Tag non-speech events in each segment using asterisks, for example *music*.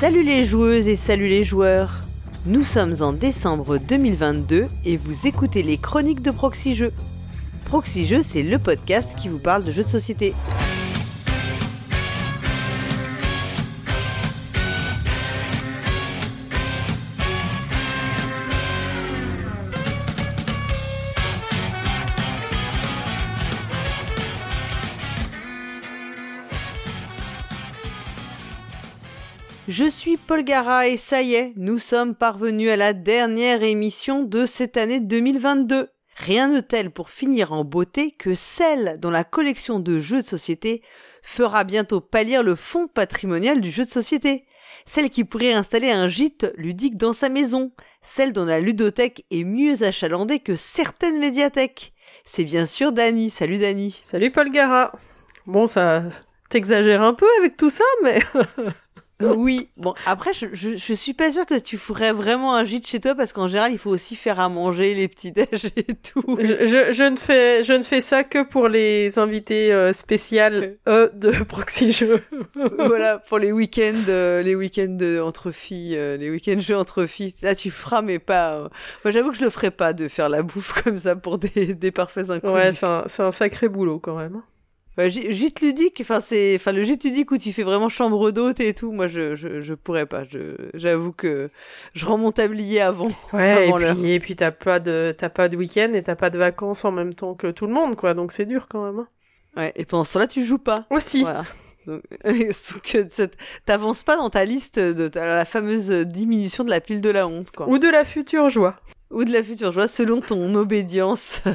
Salut les joueuses et salut les joueurs Nous sommes en décembre 2022 et vous écoutez les chroniques de Proxy Jeux. Proxy Jeux, c'est le podcast qui vous parle de jeux de société. Je suis Paul et ça y est, nous sommes parvenus à la dernière émission de cette année 2022. Rien de tel pour finir en beauté que celle dont la collection de jeux de société fera bientôt pâlir le fonds patrimonial du jeu de société. Celle qui pourrait installer un gîte ludique dans sa maison. Celle dont la ludothèque est mieux achalandée que certaines médiathèques. C'est bien sûr Dany. Salut Dany. Salut Paul Gara. Bon, ça t'exagères un peu avec tout ça, mais *laughs* Oui, *laughs* bon, après, je, je, je, suis pas sûre que tu ferais vraiment un gîte chez toi parce qu'en général, il faut aussi faire à manger, les petits déj et tout. Je, je, je, ne fais, je ne fais ça que pour les invités euh, spéciales euh, de *laughs* Proxy Jeux. voilà, pour les week-ends, euh, les week-ends entre filles, euh, les week-ends jeux entre filles. Là, tu feras, mais pas. Euh, moi, j'avoue que je le ferais pas de faire la bouffe *laughs* comme ça pour des, des parfaits inconnus. Ouais, c'est un, un sacré boulot quand même. Ouais, gîte ludique, enfin c'est, enfin le gîte ludique où tu fais vraiment chambre d'hôte et tout. Moi, je, je, je pourrais pas. Je, j'avoue que je rends mon tablier avant. *laughs* Ouais. avant et, puis, et puis t'as pas de, t'as pas de week-end et t'as pas de vacances en même temps que tout le monde, quoi. Donc c'est dur quand même. Hein. Ouais. Et pendant ce temps-là, tu joues pas. Aussi. Voilà. Donc, *laughs* que t'avances pas dans ta liste de la fameuse diminution de la pile de la honte, quoi. Ou de la future joie. Ou de la future joie, selon ton obédience. *laughs*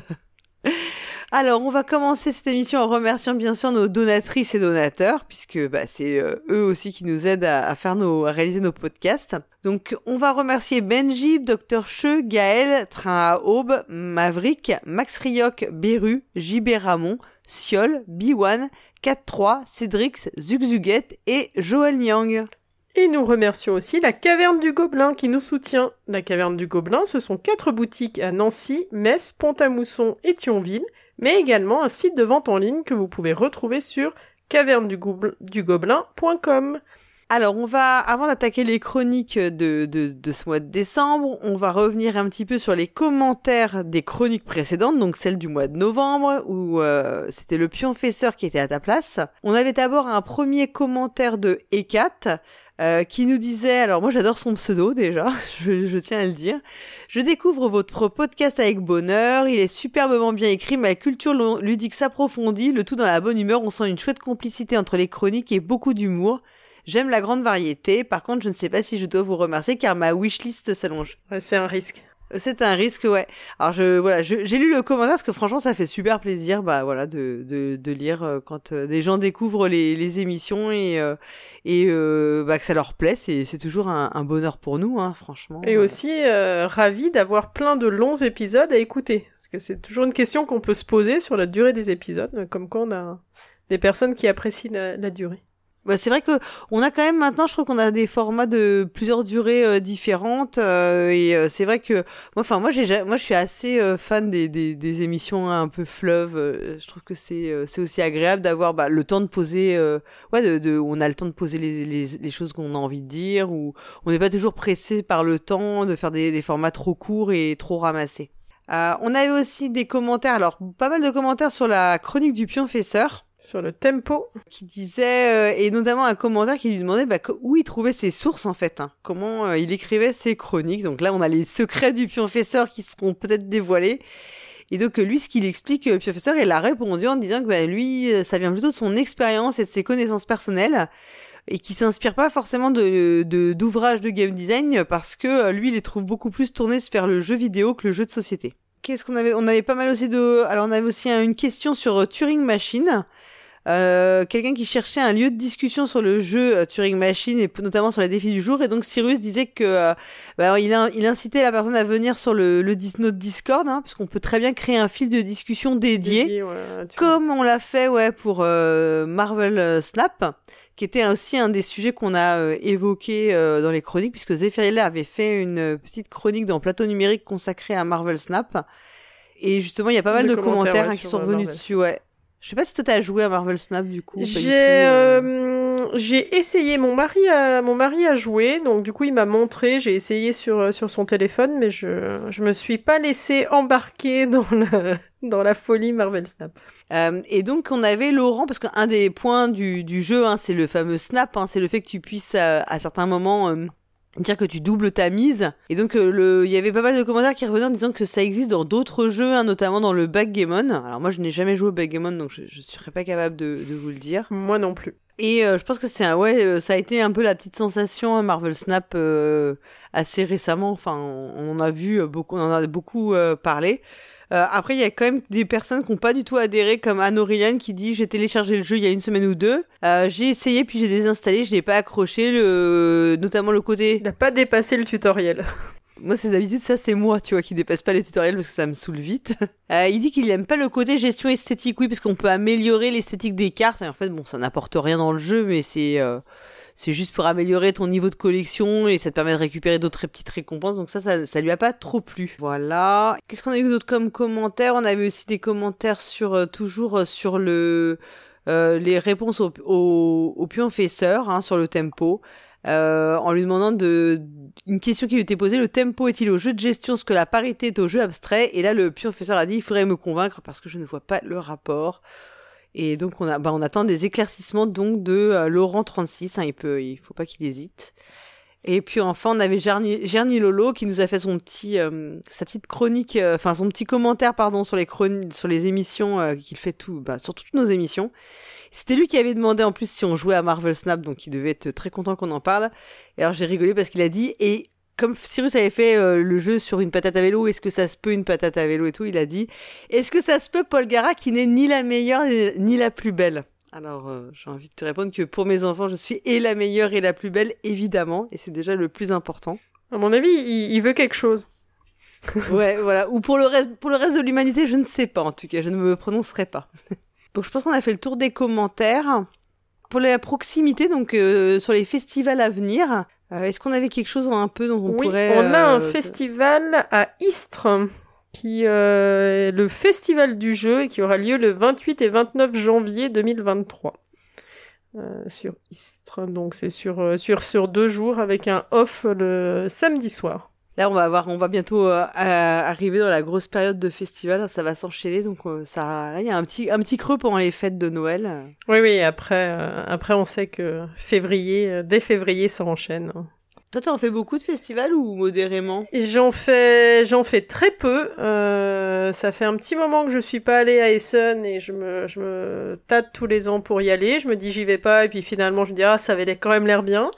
Alors, on va commencer cette émission en remerciant bien sûr nos donatrices et donateurs, puisque bah, c'est euh, eux aussi qui nous aident à, réaliser nos podcasts. Donc, on va remercier Benji, Dr Che, Gaël, Train à Aube, Maverick, Max Rioc, Beru, JB Ramon, Siol, B1, 4-3, Cédrix, Zugzuguette et Joël Nyang. Et nous remercions aussi la Caverne du Gobelin qui nous soutient. La Caverne du Gobelin, ce sont quatre boutiques à Nancy, Metz, Pont-à-Mousson et Thionville mais également un site de vente en ligne que vous pouvez retrouver sur cavernedugobelin.com. Alors, on va, avant d'attaquer les chroniques de, ce mois de décembre, on va revenir un petit peu sur les commentaires des chroniques précédentes, donc celle du mois de novembre, où euh, c'était le pionfesseur qui était à ta place. On avait d'abord un premier commentaire de Ekat, euh, qui nous disait, alors moi j'adore son pseudo déjà, *laughs* je, je, tiens à le dire, je découvre votre podcast avec bonheur, il est superbement bien écrit, ma culture ludique s'approfondit, le tout dans la bonne humeur, on sent une chouette complicité entre les chroniques et beaucoup d'humour. J'aime la grande variété, par contre je ne sais pas si je dois vous remercier car ma wishlist s'allonge. C'est un risque. C'est un risque, ouais. Alors je voilà, j'ai lu le commentaire parce que franchement ça fait super plaisir, bah voilà, de de, de lire euh, quand euh, des gens découvrent les, les émissions et euh, et euh, bah, que ça leur plaît, c'est c'est toujours un, un, bonheur pour nous, hein, franchement. Et aussi euh, ravi d'avoir plein de longs épisodes à écouter, parce que c'est toujours une question qu'on peut se poser sur la durée des épisodes, comme quoi on a des personnes qui apprécient la, la durée. Bah, c'est vrai que on a quand même maintenant, je trouve qu'on a des formats de plusieurs durées euh, différentes euh, et euh, c'est vrai que moi, enfin moi j'ai, moi je suis assez euh, fan des, des, des, émissions un peu fleuve. je trouve que c'est c'est aussi agréable d'avoir bah, le temps de poser, ouais, de, de, on a le temps de poser les, les, les choses qu'on a envie de dire ou on n'est pas toujours pressé par le temps de faire des, des formats trop courts et trop ramassés. on avait aussi des commentaires, alors pas mal de commentaires sur la chronique du pionfesseur sur le tempo qui disait euh, et notamment un commentaire qui lui demandait bah, où il trouvait ses sources en fait hein, comment euh, il écrivait ses chroniques. Donc là on a les secrets du pionfesseur qui seront peut-être dévoilés. Et donc lui ce qu'il explique le pionfesseur il a répondu en disant que bah, lui ça vient plutôt de son expérience et de ses connaissances personnelles et qui s'inspire pas forcément de d'ouvrages de, de game design parce que lui il les trouve beaucoup plus tournés vers le jeu vidéo que le jeu de société. Qu'est-ce qu'on avait on avait pas mal aussi de alors on avait aussi une question sur Turing Machine euh, quelqu'un qui cherchait un lieu de discussion sur le jeu euh, Turing Machine et notamment sur les défis du jour. Et donc Cyrus disait que euh, bah, il, a, il incitait la personne à venir sur le, le notre Discord, hein, puisqu'on peut très bien créer un fil de discussion dédié, dédié ouais, comme on l'a fait ouais pour euh, Marvel Snap qui était aussi un des sujets qu'on a évoqué dans les chroniques, puisque Zephyr avait fait une petite chronique dans Plateau numérique consacrée à Marvel Snap. Et justement, il y a pas mal de, de commentaires, commentaires ouais, hein, qui sont revenus dessus, ouais. Je sais pas si toi t'as joué à Marvel Snap du coup. J'ai euh, j'ai essayé mon mari a mon mari a joué donc du coup il m'a montré j'ai essayé sur sur son téléphone mais je je me suis pas laissé embarquer *laughs* dans la dans la folie Marvel Snap. Euh, et donc on avait Laurent parce qu'un des points du du jeu hein, c'est le fameux snap hein, c'est le fait que tu puisses à certains moments dire que tu doubles ta mise. Et donc, euh, le, il y avait pas mal de commentaires qui revenaient en disant que ça existe dans d'autres jeux, hein, notamment dans le backgammon. Alors moi, je n'ai jamais joué au backgammon, donc je, je serais pas capable de, de, vous le dire. Moi non plus. Et euh, je pense que c'est un, ouais, euh, ça a été un peu la petite sensation hein, Marvel Snap assez récemment. Enfin, on, en a vu beaucoup, on en a beaucoup parlé. Euh, après, il y a quand même des personnes qui n'ont pas du tout adhéré, comme Anne Aureliane qui dit j'ai téléchargé le jeu il y a une semaine ou deux. Euh, j'ai essayé puis j'ai désinstallé, je n'ai pas accroché, le... notamment le côté. Il n'a pas dépassé le tutoriel. *laughs* Moi, c'est d'habitude, ça, c'est moi, tu vois, qui dépasse pas les tutoriels parce que ça me saoule vite. *laughs* Euh, il dit qu'il aime pas le côté gestion esthétique, oui, parce qu'on peut améliorer l'esthétique des cartes. Et en fait, bon, ça n'apporte rien dans le jeu, mais c'est, euh, c'est juste pour améliorer ton niveau de collection et ça te permet de récupérer d'autres petites récompenses. Donc ça, ça, lui a pas trop plu. Voilà. Qu'est-ce qu'on a eu d'autre comme commentaires On avait aussi des commentaires sur euh, toujours euh, sur le euh, les réponses au, au, au pionfesseur hein, sur le tempo. En lui demandant de une question qui lui était posée le tempo est-il au jeu de gestion? Ce que la parité est au jeu abstrait? Et là le pionfesseur a dit il faudrait me convaincre parce que je ne vois pas le rapport et donc on a, bah, on attend des éclaircissements donc de euh, Laurent 36. Hein, il peut, il faut pas qu'il hésite. Et puis enfin on avait Gerny Lolo qui nous a fait son petit, euh, sa petite chronique, euh, enfin son petit commentaire pardon sur les sur les émissions qu'il fait tout, bah, sur toutes nos émissions. C'était lui qui avait demandé en plus si on jouait à Marvel Snap, donc il devait être très content qu'on en parle. Et alors j'ai rigolé parce qu'il a dit et comme Cyrus avait fait euh, le jeu sur une patate à vélo, est-ce que ça se peut une patate à vélo et tout, il a dit est-ce que ça se peut Paul Gara qui n'est ni la meilleure ni la plus belle? Alors, euh, j'ai envie de te répondre que pour mes enfants, je suis et la meilleure et la plus belle, évidemment, et c'est déjà le plus important. À mon avis, il, veut quelque chose. *laughs* *laughs* ouais, voilà. Ou pour le reste, pour le reste de l'humanité, je ne sais pas. En tout cas, je ne me prononcerai pas. *laughs* donc, je pense qu'on a fait le tour des commentaires. Pour la proximité, donc euh, sur les festivals à venir, euh, est-ce qu'on avait quelque chose un peu dont on oui, pourrait... on a un euh, festival à Istres, qui est le festival du jeu et qui aura lieu le 28 et 29 janvier 2023. sur Istres, donc c'est sur, sur, sur deux jours avec un off le samedi soir. Là, on va avoir, on va bientôt euh, arriver dans la grosse période de festival. Ça va s'enchaîner, donc euh, ça, là, il y a un petit, un petit creux pendant les fêtes de Noël. Oui, oui. Après, euh, après, on sait que février, dès février, ça enchaîne. Toi, t'en fais beaucoup de festivals ou modérément? J'en fais, j'en fais très peu. ça fait un petit moment que je suis pas allée à Essen et je me, je me tâte tous les ans pour y aller. Je me dis j'y vais pas et puis finalement je me dis ah ça avait quand même l'air bien.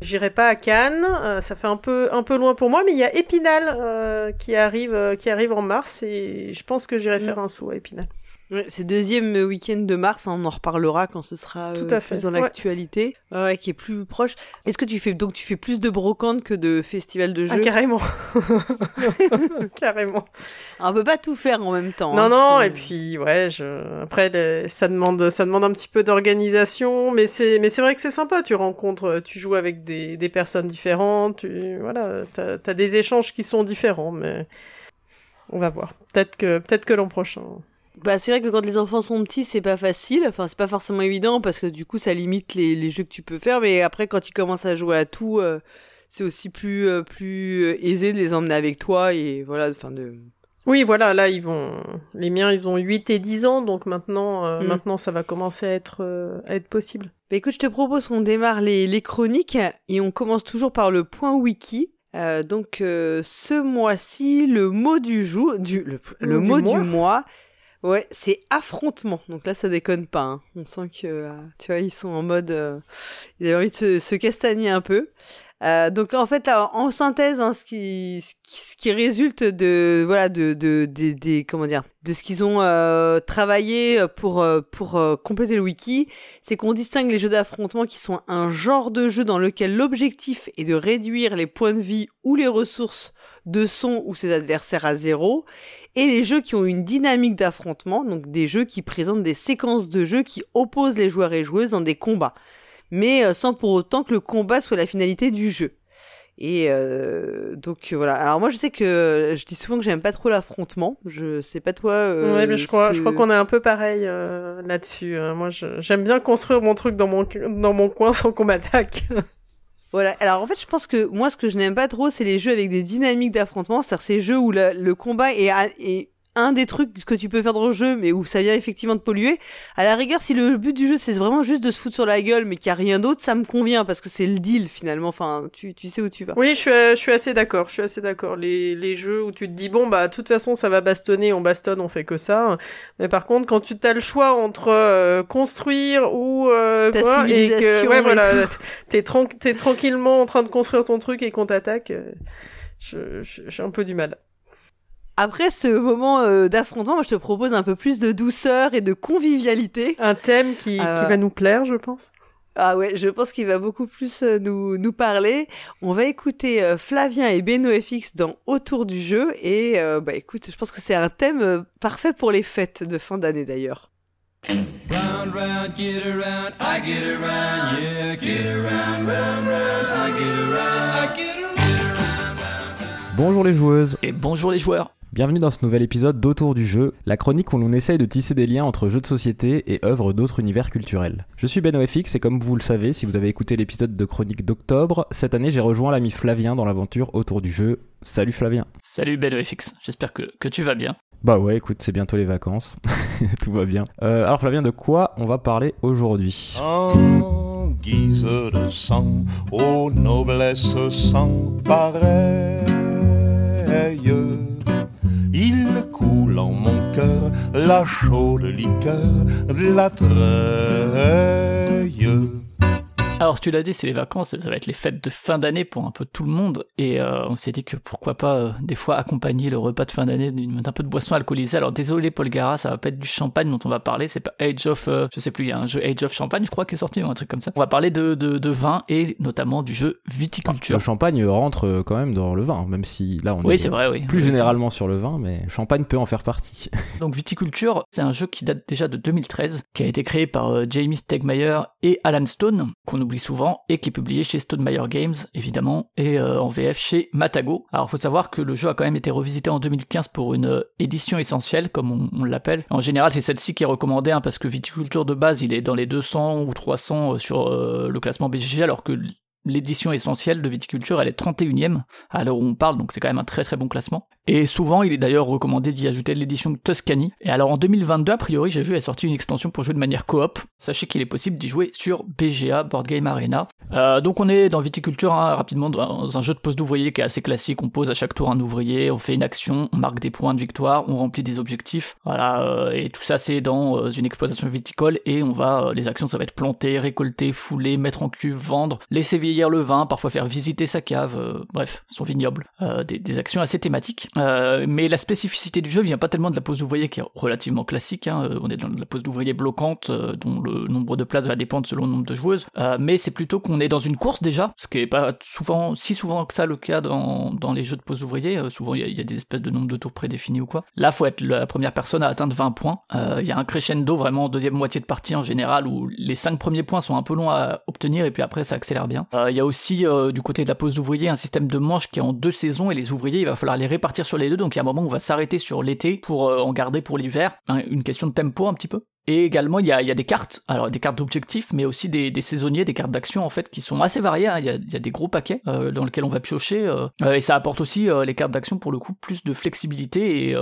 J'irai pas à Cannes, euh, ça fait un peu un peu loin pour moi, mais il y a Épinal euh, qui arrive euh, qui arrive en mars et je pense que j'irai faire un saut à Épinal. Ouais, c'est deuxième week-end de mars, hein, on en reparlera quand ce sera Tout à fait. plus dans l'actualité, ouais. qui est plus proche. Est-ce que tu fais donc tu fais plus de brocante que de festival de ah, jeux? *laughs* ah, Carrément, carrément. on peut pas tout faire en même temps. Non hein, non, et puis ouais, je... après ça demande ça demande un petit peu d'organisation, mais c'est mais c'est vrai que c'est sympa. Tu rencontres, tu joues avec des, des personnes différentes, tu... voilà, t'as as des échanges qui sont différents, mais on va voir. Peut-être que peut-être que l'an prochain. Bah, c'est vrai que quand les enfants sont petits, c'est pas facile. Enfin, c'est pas forcément évident parce que du coup, ça limite les, les jeux que tu peux faire. Mais après, quand ils commencent à jouer à tout, euh, c'est aussi plus, euh, plus euh, aisé de les emmener avec toi et voilà, enfin de. Oui, voilà, là, ils vont. Les miens, ils ont 8 et 10 ans, donc maintenant, mm. maintenant, ça va commencer à être, à être possible. Bah, écoute, je te propose qu'on démarre les, les chroniques et on commence toujours par le point wiki. donc, ce mois-ci, le mot du jour, du, le, mot du mois Ouais, c'est affrontement. Donc là, ça déconne pas. Hein. On sent que, euh, tu vois, ils sont en mode, euh, ils avaient envie de se, se castagner un peu. Euh, donc en fait, en synthèse, hein, ce, qui, résulte de voilà de de, comment dire de ce qu'ils ont euh, travaillé pour pour compléter le wiki, c'est qu'on distingue les jeux d'affrontement qui sont un genre de jeu dans lequel l'objectif est de réduire les points de vie ou les ressources de son ou ses adversaires à zéro, et les jeux qui ont une dynamique d'affrontement, donc des jeux qui présentent des séquences de jeux qui opposent les joueurs et joueuses dans des combats, mais euh, sans pour autant que le combat soit la finalité du jeu. Et euh, donc voilà. Alors moi je sais que je dis souvent que j'aime pas trop l'affrontement. Je sais pas toi. Euh, ouais, mais je crois, je crois qu'on est un peu pareil euh, là-dessus. Hein. Moi, j'aime bien construire mon truc dans mon dans mon coin sans qu'on m'attaque. *laughs* Voilà. Alors en fait, je pense que moi, ce que je n'aime pas trop, c'est les jeux avec des dynamiques d'affrontement, c'est-à-dire ces jeux où le combat est, est un des trucs que tu peux faire dans le jeu, mais où ça vient effectivement de polluer. À la rigueur, si le but du jeu c'est vraiment juste de se foutre sur la gueule, mais qu'il n'y a rien d'autre, ça me convient parce que c'est le deal finalement. Enfin, tu, tu sais où tu vas. Oui, je suis, je suis assez d'accord. Je suis assez d'accord. Les, les jeux où tu te dis bon bah de toute façon ça va bastonner, on bastonne, on fait que ça. Mais par contre, quand tu as le choix entre euh, construire ou euh, quoi, et que ouais voilà, *laughs* t'es tran es tranquillement en train de construire ton truc et qu'on t'attaque, euh, j'ai un peu du mal. Après ce moment euh, d'affrontement, moi je te propose un peu plus de douceur et de convivialité. Un thème qui, qui euh, va nous plaire, je pense. Ah ouais, je pense qu'il va beaucoup plus euh, nous, nous parler. On va écouter Flavien et Beno FX dans Autour du jeu. Et bah écoute, je pense que c'est un thème parfait pour les fêtes de fin d'année d'ailleurs. Round, round, get around, I get around, yeah, get around, round, round, I get around, I get around. Bonjour les joueuses. Et bonjour les joueurs. Bienvenue dans ce nouvel épisode d'Autour du jeu, la chronique où l'on essaye de tisser des liens entre jeux de société et œuvres d'autres univers culturels. Je suis BenoFX et comme vous le savez, si vous avez écouté l'épisode de chronique d'octobre, cette année j'ai rejoint l'ami Flavien dans l'aventure Autour du jeu. Salut Flavien. Salut BenoFX, j'espère que, que tu vas bien. Bah ouais, écoute, c'est bientôt les vacances. *laughs* Tout va bien. Euh, alors Flavien, de quoi on va parler aujourd'hui? En guise de sang, aux noblesses sans pareil il coule en mon cœur la chaude liqueur de la treille. Alors tu l'as dit, c'est les vacances, ça va être les fêtes de fin d'année pour un peu tout le monde, et euh, on s'est dit que pourquoi pas euh, des fois accompagner le repas de fin d'année d'un peu de boisson alcoolisée. Alors désolé Paul Gara, ça va pas être du champagne dont on va parler, c'est pas Age of, euh, je sais plus, il y a un jeu Age of Champagne, je crois, qui est sorti ou un truc comme ça. On va parler de, de, vin et notamment du jeu viticulture. Le champagne rentre quand même dans le vin, même si là on oui, est, vrai, oui. plus généralement sur le vin, mais champagne peut en faire partie. *laughs* Donc viticulture, c'est un jeu qui date déjà de 2013, qui a été créé par Jamie Stegmaier et Alan Stone, qu'on oublie souvent, et qui publié chez Stonemeyer Games, évidemment, et euh, en VF chez Matago. Alors, faut savoir que le jeu a quand même été revisité en 2015 pour une euh, édition essentielle, comme on, l'appelle. En général, c'est celle-ci qui est recommandée, hein, parce que Viticulture de base, il est dans les 200 ou 300 euh, sur le classement BGG, alors que l'édition essentielle de viticulture, elle est 31ème à l'heure où on parle, donc c'est quand même un très très bon classement. Et souvent, il est d'ailleurs recommandé d'y ajouter l'édition Tuscany. Et alors en 2022, a priori, j'ai vu, elle sorti une extension pour jouer de manière coop. Sachez qu'il est possible d'y jouer sur BGA, Board Game Arena. Euh, donc on est dans viticulture, hein, rapidement, dans un jeu de poste d'ouvrier qui est assez classique. On pose à chaque tour un ouvrier, on fait une action, on marque des points de victoire, on remplit des objectifs. Voilà, euh, et tout ça c'est dans euh, une exploitation viticole et on va, les actions ça va être planter, récolter, fouler, mettre en cuve, vendre, laisser vieillir le vin, parfois faire visiter sa cave, bref, son vignoble. Des, des actions assez thématiques. Euh, mais la spécificité du jeu vient pas tellement de la pose d'ouvrier qui est relativement classique. Hein. Euh, on est dans la pose d'ouvrier bloquante euh, dont le nombre de places va dépendre selon le nombre de joueuses. mais c'est plutôt qu'on est dans une course déjà, ce qui est pas souvent si souvent que ça le cas dans, dans les jeux de pose d'ouvrier. souvent il y, a des espèces de nombres de tours prédéfinis ou quoi. Là faut être la première personne à atteindre 20 points. Il y a un crescendo vraiment en deuxième moitié de partie en général où les 5 premiers points sont un peu longs à obtenir et puis après ça accélère bien. Il y a aussi du côté de la pose d'ouvrier un système de manche qui est en deux saisons et les ouvriers il va falloir les répartir sur les deux donc il y a un moment où on va s'arrêter sur l'été pour euh, en garder pour l'hiver. Une question de tempo un petit peu. Et également, il y a, des cartes, alors des cartes d'objectifs, mais aussi des, saisonniers, des cartes d'action en fait, qui sont assez variées. Hein. Il, y a, des gros paquets euh, dans lesquels on va piocher, euh, et ça apporte aussi les cartes d'action pour le coup plus de flexibilité et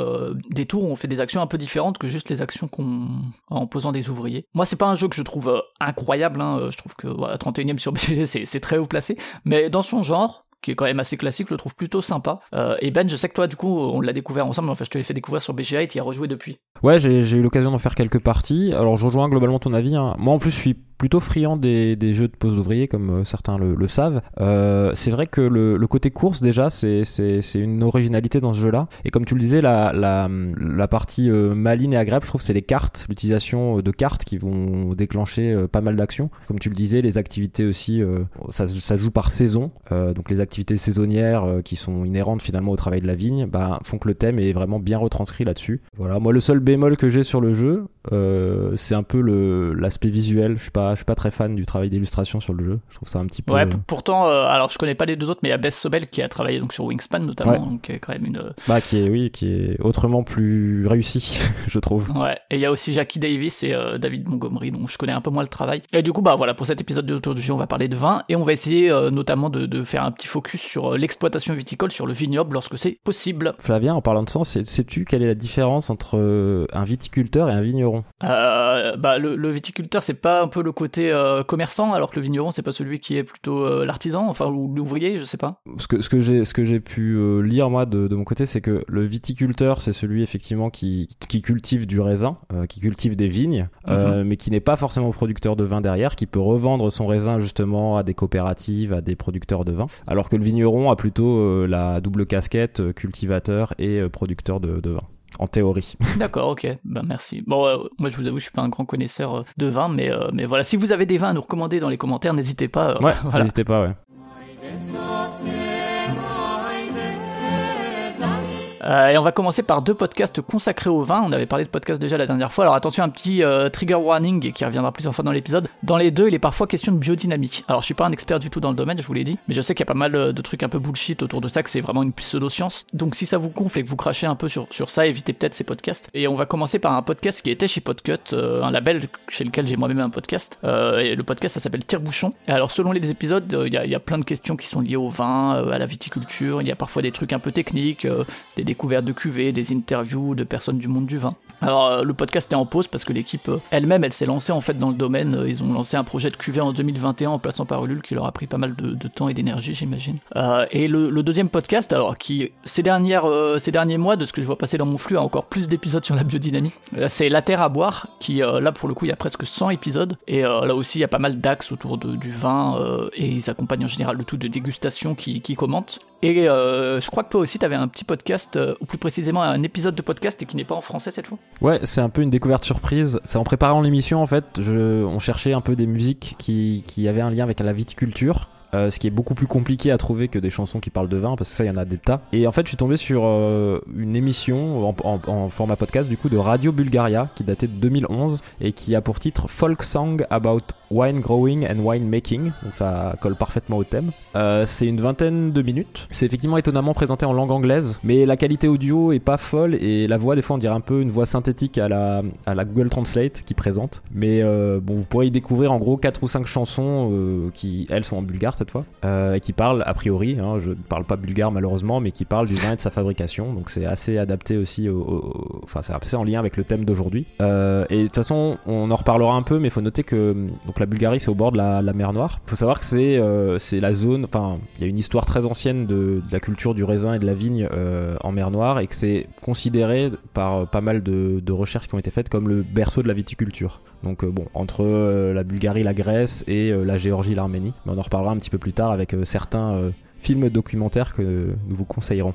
des tours où on fait des actions un peu différentes que juste les actions qu'on en posant des ouvriers. Moi, c'est pas un jeu que je trouve incroyable. Hein. Je trouve que voilà, 31ème sur BG, *laughs* c'est très haut placé, mais dans son genre, qui est quand même assez classique, je le trouve plutôt sympa. Euh, et Ben, je sais que toi, du coup, on l'a découvert ensemble, enfin, je te l'ai fait découvrir sur BGA et tu y as rejoué depuis. Ouais, j'ai eu l'occasion d'en faire quelques parties. Alors, je rejoins globalement ton avis. Hein. Moi, en plus, je suis plutôt friand des, des jeux de pose d'ouvrier, comme euh, certains le, savent. Euh, c'est vrai que le, côté course, déjà, c'est une originalité dans ce jeu-là. Et comme tu le disais, la, la, partie euh, maline et agréable, je trouve, c'est les cartes, l'utilisation de cartes qui vont déclencher pas mal d'actions. Comme tu le disais, les activités aussi, ça, ça joue par saison. donc les activités saisonnières qui sont inhérentes finalement au travail de la vigne, bah, font que le thème est vraiment bien retranscrit là-dessus. Voilà, moi le seul bémol que j'ai sur le jeu, Euh, c'est un peu le l'aspect visuel. Je suis pas, je suis pas très fan du travail d'illustration sur le jeu. Je trouve ça un petit peu. Ouais, pourtant, euh, alors je connais pas les deux autres, mais il y a Bess Sobel qui a travaillé donc sur Wingspan notamment, donc qui est quand même une. Bah qui est, oui, qui est autrement plus réussi, *laughs* je trouve. Ouais. Et il y a aussi Jackie Davis et David Montgomery, donc je connais un peu moins le travail. Et du coup, bah voilà, pour cet épisode de Autour du jeu, on va parler de vin et on va essayer notamment de, de, faire un petit focus sur l'exploitation viticole, sur le vignoble lorsque c'est possible. Flavien, en parlant de ça, sais-tu quelle est la différence entre un viticulteur et un vigneron? Euh, bah, le, viticulteur, c'est pas un peu le côté euh, commerçant, alors que le vigneron, c'est pas celui qui est plutôt euh, l'artisan, enfin, ou l'ouvrier, je sais pas. Ce que, ce que j'ai, ce que j'ai pu lire, moi, de, de mon côté, c'est que le viticulteur, c'est celui, effectivement, qui, qui cultive du raisin, qui cultive des vignes, mhm. mais qui n'est pas forcément producteur de vin derrière, qui peut revendre son raisin, justement, à des coopératives, à des producteurs de vin. Alors que le vigneron a plutôt la double casquette, cultivateur et producteur de, de vin en théorie. *laughs* D'accord, ok, ben merci. Bon, euh, moi je vous avoue, je suis pas un grand connaisseur euh, de vin, mais, euh, mais voilà, si vous avez des vins à nous recommander dans les commentaires, n'hésitez pas. ouais, *laughs* n'hésitez pas, ouais. Euh, et on va commencer par deux podcasts consacrés au vin. On avait parlé de podcasts déjà la dernière fois. Alors attention, un petit euh, trigger warning qui reviendra plusieurs fois dans l'épisode. Dans les deux, il est parfois question de biodynamique. Alors je suis pas un expert du tout dans le domaine, je vous l'ai dit, mais je sais qu'il y a pas mal euh, de trucs un peu bullshit autour de ça, que c'est vraiment une pseudo-science. Donc si ça vous gonfle et que vous crachez un peu sur, sur ça, évitez peut-être ces podcasts. Et on va commencer par un podcast qui était chez Podcut, un label chez lequel j'ai moi-même un podcast. et le podcast, ça s'appelle Tire-Bouchon. Et alors selon les épisodes, il y, a plein de questions qui sont liées au vin, à la viticulture. Il y a parfois des trucs un peu techniques, des découvertes de cuvées, des interviews de personnes du monde du vin. Alors euh, le podcast est en pause parce que l'équipe euh, elle-même elle s'est lancée en fait dans le domaine. Euh, ils ont lancé un projet de cuvée en 2021 en plaçant par Ulule qui leur a pris pas mal de, temps et d'énergie j'imagine. et le, deuxième podcast alors qui ces dernières ces derniers mois de ce que je vois passer dans mon flux a encore plus d'épisodes sur la biodynamie. c'est La Terre à boire qui là pour le coup il y a presque 100 épisodes et là aussi il y a pas mal d'axes autour du vin et ils accompagnent en général le tout de dégustation qui, qui commentent. Et je crois que toi aussi tu avais un petit podcast ou plus précisément un épisode de podcast qui n'est pas en français cette fois. Ouais, c'est un peu une découverte surprise. C'est en préparant l'émission en fait, je, on cherchait un peu des musiques qui, qui avaient un lien avec la viticulture. Euh, ce qui est beaucoup plus compliqué à trouver que des chansons qui parlent de vin, parce que ça, il y en a des tas. Et en fait, je suis tombé sur euh, une émission en, en, format podcast, du coup, de Radio Bulgaria, qui datait de 2011, et qui a pour titre Folk Song About Wine Growing and Wine Making. Donc ça colle parfaitement au thème. Euh, c'est une vingtaine de minutes. C'est effectivement étonnamment présenté en langue anglaise, mais la qualité audio est pas folle, et la voix, des fois, on dirait un peu une voix synthétique à la, à la Google Translate qui présente. Mais bon, vous pourrez y découvrir en gros 4 ou 5 chansons qui, elles, sont en bulgare cette fois, euh, et qui parle a priori, hein, je ne parle pas bulgare malheureusement, mais qui parle du vin et de sa fabrication. Donc c'est assez adapté aussi, au, enfin c'est assez en lien avec le thème d'aujourd'hui. Euh, et de toute façon, on en reparlera un peu, mais il faut noter que donc la Bulgarie c'est au bord de la, mer Noire. Il faut savoir que c'est euh, c'est la zone, enfin il y a une histoire très ancienne de, la culture du raisin et de la vigne en mer Noire et que c'est considéré par pas mal de, de, recherches qui ont été faites comme le berceau de la viticulture. Donc bon, entre la Bulgarie, la Grèce et la Géorgie, l'Arménie. Mais on en reparlera un petit peu plus tard avec euh, certains euh, films documentaires que nous vous conseillerons.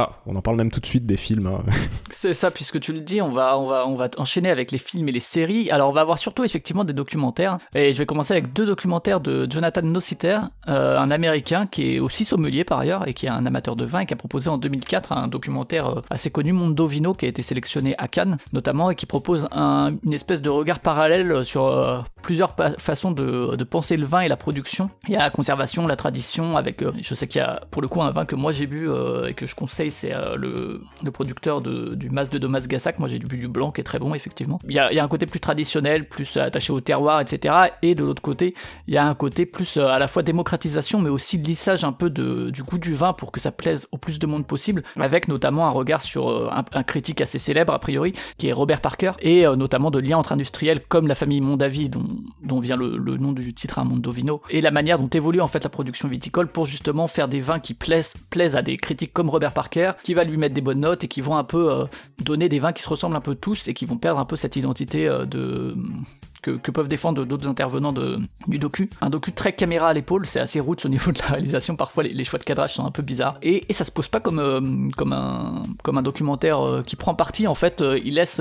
Ah, on en parle même tout de suite des films. Hein. *laughs* C'est ça, puisque tu le dis, on va, on, va, on va enchaîner avec les films et les séries. Alors, on va avoir surtout effectivement des documentaires. Et je vais commencer avec deux documentaires de Jonathan Nossiter, euh, un américain qui est aussi sommelier par ailleurs et qui est un amateur de vin et qui a proposé en 2004 un documentaire euh, assez connu, Mondo Vino, qui a été sélectionné à Cannes notamment et qui propose une espèce de regard parallèle sur euh, plusieurs façons de, de, penser le vin et la production. Il y a la conservation, la tradition, avec, je sais qu'il y a pour le coup un vin que moi j'ai bu et que je conseille c'est euh, le, producteur du Mas de Domas Gassac. Moi, j'ai bu du blanc qui est très bon, effectivement. Il y a, un côté plus traditionnel, plus attaché au terroir, etc. Et de l'autre côté, il y a un côté plus euh, à la fois démocratisation, mais aussi lissage un peu du goût du vin pour que ça plaise au plus de monde possible, avec notamment un regard sur euh, un, critique assez célèbre, a priori, qui est Robert Parker, et notamment de liens entre industriels comme la famille Mondavi, dont, dont vient le, nom du titre, un hein, Mondovino, et la manière dont évolue en fait la production viticole pour justement faire des vins qui plaisent, plaisent à des critiques comme Robert Parker qui va lui mettre des bonnes notes et qui vont un peu euh, donner des vins qui se ressemblent un peu tous et qui vont perdre un peu cette identité euh, de que, que peuvent défendre d'autres intervenants de, du docu. Un docu très caméra à l'épaule, c'est assez roots au niveau de la réalisation. Parfois, les, les, choix de cadrage sont un peu bizarres. Et, et ça se pose pas comme, euh, comme, un, comme un documentaire euh, qui prend parti. En fait, euh, il laisse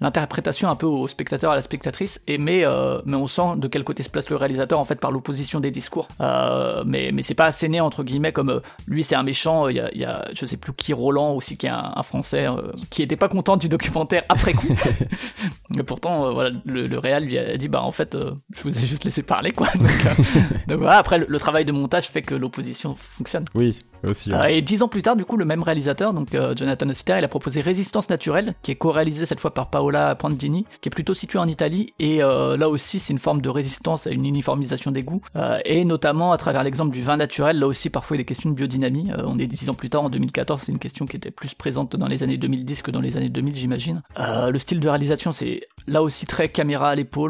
l'interprétation un peu au spectateur, à la spectatrice. Et mais, mais on sent de quel côté se place le réalisateur, en fait, par l'opposition des discours. mais mais c'est pas asséné, entre guillemets, comme lui, c'est un méchant. Il y, a, y a, je sais plus qui, Roland aussi, qui est un, un Français, qui était pas content du documentaire après coup. *laughs* mais pourtant, voilà, le, le réal lui a dit, bah, en fait, je vous ai juste laissé parler, quoi. *laughs* Donc, *laughs* donc voilà, après, le, le travail de montage fait que l'opposition fonctionne. Oui, aussi. Euh, et dix ans plus tard, du coup, le même réalisateur, donc euh, Jonathan Ossiter, il a proposé Résistance naturelle, qui est co-réalisé cette fois par Paola Prandini, qui est plutôt situé en Italie. Et euh, là aussi, c'est une forme de résistance à une uniformisation des goûts. Euh, et notamment à travers l'exemple du vin naturel, là aussi, parfois, il est question de biodynamie. Euh, on est dix ans plus tard, en 2014, c'est une question qui était plus présente dans les années 2010 que dans les années 2000, j'imagine. le style de réalisation, c'est là aussi très caméra à l'épaule,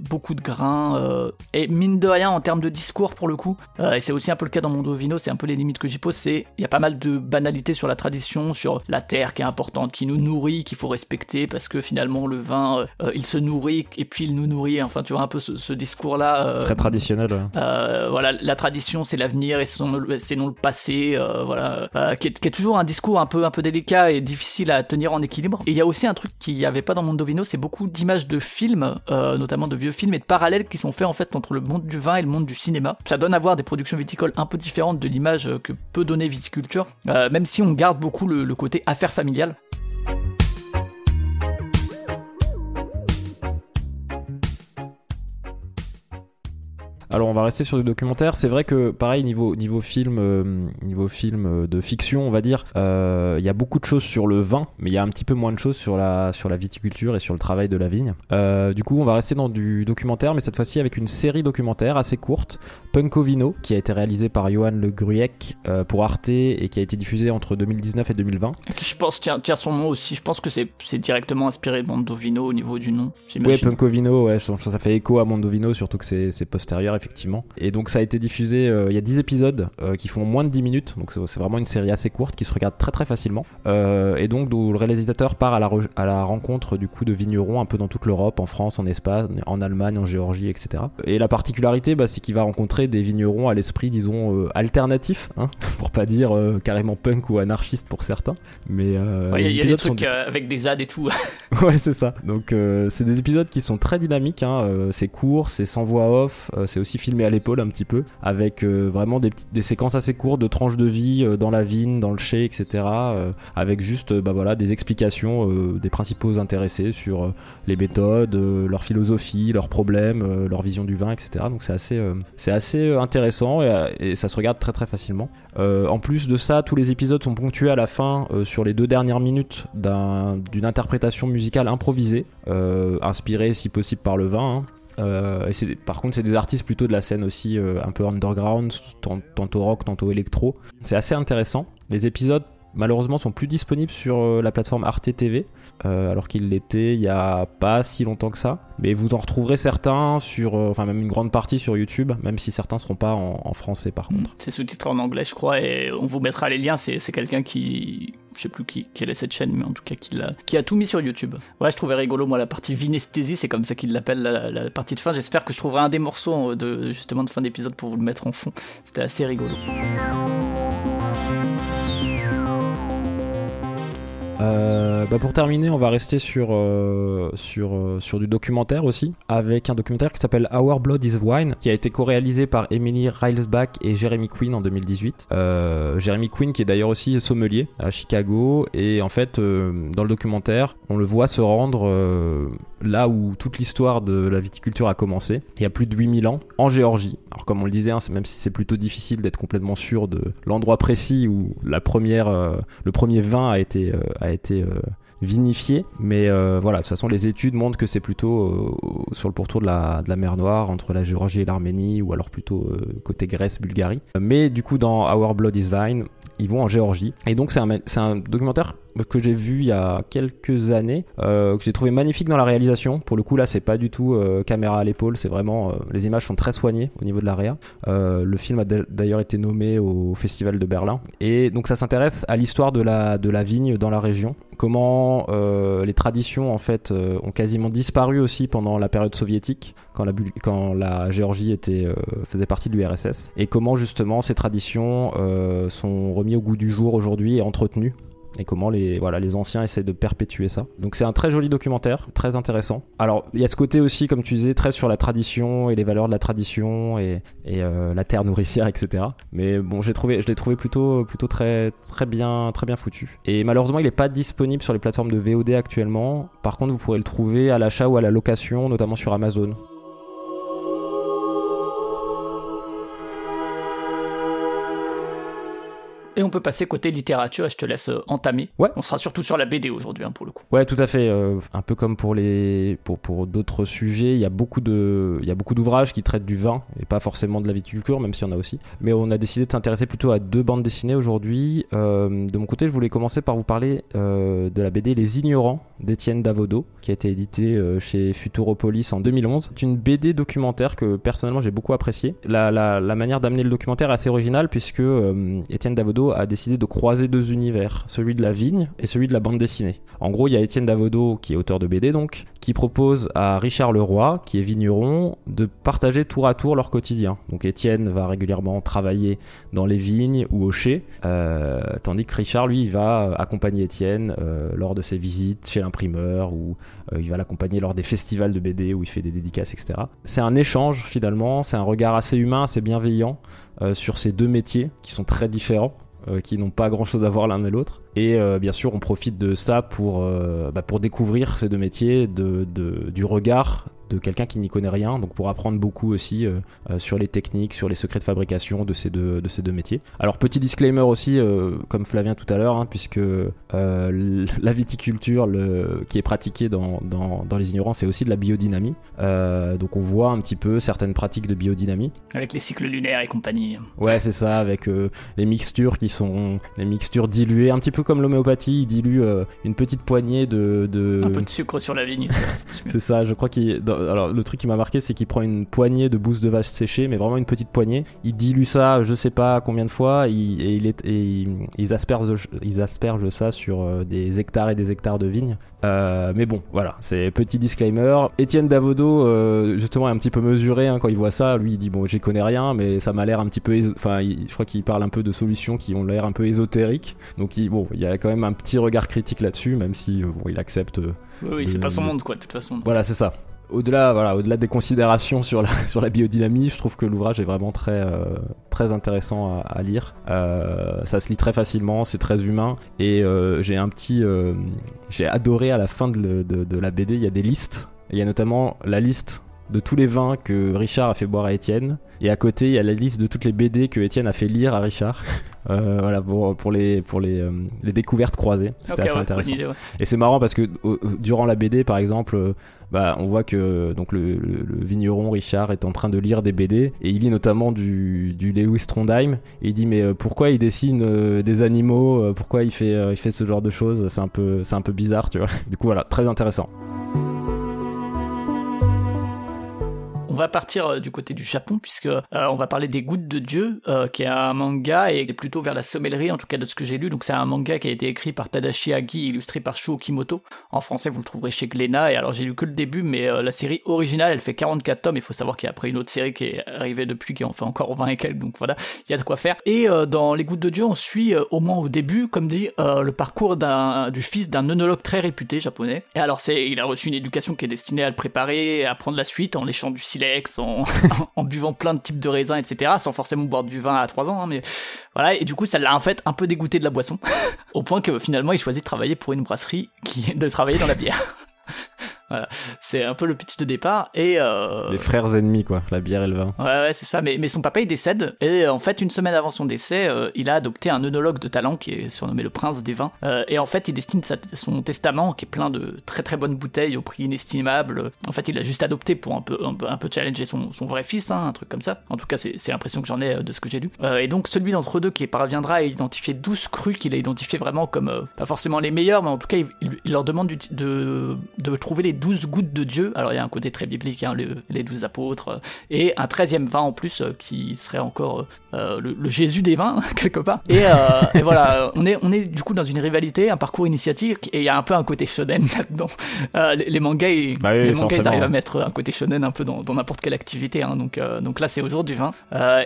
beaucoup de grains. et mine de rien, en termes de discours, pour le coup, et c'est aussi un peu le cas dans Mondo Vino, c'est un peu les limites que j'y pose, c'est il y a pas mal de banalités sur la tradition, sur la terre qui est importante, qui nous nourrit, qu'il faut respecter parce que finalement le vin, euh, il se nourrit et puis il nous nourrit. Enfin, tu vois un peu ce, ce discours-là. Euh, Très traditionnel. Euh, voilà, la tradition c'est l'avenir et c'est non le passé. Euh, voilà, euh, qui est, qui, est, toujours un discours un peu un peu délicat et difficile à tenir en équilibre. Et il y a aussi un truc qu'il n'y avait pas dans Mondovino, c'est beaucoup d'images de films, notamment de vieux films et de parallèles qui sont faits en fait entre le monde du vin et le monde du cinéma. Ça donne à voir des productions viticoles un peu différentes de l'image que peut donner viticulture culture, euh, même si on garde beaucoup le, le côté affaire familiale. Alors on va rester sur du documentaire. C'est vrai que pareil niveau niveau film euh, niveau film euh, de fiction on va dire il euh, y a beaucoup de choses sur le vin mais il y a un petit peu moins de choses sur la sur la viticulture et sur le travail de la vigne. Euh, du coup on va rester dans du documentaire mais cette fois-ci avec une série documentaire assez courte Punkovino qui a été réalisé par Johan Le Gruyec euh, pour Arte et qui a été diffusé entre 2019 et 2020. Je pense tiens tiens son nom aussi. Je pense que c'est c'est directement inspiré de Mondovino au niveau du nom. Ouais Punkovino ouais ça, ça fait écho à Mondovino surtout que c'est c'est postérieur effectivement. Et donc ça a été diffusé, euh, il y a 10 épisodes euh, qui font moins de 10 minutes, donc c'est vraiment une série assez courte qui se regarde très très facilement. Euh, et donc le réalisateur part à la, à la rencontre du coup de vignerons un peu dans toute l'Europe, en France, en Espagne, en Allemagne, en Géorgie, etc. Et la particularité, bah, c'est qu'il va rencontrer des vignerons à l'esprit, disons, alternatif, hein, *laughs* pour pas dire carrément punk ou anarchiste pour certains. Mais il ouais, y a des trucs sont... avec des ZAD et tout. *laughs* *laughs* ouais, c'est ça. Donc c'est des épisodes qui sont très dynamiques, hein, c'est court, c'est sans voix off, c'est aussi filmé à l'épaule un petit peu, avec euh, vraiment des, petites, des séquences assez courtes de tranches de vie euh, dans la vigne, dans le chai, etc. Euh, avec juste bah voilà, des explications des principaux intéressés sur les méthodes, leur philosophie, leurs problèmes, leur vision du vin, etc. Donc c'est assez, c'est assez intéressant et, ça se regarde très très facilement. en plus de ça, tous les épisodes sont ponctués à la fin sur les deux dernières minutes d'une un, interprétation musicale improvisée, inspirée si possible par le vin. Hein. Euh, par contre, c'est des artistes plutôt de la scène aussi euh, un peu underground, tantôt rock, tantôt électro. C'est assez intéressant. Les épisodes malheureusement sont plus disponibles sur euh, la plateforme Arte TV, euh, alors qu'il l'était il y a pas si longtemps que ça. Mais vous en retrouverez certains sur, euh, enfin même une grande partie sur YouTube, même si certains seront pas en, français par contre. C'est sous-titré en anglais, je crois, et on vous mettra les liens. C'est quelqu'un qui, je sais plus qui, quelle est cette chaîne, mais en tout cas qui a, qui a tout mis sur YouTube. Ouais, je trouvais rigolo moi la partie vinesthésie, c'est comme ça qu'il l'appelle la, la, partie de fin. J'espère que je trouverai un des morceaux de justement de fin d'épisode pour vous le mettre en fond. C'était assez rigolo. Euh, bah pour terminer, on va rester sur, euh, sur, euh, sur du documentaire aussi, avec un documentaire qui s'appelle Our Blood is Wine, qui a été co-réalisé par Emily Reilsbach et Jeremy Quinn en 2018. Euh, Jeremy Quinn qui est d'ailleurs aussi sommelier à Chicago, et en fait, euh, dans le documentaire, on le voit se rendre là où toute l'histoire de la viticulture a commencé, il y a plus de 8000 ans, en Géorgie. Alors comme on le disait, hein, même si c'est plutôt difficile d'être complètement sûr de l'endroit précis où la première, le premier vin a été... A a été euh, vinifié. Mais euh, voilà, de toute façon, les études montrent que c'est plutôt euh, sur le pourtour de la, de la mer Noire, entre la Géorgie et l'Arménie, ou alors plutôt côté Grèce, Bulgarie. Mais du coup, dans Our Blood is Vine, ils vont en Géorgie. Et donc, c'est un, un documentaire que j'ai vu il y a quelques années, que j'ai trouvé magnifique dans la réalisation. Pour le coup, là, c'est pas du tout caméra à l'épaule, c'est vraiment les images sont très soignées au niveau de l'area. le film a d'ailleurs été nommé au Festival de Berlin et donc ça s'intéresse à l'histoire de la de la vigne dans la région comment euh, les traditions en fait euh, ont quasiment disparu aussi pendant la période soviétique quand la, quand la Géorgie était, euh, faisait partie de l'URSS et comment justement ces traditions sont remis au goût du jour aujourd'hui et entretenues et comment les, voilà, les anciens essaient de perpétuer ça. Donc c'est un très joli documentaire, très intéressant. Alors il y a ce côté aussi, comme tu disais, très sur la tradition et les valeurs de la tradition et, euh, la terre nourricière, etc. Mais bon, j'ai trouvé, je l'ai trouvé plutôt, très bien, très bien foutu. Et malheureusement, il n'est pas disponible sur les plateformes de VOD actuellement. Par contre, vous pourrez le trouver à l'achat ou à la location, notamment sur Amazon. Et on peut passer côté littérature et je te laisse euh, entamer. Ouais. On sera surtout sur la BD aujourd'hui hein, pour le coup. Ouais, tout à fait. Euh, un peu comme pour les pour, pour d'autres sujets, il y a beaucoup de il y a beaucoup d'ouvrages qui traitent du vin et pas forcément de la viticulture, même s'il y en a aussi. Mais on a décidé de s'intéresser plutôt à deux bandes dessinées aujourd'hui. Euh, de mon côté, je voulais commencer par vous parler de la BD Les Ignorants d'Étienne Davodo, qui a été édité chez Futuropolis en 2011. C'est une BD documentaire que personnellement j'ai beaucoup apprécié. La, la, la manière d'amener le documentaire est assez originale puisque Étienne Davodo a décidé de croiser deux univers, celui de la vigne et celui de la bande dessinée. En gros, il y a Étienne Davodo, qui est auteur de BD donc, qui propose à Richard Leroy, qui est vigneron, de partager tour à tour leur quotidien. Donc Étienne va régulièrement travailler dans les vignes ou au chai, euh, tandis que Richard, lui, va accompagner Étienne euh, lors de ses visites chez l'imprimeur ou euh, il va l'accompagner lors des festivals de BD où il fait des dédicaces, etc. C'est un échange finalement, c'est un regard assez humain, assez bienveillant sur ces deux métiers qui sont très différents. Euh, qui n'ont pas grand chose à voir l'un et l'autre. Et euh, bien sûr, on profite de ça pour, euh, bah, pour découvrir ces deux métiers, de, de, du regard de quelqu'un qui n'y connaît rien, donc pour apprendre beaucoup aussi euh, euh, sur les techniques, sur les secrets de fabrication de ces deux, de ces deux métiers. Alors petit disclaimer aussi, euh, comme Flavien tout à l'heure, hein, puisque *laughs* la viticulture le, qui est pratiquée dans, dans, dans les ignorants, c'est aussi de la biodynamie. donc on voit un petit peu certaines pratiques de biodynamie. Avec les cycles lunaires et compagnie. Ouais, c'est ça, avec les mixtures qui sont les mixtures diluées, un petit peu comme l'homéopathie, il dilue une petite poignée de, de... Un peu de sucre sur la vigne. *laughs* c'est ça, je crois qu'il alors le truc qui m'a marqué, c'est qu'il prend une poignée de bousses de vache séchées, mais vraiment une petite poignée. Il dilue ça, je sais pas combien de fois, et, il est, et ils aspergent, ils aspergent ça sur euh, des hectares et des hectares de vignes. Euh, mais bon, voilà, c'est petit disclaimer. Étienne Davodo, euh, justement, est un petit peu mesuré hein, quand il voit ça. Lui, il dit bon, j'y connais rien, mais ça m'a l'air un petit peu, enfin, je crois qu'il parle un peu de solutions qui ont l'air un peu ésotériques. Donc, il, bon, il y a quand même un petit regard critique là-dessus, même si bon, il accepte. oui, oui c'est pas son monde, quoi, de toute façon. Voilà, c'est ça au-delà voilà au-delà des considérations sur la *laughs* sur la biodynamie je trouve que l'ouvrage est vraiment très euh, très intéressant à, lire euh, ça se lit très facilement c'est très humain et euh, j'ai un petit j'ai adoré à la fin de, de, la BD il y a des listes il y a notamment la liste de tous les vins que Richard a fait boire à Étienne. Et à côté il y a la liste de toutes les BD que Étienne a fait lire à Richard. *laughs* Voilà pour, pour les pour les, les découvertes croisées. C'était assez intéressant. et c'est marrant parce que durant la BD par exemple bah, on voit que donc le, vigneron Richard est en train de lire des BD et il lit notamment du, du Lewis Trondheim et il dit mais euh, pourquoi il dessine euh, des animaux, euh, pourquoi il fait, il fait ce genre de choses, c'est un peu, c'est un peu bizarre, tu vois. *laughs* Du coup voilà, très intéressant. Va partir euh, du côté du Japon puisque euh, on va parler des Gouttes de Dieu, euh, qui est un manga et plutôt vers la sommellerie en tout cas de ce que j'ai lu. Donc c'est un manga qui a été écrit par Tadashi Agi, illustré par Shu Okimoto. En français vous le trouverez chez Glénat et alors j'ai lu que le début, mais la série originale elle fait 44 tomes. Il faut savoir qu'il y a après une autre série qui est arrivée depuis qui en fait encore 20 et quelques. Donc voilà, il y a de quoi faire. Et dans les Gouttes de Dieu on suit au moins au début, comme dit, le parcours du fils d'un œnologue très réputé japonais. Et alors c'est il a reçu une éducation qui est destinée à le préparer à prendre la suite en léchant du silex *laughs* en, buvant plein de types de raisins, etc., sans forcément boire du vin à 3 ans, hein, mais voilà, et du coup, ça l'a en fait un peu dégoûté de la boisson, *laughs* au point que finalement, il choisit de travailler pour une brasserie qui de travailler dans la bière. *laughs* Voilà, c'est un peu le pitch de départ. Et euh... Les frères ennemis, quoi, la bière et le vin. Ouais, ouais, c'est ça. Mais, mais son papa, il décède. Et en fait, une semaine avant son décès, euh, il a adopté un œnologue de talent qui est surnommé le prince des vins. Euh, et en fait, il destine sa, son testament, qui est plein de très très bonnes bouteilles au prix inestimable. En fait, il l'a juste adopté pour un peu, un peu, un peu challenger son, son vrai fils, hein, un truc comme ça. En tout cas, c'est l'impression que j'en ai euh, de ce que j'ai lu. Euh, et donc, celui d'entre eux deux qui parviendra à identifier 12 crus qu'il a identifié vraiment comme, euh, pas forcément les meilleurs, mais en tout cas, il, il leur demande de, de trouver les 12 gouttes de Dieu. Alors, il y a un côté très biblique, hein, le, les 12 apôtres, et un 13e vin en plus, qui serait encore le, le, Jésus des vins, *laughs* quelque part. Et, et, voilà, on est, on est du coup dans une rivalité, un parcours initiatique, et il y a un peu un côté shonen *laughs* là-dedans. les, les, mangas, ils, bah oui, les mangas ils arrivent à mettre un côté shonen un peu dans n'importe quelle activité. Hein, donc, donc là, c'est au jour du vin.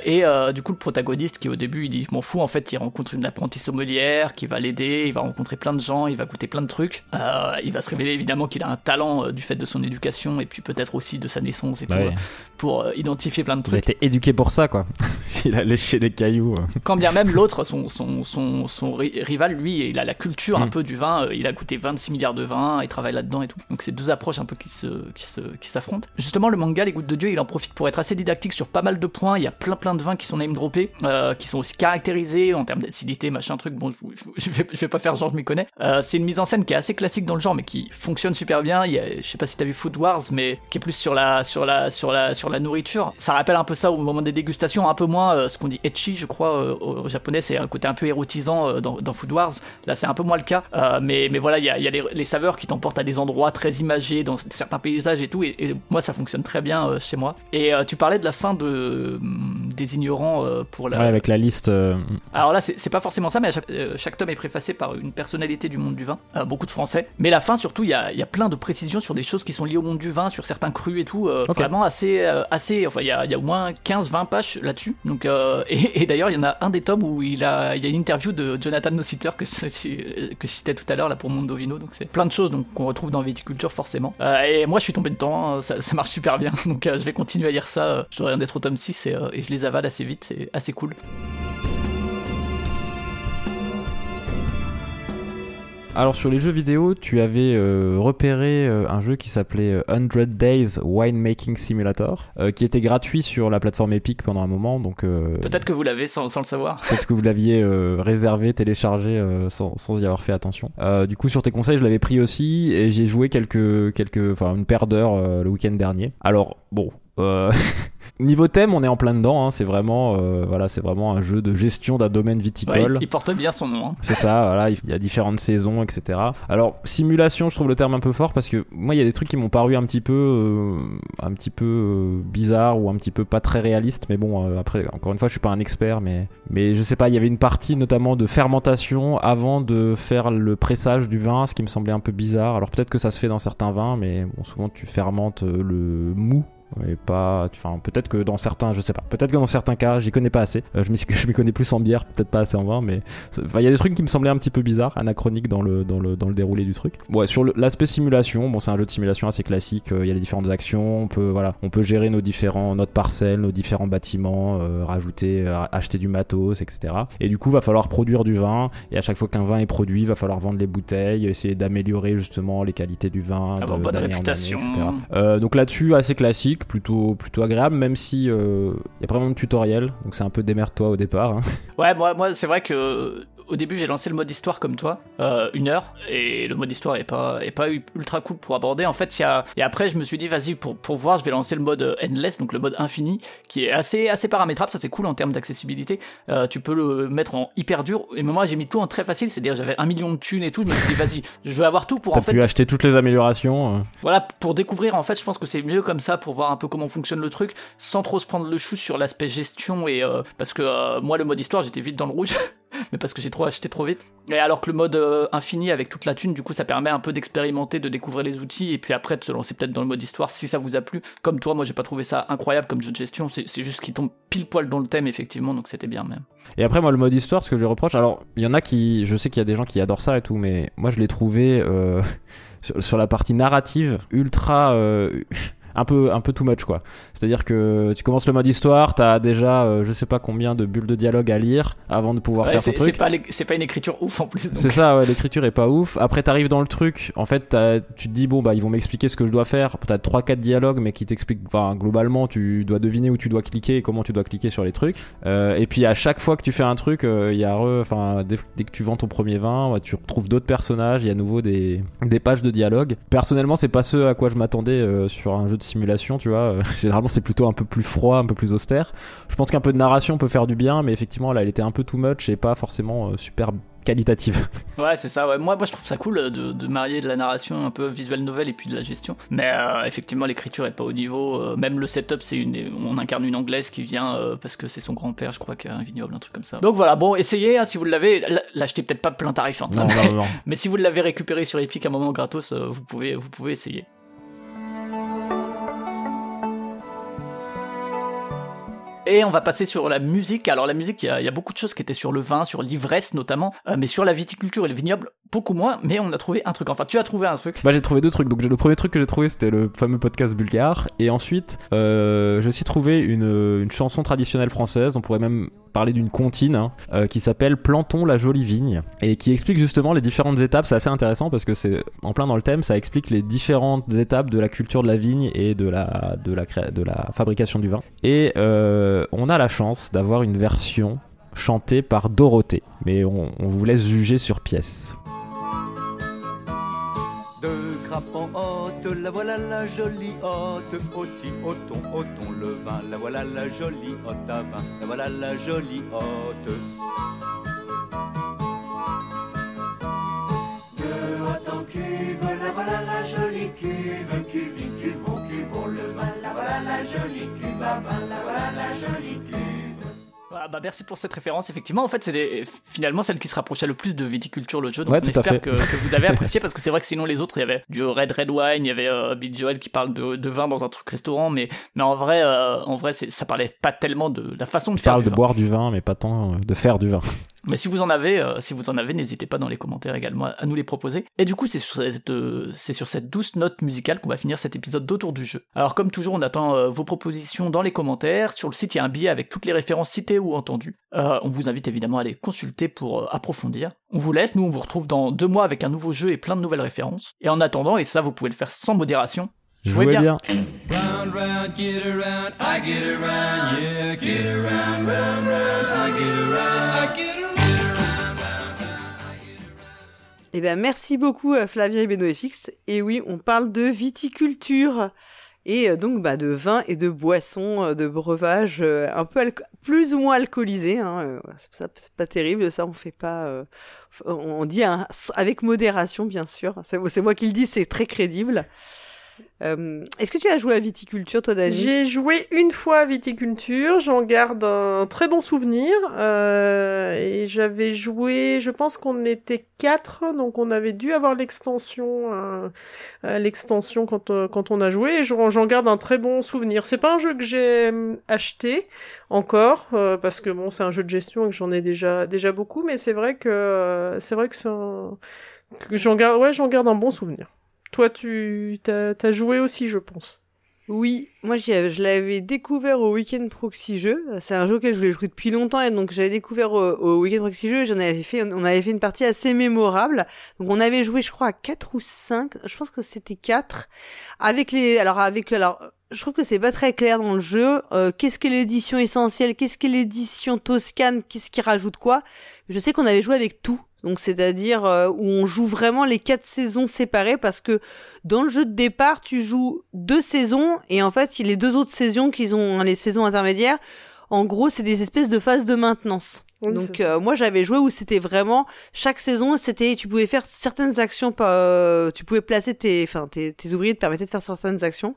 et du coup, le protagoniste qui au début, il dit, je m'en fous, en fait, il rencontre une apprentie sommelière qui va l'aider, il va rencontrer plein de gens, il va goûter plein de trucs. Euh, il va se révéler évidemment qu'il a un talent euh, du fait de son éducation et puis peut-être aussi de sa naissance et tout, Ouais. pour euh, identifier plein de Il a trucs. été éduqué pour ça, quoi. *laughs* S'il a léché des cailloux. euh. Quand bien même l'autre, son, son, son, son ri- rival, lui, il a la culture un Mm. peu du vin, euh, il a goûté 26 milliards de vins, il travaille là-dedans et tout. Donc c'est deux approches un peu qui se, qui se, qui s'affrontent. Justement, le manga Les Gouttes de Dieu, il en profite pour être assez didactique sur pas mal de points. Il y a plein plein de vins qui sont name droppés, euh, qui sont aussi caractérisés en termes d'acidité, machin truc. Bon, je, vais, je vais pas faire genre je m'y connais. Euh, c'est une mise en scène qui est assez classique dans le genre, mais qui fonctionne super bien. Il y a, je sais pas si t'as vu Food Wars, mais qui est plus sur la, sur la, sur la, sur la nourriture. Ça rappelle un peu ça au moment des dégustations, un peu moins euh, ce qu'on dit etchi, je crois, euh, au, japonais. C'est un côté un peu érotisant euh, dans, dans Food Wars. Là, c'est un peu moins le cas. Mais, mais voilà, il y a, il y a les, les saveurs qui t'emportent à des endroits très imagés, dans certains paysages et tout. Et, et moi, ça fonctionne très bien chez moi. Et tu parlais de la fin de, hum, des ignorants pour la, Ouais, avec la liste. euh, alors là, c'est pas forcément ça, mais chaque, chaque tome est préfacé par une personnalité du monde du vin, beaucoup de français. Mais la fin, surtout, il y a, il y a plein de précisions sur des choses qui sont liées au monde du vin, sur certains crus et tout. euh. Vraiment assez, euh, assez. Enfin, il y a, il y a au moins 15-20 pages là-dessus. Donc, euh, et, et d'ailleurs, il y en a un des tomes où il, a, il y a une interview de Jonathan Nossiter que, que citais tout à l'heure là pour Mondovino. Donc, c'est plein de choses donc, qu'on retrouve dans Viticulture forcément. Euh, et moi, je suis tombé dedans, hein, ça, ça marche super bien. *laughs* Donc, je vais continuer à lire ça. Je dois rien d'être au tome 6 et, euh, et je les avale assez vite, c'est assez cool. Alors sur les jeux vidéo, tu avais euh, repéré euh, un jeu qui s'appelait euh, 100 Days Winemaking Simulator, euh, qui était gratuit sur la plateforme Epic pendant un moment, donc euh, Peut-être que vous l'avez sans, sans le savoir. *laughs* peut-être que vous l'aviez euh, réservé, téléchargé euh, sans, sans y avoir fait attention. Euh, du coup sur tes conseils, je l'avais pris aussi et j'ai joué quelques quelques enfin une paire d'heures euh, le week-end dernier. Alors bon. Euh... *laughs* Niveau thème, on est en plein dedans. Hein, c'est vraiment, euh, voilà, c'est vraiment un jeu de gestion d'un domaine viticole. il, il porte bien son nom. hein. C'est ça, *laughs* voilà, il y a différentes saisons, etc. Alors, simulation, je trouve le terme un peu fort parce que moi, il y a des trucs qui m'ont paru un petit peu, euh, un petit peu euh, bizarre ou un petit peu pas très réaliste. Mais bon, après, encore une fois, je suis pas un expert, mais, mais je sais pas, il y avait une partie notamment de fermentation avant de faire le pressage du vin, ce qui me semblait un peu bizarre. Alors peut-être que ça se fait dans certains vins, mais bon, souvent tu fermentes le mou et pas enfin peut-être que dans certains je sais pas peut-être que dans certains cas j'y connais pas assez Euh, je m'y *laughs* connais plus en bière peut-être pas assez en vin mais il y a des trucs qui me semblaient un petit peu bizarres, anachroniques dans le, dans le, dans le déroulé du truc. Ouais, sur l'aspect simulation, bon, c'est un jeu de simulation assez classique. euh, Il y a les différentes actions, on peut, voilà, on peut gérer nos différents, notre parcelle, nos différents bâtiments, euh, rajouter, euh, acheter du matos, etc. Et du coup, va falloir produire du vin. Et à chaque fois qu'un vin est produit, va falloir vendre les bouteilles, essayer d'améliorer justement les qualités du vin, de- en année, réputation. etc. Euh, donc là-dessus, assez classique, plutôt, plutôt agréable, même si euh, il y a vraiment de tutoriel. Donc c'est un peu démerde-toi au départ. hein. Ouais, moi, moi c'est vrai que au début j'ai lancé le mode histoire comme toi, euh, une heure, et le mode histoire est pas, est pas ultra cool pour aborder. En fait, y a, et après je me suis dit, vas-y, pour, pour voir, je vais lancer le mode euh, endless, donc le mode infini, qui est assez, assez paramétrable, ça c'est cool en termes d'accessibilité. Euh, tu peux le mettre en hyper dur, et moi j'ai mis tout en très facile, c'est-à-dire j'avais un million de thunes et tout, je me suis dit, vas-y, je veux avoir tout pour en fait pu acheter toutes les améliorations. voilà, pour découvrir, en fait, je pense que c'est mieux comme ça pour voir un peu comment fonctionne le truc, sans trop se prendre le chou sur l'aspect gestion et euh, parce que euh, moi le mode histoire j'étais vite dans le rouge, *laughs* mais parce que j'ai trop acheté trop vite. Et alors que le mode euh, infini avec toute la thune, du coup, ça permet un peu d'expérimenter, de découvrir les outils et puis après de se lancer peut-être dans le mode histoire si ça vous a plu. Comme toi, moi j'ai pas trouvé ça incroyable comme jeu de gestion, c'est juste qu'il tombe pile poil dans le thème effectivement, donc c'était bien même. Et après, moi, le mode histoire, ce que je lui reproche, alors, il y en a qui, je sais qu'il y a des gens qui adorent ça et tout, mais moi, je l'ai trouvé euh, *laughs* sur, sur la partie narrative ultra. euh, un peu un peu too much quoi. C'est-à-dire que tu commences le mode histoire, t'as déjà euh, je sais pas combien de bulles de dialogue à lire avant de pouvoir Ouais, faire ton truc. c'est pas, pas une écriture ouf en plus. C'est ça, ouais, l'écriture est pas ouf. Après, t'arrives dans le truc, en fait, tu te dis, bon, bah, ils vont m'expliquer ce que je dois faire. T'as 3-4 dialogues, mais qui t'expliquent, enfin, globalement, tu dois deviner où tu dois cliquer et comment tu dois cliquer sur les trucs. Euh, et puis, à chaque fois que tu fais un truc, euh, il y a, enfin, dès, dès que tu vends ton premier vin, ouais, tu retrouves d'autres personnages, il y a à nouveau des, des pages de dialogue. Personnellement, c'est pas ce à quoi je m'attendais euh, sur un jeu de simulation, tu vois. Euh, *laughs* Généralement, c'est plutôt un peu plus froid, un peu plus austère. Je pense qu'un peu de narration peut faire du bien, mais effectivement, là, elle était un peu too much et pas forcément euh, super qualitative. *laughs* Ouais, c'est ça. Ouais. Moi, moi, je trouve ça cool euh, de, de marier de la narration un peu visuelle nouvelle et puis de la gestion. Mais euh, effectivement, l'écriture est pas au niveau. Euh, même le setup, c'est une, on incarne une anglaise qui vient euh, parce que c'est son grand-père, je crois, qui a un vignoble, un truc comme ça. Donc voilà. Bon, essayez hein, si vous l'avez. L'achetez peut-être pas plein tarif. hein. Non, non, non. *laughs* Mais si vous l'avez récupéré sur Epic à un moment gratos, vous pouvez, vous pouvez essayer. Et on va passer sur la musique. Alors la musique, il y, a- beaucoup de choses qui étaient sur le vin, sur l'ivresse notamment, euh, mais sur la viticulture et le vignoble, beaucoup moins. Mais on a trouvé un truc. Enfin, tu as trouvé un truc. Bah j'ai trouvé deux trucs. Donc le premier truc que j'ai trouvé c'était le fameux podcast bulgare et ensuite euh, j'ai aussi trouvé une, une chanson traditionnelle française. On pourrait même parler d'une comptine hein, euh, qui s'appelle Plantons la jolie vigne et qui explique justement les différentes étapes. C'est assez intéressant parce que c'est en plein dans le thème. Ça explique les différentes étapes de la culture de la vigne et de la de la de la fabrication du vin. Et euh, on a la chance d'avoir une version chantée par Dorothée. Mais on vous laisse juger sur pièce. De grappe en la voilà la jolie hôte, ôti, oton, oton, le vin, la voilà la jolie hôte à vin, la voilà la jolie hôte. De haute en cuve, la voilà la jolie cuve, cuvine, cuvon, cuvon, le vin, la voilà la jolie cuve à la voilà la jolie cuve. Ah bah merci pour cette référence. Effectivement, en fait, c'est finalement celle qui se rapprochait le plus de viticulture le jeu. Donc Ouais, on espère que, que vous avez apprécié parce que c'est vrai que sinon les autres, il y avait du Red Red Wine, il y avait euh, Bill Joel qui parle de, de vin dans un truc restaurant, mais mais en vrai, euh, en vrai, ça parlait pas tellement de la façon de faire parle du de vin. boire du vin, mais pas tant euh, de faire du vin. Mais si vous en avez, euh, si vous en avez, n'hésitez pas dans les commentaires également à, à nous les proposer. Et du coup, c'est sur cette, euh, c'est sur cette douce note musicale qu'on va finir cet épisode d'Autour du jeu. Alors comme toujours, on attend euh, vos propositions dans les commentaires. Sur le site, il y a un billet avec toutes les références citées ou entendues. Euh, on vous invite évidemment à les consulter pour euh, approfondir. On vous laisse, nous on vous retrouve dans deux mois avec un nouveau jeu et plein de nouvelles références. Et en attendant, et ça vous pouvez le faire sans modération, Jouez Jouez bien. bien. Round, round, get around, I get around, yeah, get around, round, round, Eh ben, merci beaucoup à Flavien et Benoît-FX. Et oui, on parle de viticulture. Et euh, donc, bah, de vin et de boissons, euh, de breuvages euh, un peu plus ou moins alcoolisés. Hein, euh, c'est pas terrible, ça, on fait pas. euh, on dit avec modération, bien sûr. C'est moi qui le dis, c'est très crédible. Euh, Est-ce que tu as joué à viticulture, toi, Dani? J'ai joué une fois à Viticulture, j'en garde un très bon souvenir. euh, et j'avais joué, je pense qu'on était quatre, donc on avait dû avoir l'extension, euh, euh, l'extension quand quand on a joué. Et j'en garde un très bon souvenir. C'est pas un jeu que j'ai acheté encore parce que bon, c'est un jeu de gestion et que j'en ai déjà déjà beaucoup, mais c'est vrai que c'est vrai que que j'en garde, ouais, j'en garde un bon souvenir. Toi, tu as joué aussi, je pense. Oui, moi je l'avais découvert au Weekend Proxy Jeux. C'est un jeu auquel je voulais jouer depuis longtemps et donc j'avais découvert au, au Weekend Proxy Jeux et j'en avais fait, on avait fait une partie assez mémorable. Donc on avait joué, je crois, à 4 ou 5, je pense que c'était 4. Avec les, alors avec, alors, je trouve que c'est pas très clair dans le jeu. Euh, qu'est-ce qu'est l'édition essentielle? Qu'est-ce qu'est l'édition Toscane? Qu'est-ce qui rajoute quoi? Je sais qu'on avait joué avec tout. Donc c'est-à-dire euh, où on joue vraiment les quatre saisons séparées parce que dans le jeu de départ, tu joues deux saisons et en fait, les deux autres saisons qu'ils ont, hein, les saisons intermédiaires, en gros, c'est des espèces de phases de maintenance. Oui, Donc euh, moi j'avais joué où c'était vraiment chaque saison c'était tu pouvais faire certaines actions pas euh, tu pouvais placer tes enfin tes, tes ouvriers te permettaient de faire certaines actions.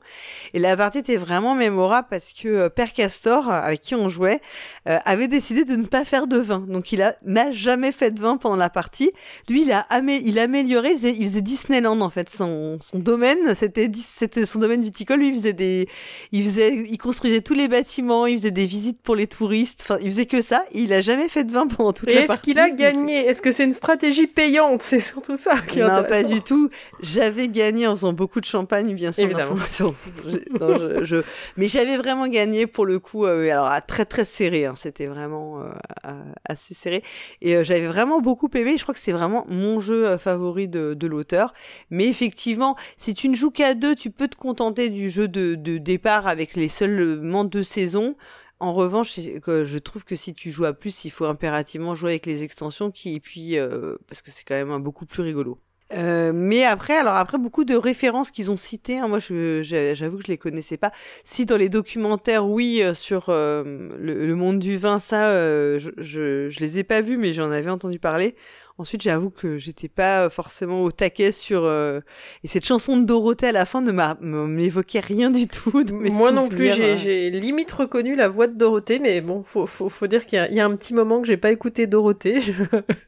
Et la partie était vraiment mémorable parce que euh, Père Castor avec qui on jouait euh, avait décidé de ne pas faire de vin. Donc il a n'a jamais fait de vin pendant la partie. Lui il a amé il améliorait il faisait, il faisait Disneyland en fait son son domaine. C'était c'était son domaine viticole. Lui il faisait des il faisait il construisait tous les bâtiments il faisait des visites pour les touristes. Enfin il faisait que ça. Et il a jamais fait fait de vin pendant toute Et la est-ce partie. qu'il a gagné? Est-ce que c'est une stratégie payante? C'est surtout ça qui est Non, pas intéressant. du tout. J'avais gagné en faisant beaucoup de champagne, bien sûr. Évidemment. d'information. Je- non, je- je- Mais j'avais vraiment gagné pour le coup. euh, alors, à très très serré. hein. C'était vraiment euh, assez serré. Et euh, j'avais vraiment beaucoup aimé. Je crois que c'est vraiment mon jeu favori de, de l'auteur. Mais effectivement, si tu ne joues qu'à deux, tu peux te contenter du jeu de, de départ avec les seulement deux saisons. En revanche, je trouve que si tu joues à plus, il faut impérativement jouer avec les extensions qui, et puis, euh, parce que c'est quand même beaucoup plus rigolo. Euh, mais après, alors après beaucoup de références qu'ils ont citées, hein, moi j'avoue que je les connaissais pas. Si dans les documentaires, oui, euh, sur euh, le, monde du vin, ça, je, je, je les ai pas vus, mais j'en avais entendu parler. Ensuite, j'avoue que j'étais pas forcément au taquet sur euh, et cette chanson de Dorothée à la fin ne m'évoquait rien du tout. de mes Moi non plus, souvenirs, j'ai limite reconnu la voix de Dorothée, mais bon, faut, faut, faut dire qu'il y, y a un petit moment que j'ai pas écouté Dorothée, *laughs* je,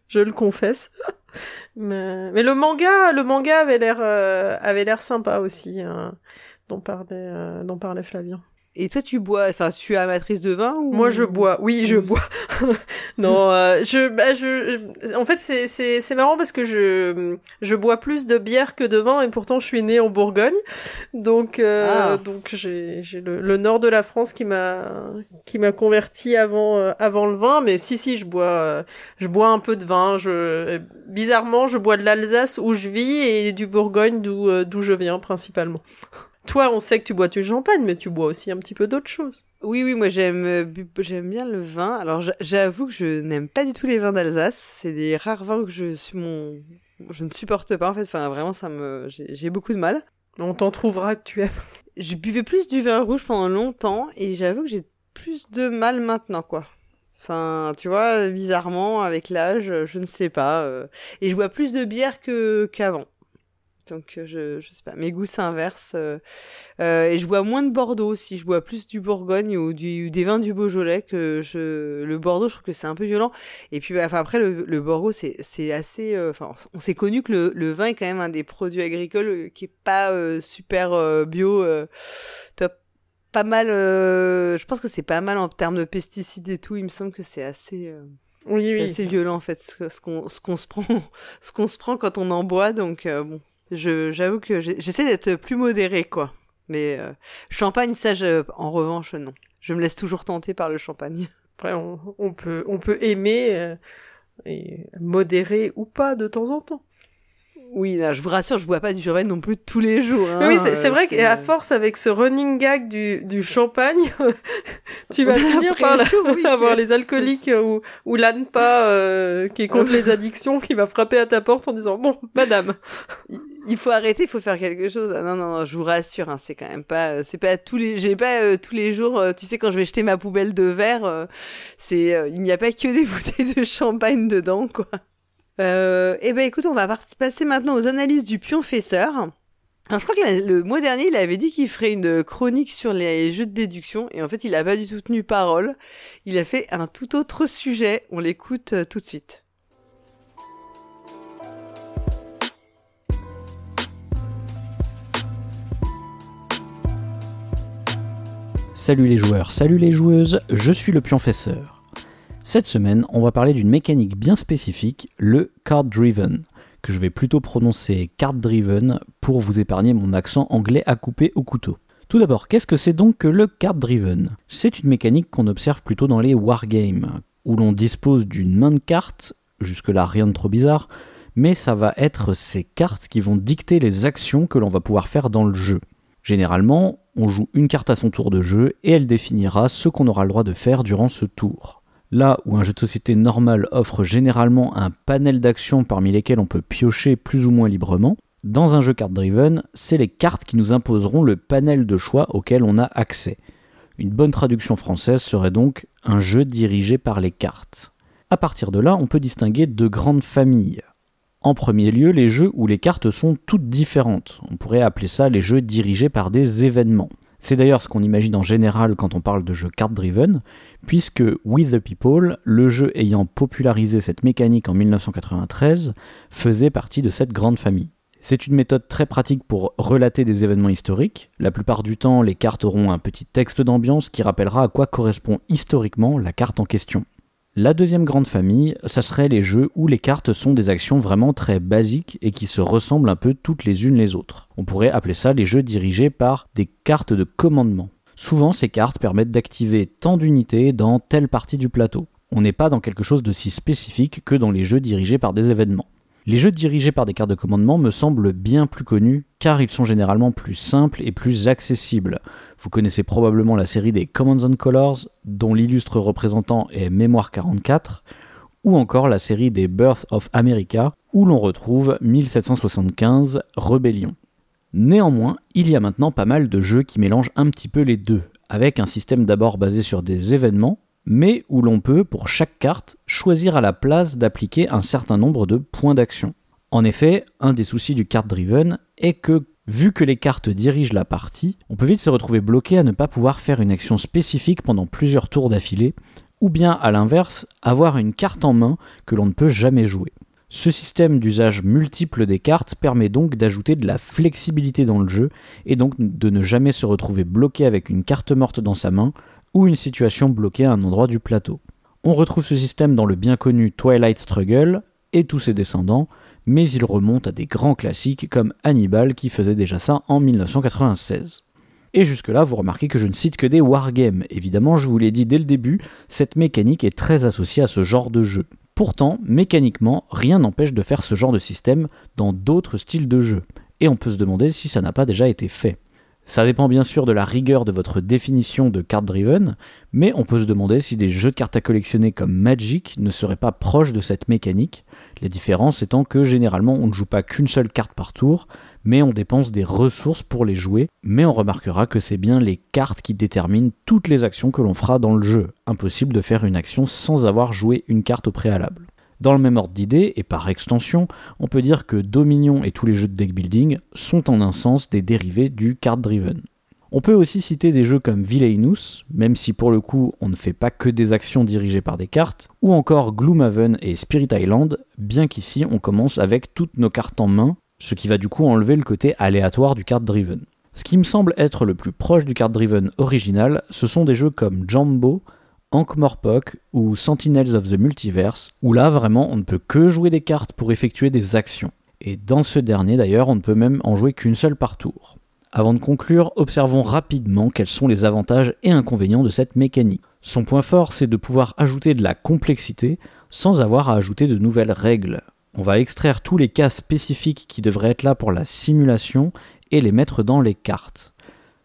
je le confesse. Mais, mais le manga, le manga avait l'air euh, avait l'air sympa aussi, hein, dont parlait euh, dont parlait Flavien. Et toi, tu bois, enfin, tu es amatrice de vin ou Moi, je bois. Oui, je bois. *laughs* non, euh, je, bah, je, je- en fait, c'est, c'est, c'est marrant parce que je, je bois plus de bière que de vin et pourtant je suis née en Bourgogne. Donc, euh, Ah. donc j'ai, j'ai le, le nord de la France qui m'a, qui m'a converti avant, euh, avant le vin. Mais si, si, je bois, euh, je bois un peu de vin. Je, bizarrement, je bois de l'Alsace où je vis et du Bourgogne d'où, euh, d'où je viens principalement. Toi, on sait que tu bois du champagne, mais tu bois aussi un petit peu d'autres choses. Oui, oui, moi j'aime euh, j'aime bien le vin. Alors j'a- j'avoue que je n'aime pas du tout les vins d'Alsace. C'est des rares vins que je suis mon je ne supporte pas en fait. Enfin vraiment ça me j'ai j'ai beaucoup de mal. On t'en trouvera que tu aimes. Je buvais plus du vin rouge pendant longtemps et j'avoue que j'ai plus de mal maintenant quoi. Enfin, tu vois, bizarrement avec l'âge, je ne sais pas. euh, Et je bois plus de bière que qu'avant. Donc euh, je je sais pas. Mes goûts s'inversent. euh, euh, et je bois moins de Bordeaux aussi. Je bois plus du Bourgogne ou, du, des vins du Beaujolais que je. Le Bordeaux, je trouve que c'est un peu violent. Et puis, bah, enfin, après, le, le Bordeaux, c'est c'est assez. euh, Enfin, on s'est connu que le, le vin est quand même un des produits agricoles qui est pas super bio. Top. Pas mal. je pense que c'est pas mal en termes de pesticides et tout. Il me semble que c'est assez. Oui, c'est oui. assez violent en fait ce, qu'on ce qu'on se prend *laughs* ce qu'on se prend quand on en boit donc euh, bon j'avoue que j'essaie d'être plus modéré quoi. Mais euh, champagne ça je, en revanche non. Je me laisse toujours tenter par le champagne. Après, on, on peut, on peut aimer euh, et modérer ou pas de temps en temps. Oui là, je vous rassure je bois pas du champagne non plus tous les jours hein, oui, c'est euh, vrai qu'à force, avec ce running gag du, du champagne, *laughs* tu vas finir par l'impression, *laughs* oui, avoir les alcooliques euh, ou, ou l'ANPA euh, qui est contre les *laughs* addictions qui va frapper à ta porte en disant Bon, madame. il faut arrêter, il faut faire quelque chose. Ah non, non, non, je vous rassure, hein, c'est quand même pas, euh, c'est pas tous les, j'ai pas euh, tous les jours. tu sais, quand je vais jeter ma poubelle de verre, euh, c'est, il n'y a pas que des bouteilles de champagne dedans, quoi. Euh, eh ben, écoute, on va passer maintenant aux analyses du pionfesseur. Alors, je crois que le mois dernier, il avait dit qu'il ferait une chronique sur les jeux de déduction, et en fait, il a pas du tout tenu parole. Il a fait un tout autre sujet. On l'écoute euh, tout de suite. Salut les joueurs, salut les joueuses, je suis le pionfesseur. Cette semaine, on va parler d'une mécanique bien spécifique, le card driven, que je vais plutôt prononcer card driven pour vous épargner mon accent anglais à couper au couteau. Tout d'abord, qu'est-ce que c'est donc que le card driven C'est une mécanique qu'on observe plutôt dans les wargames, où l'on dispose d'une main de cartes, jusque-là rien de trop bizarre, mais ça va être ces cartes qui vont dicter les actions que l'on va pouvoir faire dans le jeu. Généralement, on joue une carte à son tour de jeu et elle définira ce qu'on aura le droit de faire durant ce tour. Là où un jeu de société normal offre généralement un panel d'actions parmi lesquelles on peut piocher plus ou moins librement, dans un jeu card driven, c'est les cartes qui nous imposeront le panel de choix auquel on a accès. Une bonne traduction française serait donc un jeu dirigé par les cartes. À partir de là, on peut distinguer deux grandes familles. En premier lieu, les jeux où les cartes sont toutes différentes. On pourrait appeler ça les jeux dirigés par des événements. C'est d'ailleurs ce qu'on imagine en général quand on parle de jeux card-driven, puisque With the People, le jeu ayant popularisé cette mécanique en 1993, faisait partie de cette grande famille. C'est une méthode très pratique pour relater des événements historiques. La plupart du temps, les cartes auront un petit texte d'ambiance qui rappellera à quoi correspond historiquement la carte en question. La deuxième grande famille, ça serait les jeux où les cartes sont des actions vraiment très basiques et qui se ressemblent un peu toutes les unes les autres. On pourrait appeler ça les jeux dirigés par des cartes de commandement. Souvent, ces cartes permettent d'activer tant d'unités dans telle partie du plateau. On n'est pas dans quelque chose de si spécifique que dans les jeux dirigés par des événements. Les jeux dirigés par des cartes de commandement me semblent bien plus connus car ils sont généralement plus simples et plus accessibles. Vous connaissez probablement la série des Commands and Colors dont l'illustre représentant est Mémoire 44 ou encore la série des Birth of America où l'on retrouve 1775 Rebellion. Néanmoins, il y a maintenant pas mal de jeux qui mélangent un petit peu les deux, avec un système d'abord basé sur des événements, mais où l'on peut, pour chaque carte, choisir à la place d'appliquer un certain nombre de points d'action. En effet, un des soucis du card driven est que, vu que les cartes dirigent la partie, on peut vite se retrouver bloqué à ne pas pouvoir faire une action spécifique pendant plusieurs tours d'affilée, ou bien à l'inverse, avoir une carte en main que l'on ne peut jamais jouer. Ce système d'usage multiple des cartes permet donc d'ajouter de la flexibilité dans le jeu et donc de ne jamais se retrouver bloqué avec une carte morte dans sa main ou une situation bloquée à un endroit du plateau. On retrouve ce système dans le bien connu Twilight Struggle et tous ses descendants, mais il remonte à des grands classiques comme Hannibal qui faisait déjà ça en 1996. Et jusque-là, vous remarquez que je ne cite que des wargames. Évidemment, je vous l'ai dit dès le début, cette mécanique est très associée à ce genre de jeu. Pourtant, mécaniquement, rien n'empêche de faire ce genre de système dans d'autres styles de jeu. Et on peut se demander si ça n'a pas déjà été fait. Ça dépend bien sûr de la rigueur de votre définition de card driven, mais on peut se demander si des jeux de cartes à collectionner comme Magic ne seraient pas proches de cette mécanique, la différence étant que généralement on ne joue pas qu'une seule carte par tour, mais on dépense des ressources pour les jouer, mais on remarquera que c'est bien les cartes qui déterminent toutes les actions que l'on fera dans le jeu, impossible de faire une action sans avoir joué une carte au préalable. Dans le même ordre d'idée, et par extension, on peut dire que Dominion et tous les jeux de deck building sont en un sens des dérivés du card driven. On peut aussi citer des jeux comme Villainous, même si pour le coup on ne fait pas que des actions dirigées par des cartes, ou encore Gloomhaven et Spirit Island, bien qu'ici on commence avec toutes nos cartes en main, ce qui va du coup enlever le côté aléatoire du card driven. Ce qui me semble être le plus proche du card driven original, ce sont des jeux comme Jumbo, Ankh-Morpok ou Sentinels of the Multiverse, où là vraiment on ne peut que jouer des cartes pour effectuer des actions. Et dans ce dernier d'ailleurs, on ne peut même en jouer qu'une seule par tour. Avant de conclure, observons rapidement quels sont les avantages et inconvénients de cette mécanique. Son point fort, c'est de pouvoir ajouter de la complexité sans avoir à ajouter de nouvelles règles. On va extraire tous les cas spécifiques qui devraient être là pour la simulation et les mettre dans les cartes.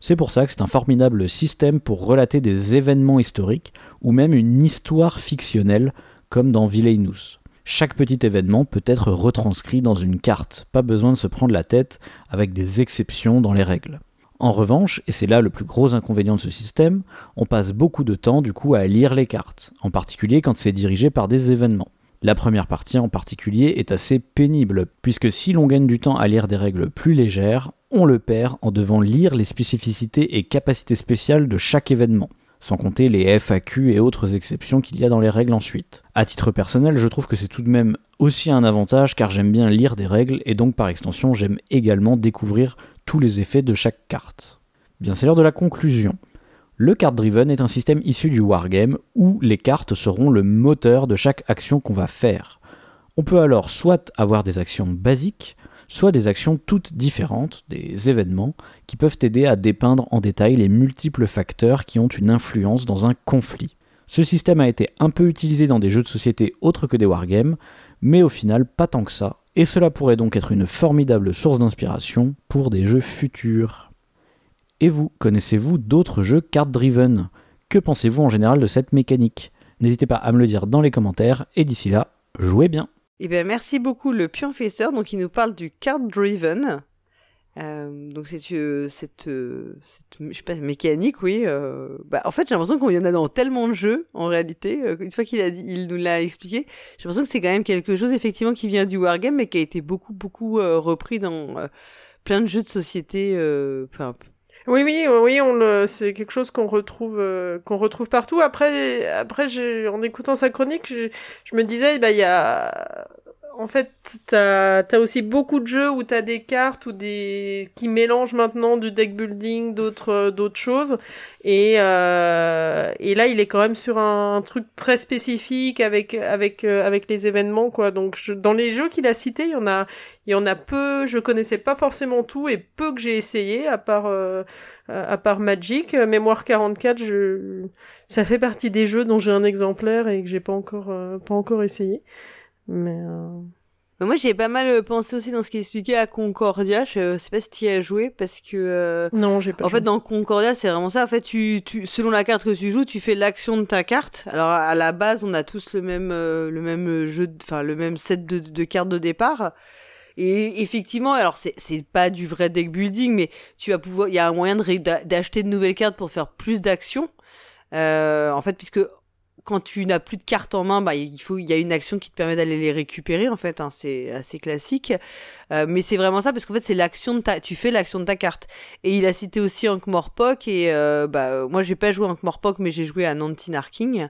C'est pour ça que c'est un formidable système pour relater des événements historiques ou même une histoire fictionnelle comme dans Villainous. Chaque petit événement peut être retranscrit dans une carte, pas besoin de se prendre la tête avec des exceptions dans les règles. En revanche, et c'est là le plus gros inconvénient de ce système, on passe beaucoup de temps du coup à lire les cartes, en particulier quand c'est dirigé par des événements. La première partie en particulier est assez pénible, puisque si l'on gagne du temps à lire des règles plus légères, on le perd en devant lire les spécificités et capacités spéciales de chaque événement, sans compter les FAQ et autres exceptions qu'il y a dans les règles ensuite. À titre personnel, je trouve que c'est tout de même aussi un avantage car j'aime bien lire des règles et donc par extension j'aime également découvrir tous les effets de chaque carte. Bien c'est l'heure de la conclusion. Le card driven est un système issu du wargame où les cartes seront le moteur de chaque action qu'on va faire. On peut alors soit avoir des actions basiques, soit des actions toutes différentes, des événements, qui peuvent aider à dépeindre en détail les multiples facteurs qui ont une influence dans un conflit. Ce système a été un peu utilisé dans des jeux de société autres que des wargames, mais au final pas tant que ça, et cela pourrait donc être une formidable source d'inspiration pour des jeux futurs. Et vous, connaissez-vous d'autres jeux card-driven? Que pensez-vous en général de cette mécanique? N'hésitez pas à me le dire dans les commentaires, et d'ici là, jouez bien Eh bien, merci beaucoup le pionfesseur, donc il nous parle du card-driven. Euh, donc c'est euh, cette, euh, mécanique, oui. Bah, en fait, j'ai l'impression qu'il y en a dans tellement de jeux, en réalité. Une fois qu'il a dit, il nous l'a expliqué, j'ai l'impression que c'est quand même quelque chose effectivement qui vient du wargame, mais qui a été beaucoup, beaucoup repris dans plein de jeux de société. Oui, oui, oui, on le, c'est quelque chose qu'on retrouve, euh, qu'on retrouve partout. Après, après, j'ai, en écoutant sa chronique, je, me disais, bah, il y a, en fait, t'as as aussi beaucoup de jeux où t'as des cartes ou des qui mélangent maintenant du deck building, d'autres d'autres choses. Et euh, et là, il est quand même sur un, truc très spécifique avec avec euh, avec les événements quoi. Donc je, dans les jeux qu'il a cités, il y en a il y en a peu. Je connaissais pas forcément tout et peu que j'ai essayé à part euh, à part Magic, Mémoire 44. Je ça fait partie des jeux dont j'ai un exemplaire et que j'ai pas encore pas encore essayé. Mais euh... Moi, j'ai pas mal euh, pensé aussi dans ce qu'il expliquait à Concordia. Je sais pas si tu y as joué parce que. Euh... Non, j'ai pas. En fait, dans Concordia, c'est vraiment ça. En fait, tu, tu, selon la carte que tu joues, tu fais l'action de ta carte. Alors, à la base, on a tous le même, euh, le même jeu, enfin, le même set de, de cartes de départ. Et effectivement, alors c'est c'est pas du vrai deck building, mais tu vas pouvoir, il y a un moyen d'acheter de nouvelles cartes pour faire plus d'actions. Euh, en fait, puisque quand tu n'as plus de cartes en main, bah, il faut, il y a une action qui te permet d'aller les récupérer, en fait, hein, c'est assez classique. Euh, mais c'est vraiment ça, parce qu'en fait, c'est l'action ta, tu fais l'action de ta carte. Et il a cité aussi Ankh-Morpok, et euh, bah, moi, j'ai pas joué à Ankh-Morpok, mais j'ai joué à Nantinarking,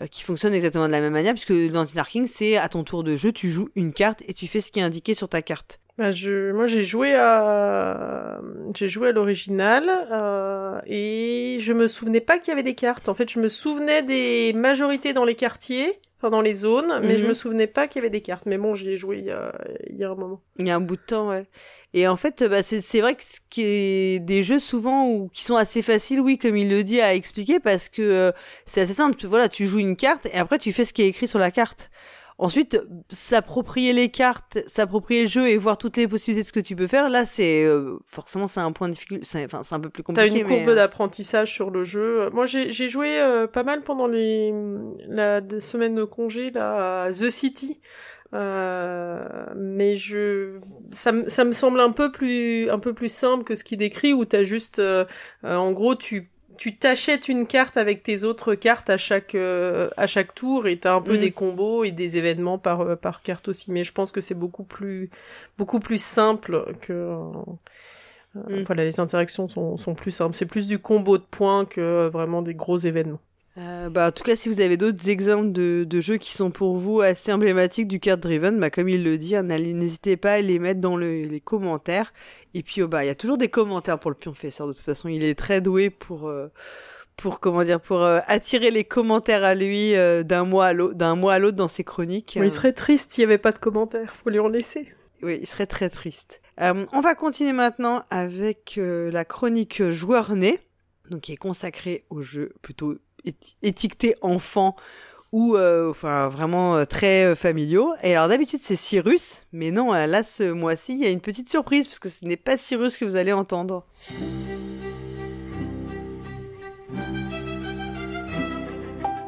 euh, qui fonctionne exactement de la même manière, puisque Nantinarking, c'est à ton tour de jeu, tu joues une carte et tu fais ce qui est indiqué sur ta carte. Bah je, moi j'ai joué à, j'ai joué à l'original euh, et je me souvenais pas qu'il y avait des cartes. En fait, je me souvenais des majorités dans les quartiers, enfin dans les zones, mais je me mhm. souvenais pas qu'il y avait des cartes. Mais bon, j'y ai joué il y, a, il y a un moment. Il y a un bout de temps, ouais. Et en fait, bah, c'est vrai que ce qui est des jeux souvent ou qui sont assez faciles, oui, comme il le dit, à expliquer parce que euh, c'est assez simple. Voilà, tu joues une carte et après tu fais ce qui est écrit sur la carte. Ensuite, s'approprier les cartes, s'approprier le jeu et voir toutes les possibilités de ce que tu peux faire, là, c'est euh, forcément c'est un point de difficulté. Enfin, c'est un peu plus compliqué. T'as une courbe euh, d'apprentissage sur le jeu. Moi, j'ai joué euh, pas mal pendant les la semaines de congé là à The City. mais je ça, ça me semble un peu plus un peu plus simple que ce qu'il décrit où t'as juste en gros tu tu t'achètes une carte avec tes autres cartes à chaque euh, à chaque tour et t'as un peu mm. des combos et des événements par euh, par carte aussi mais je pense que c'est beaucoup plus beaucoup plus simple que euh, mm. voilà les interactions sont, sont plus simples c'est plus du combo de points que vraiment des gros événements euh, bah, en tout cas, si vous avez d'autres exemples de, de, jeux qui sont pour vous assez emblématiques du card driven, bah, comme il le dit, hein, n'hésitez pas à les mettre dans le, les commentaires. Et puis, oh, bah, il y a toujours des commentaires pour le pionfesseur. De toute façon, il est très doué pour, euh, pour comment dire, pour euh, attirer les commentaires à lui d'un mois à l'autre, d'un mois à l'autre dans ses chroniques. il serait triste s'il n'y avait pas de commentaires. Faut lui en laisser. Oui, il serait très triste. on va continuer maintenant avec la chronique joueur né, donc qui est consacrée aux jeux plutôt étiquetés enfants ou euh, enfin vraiment euh, très euh, familiaux. Et alors d'habitude c'est Cyrus, mais non, là ce mois-ci il y a une petite surprise parce que ce n'est pas Cyrus que vous allez entendre.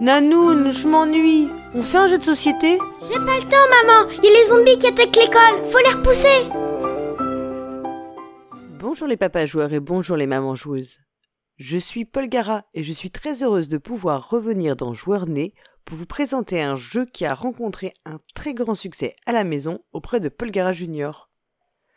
Nanoun, je m'ennuie. On fait un jeu de société? J'ai pas le temps, maman. Il y a les zombies qui attaquent l'école. Faut les repousser. Bonjour les papas joueurs et bonjour les mamans joueuses. Je suis Paul Gara et je suis très heureuse de pouvoir revenir dans Joueur Né pour vous présenter un jeu qui a rencontré un très grand succès à la maison auprès de Paul Gara Junior.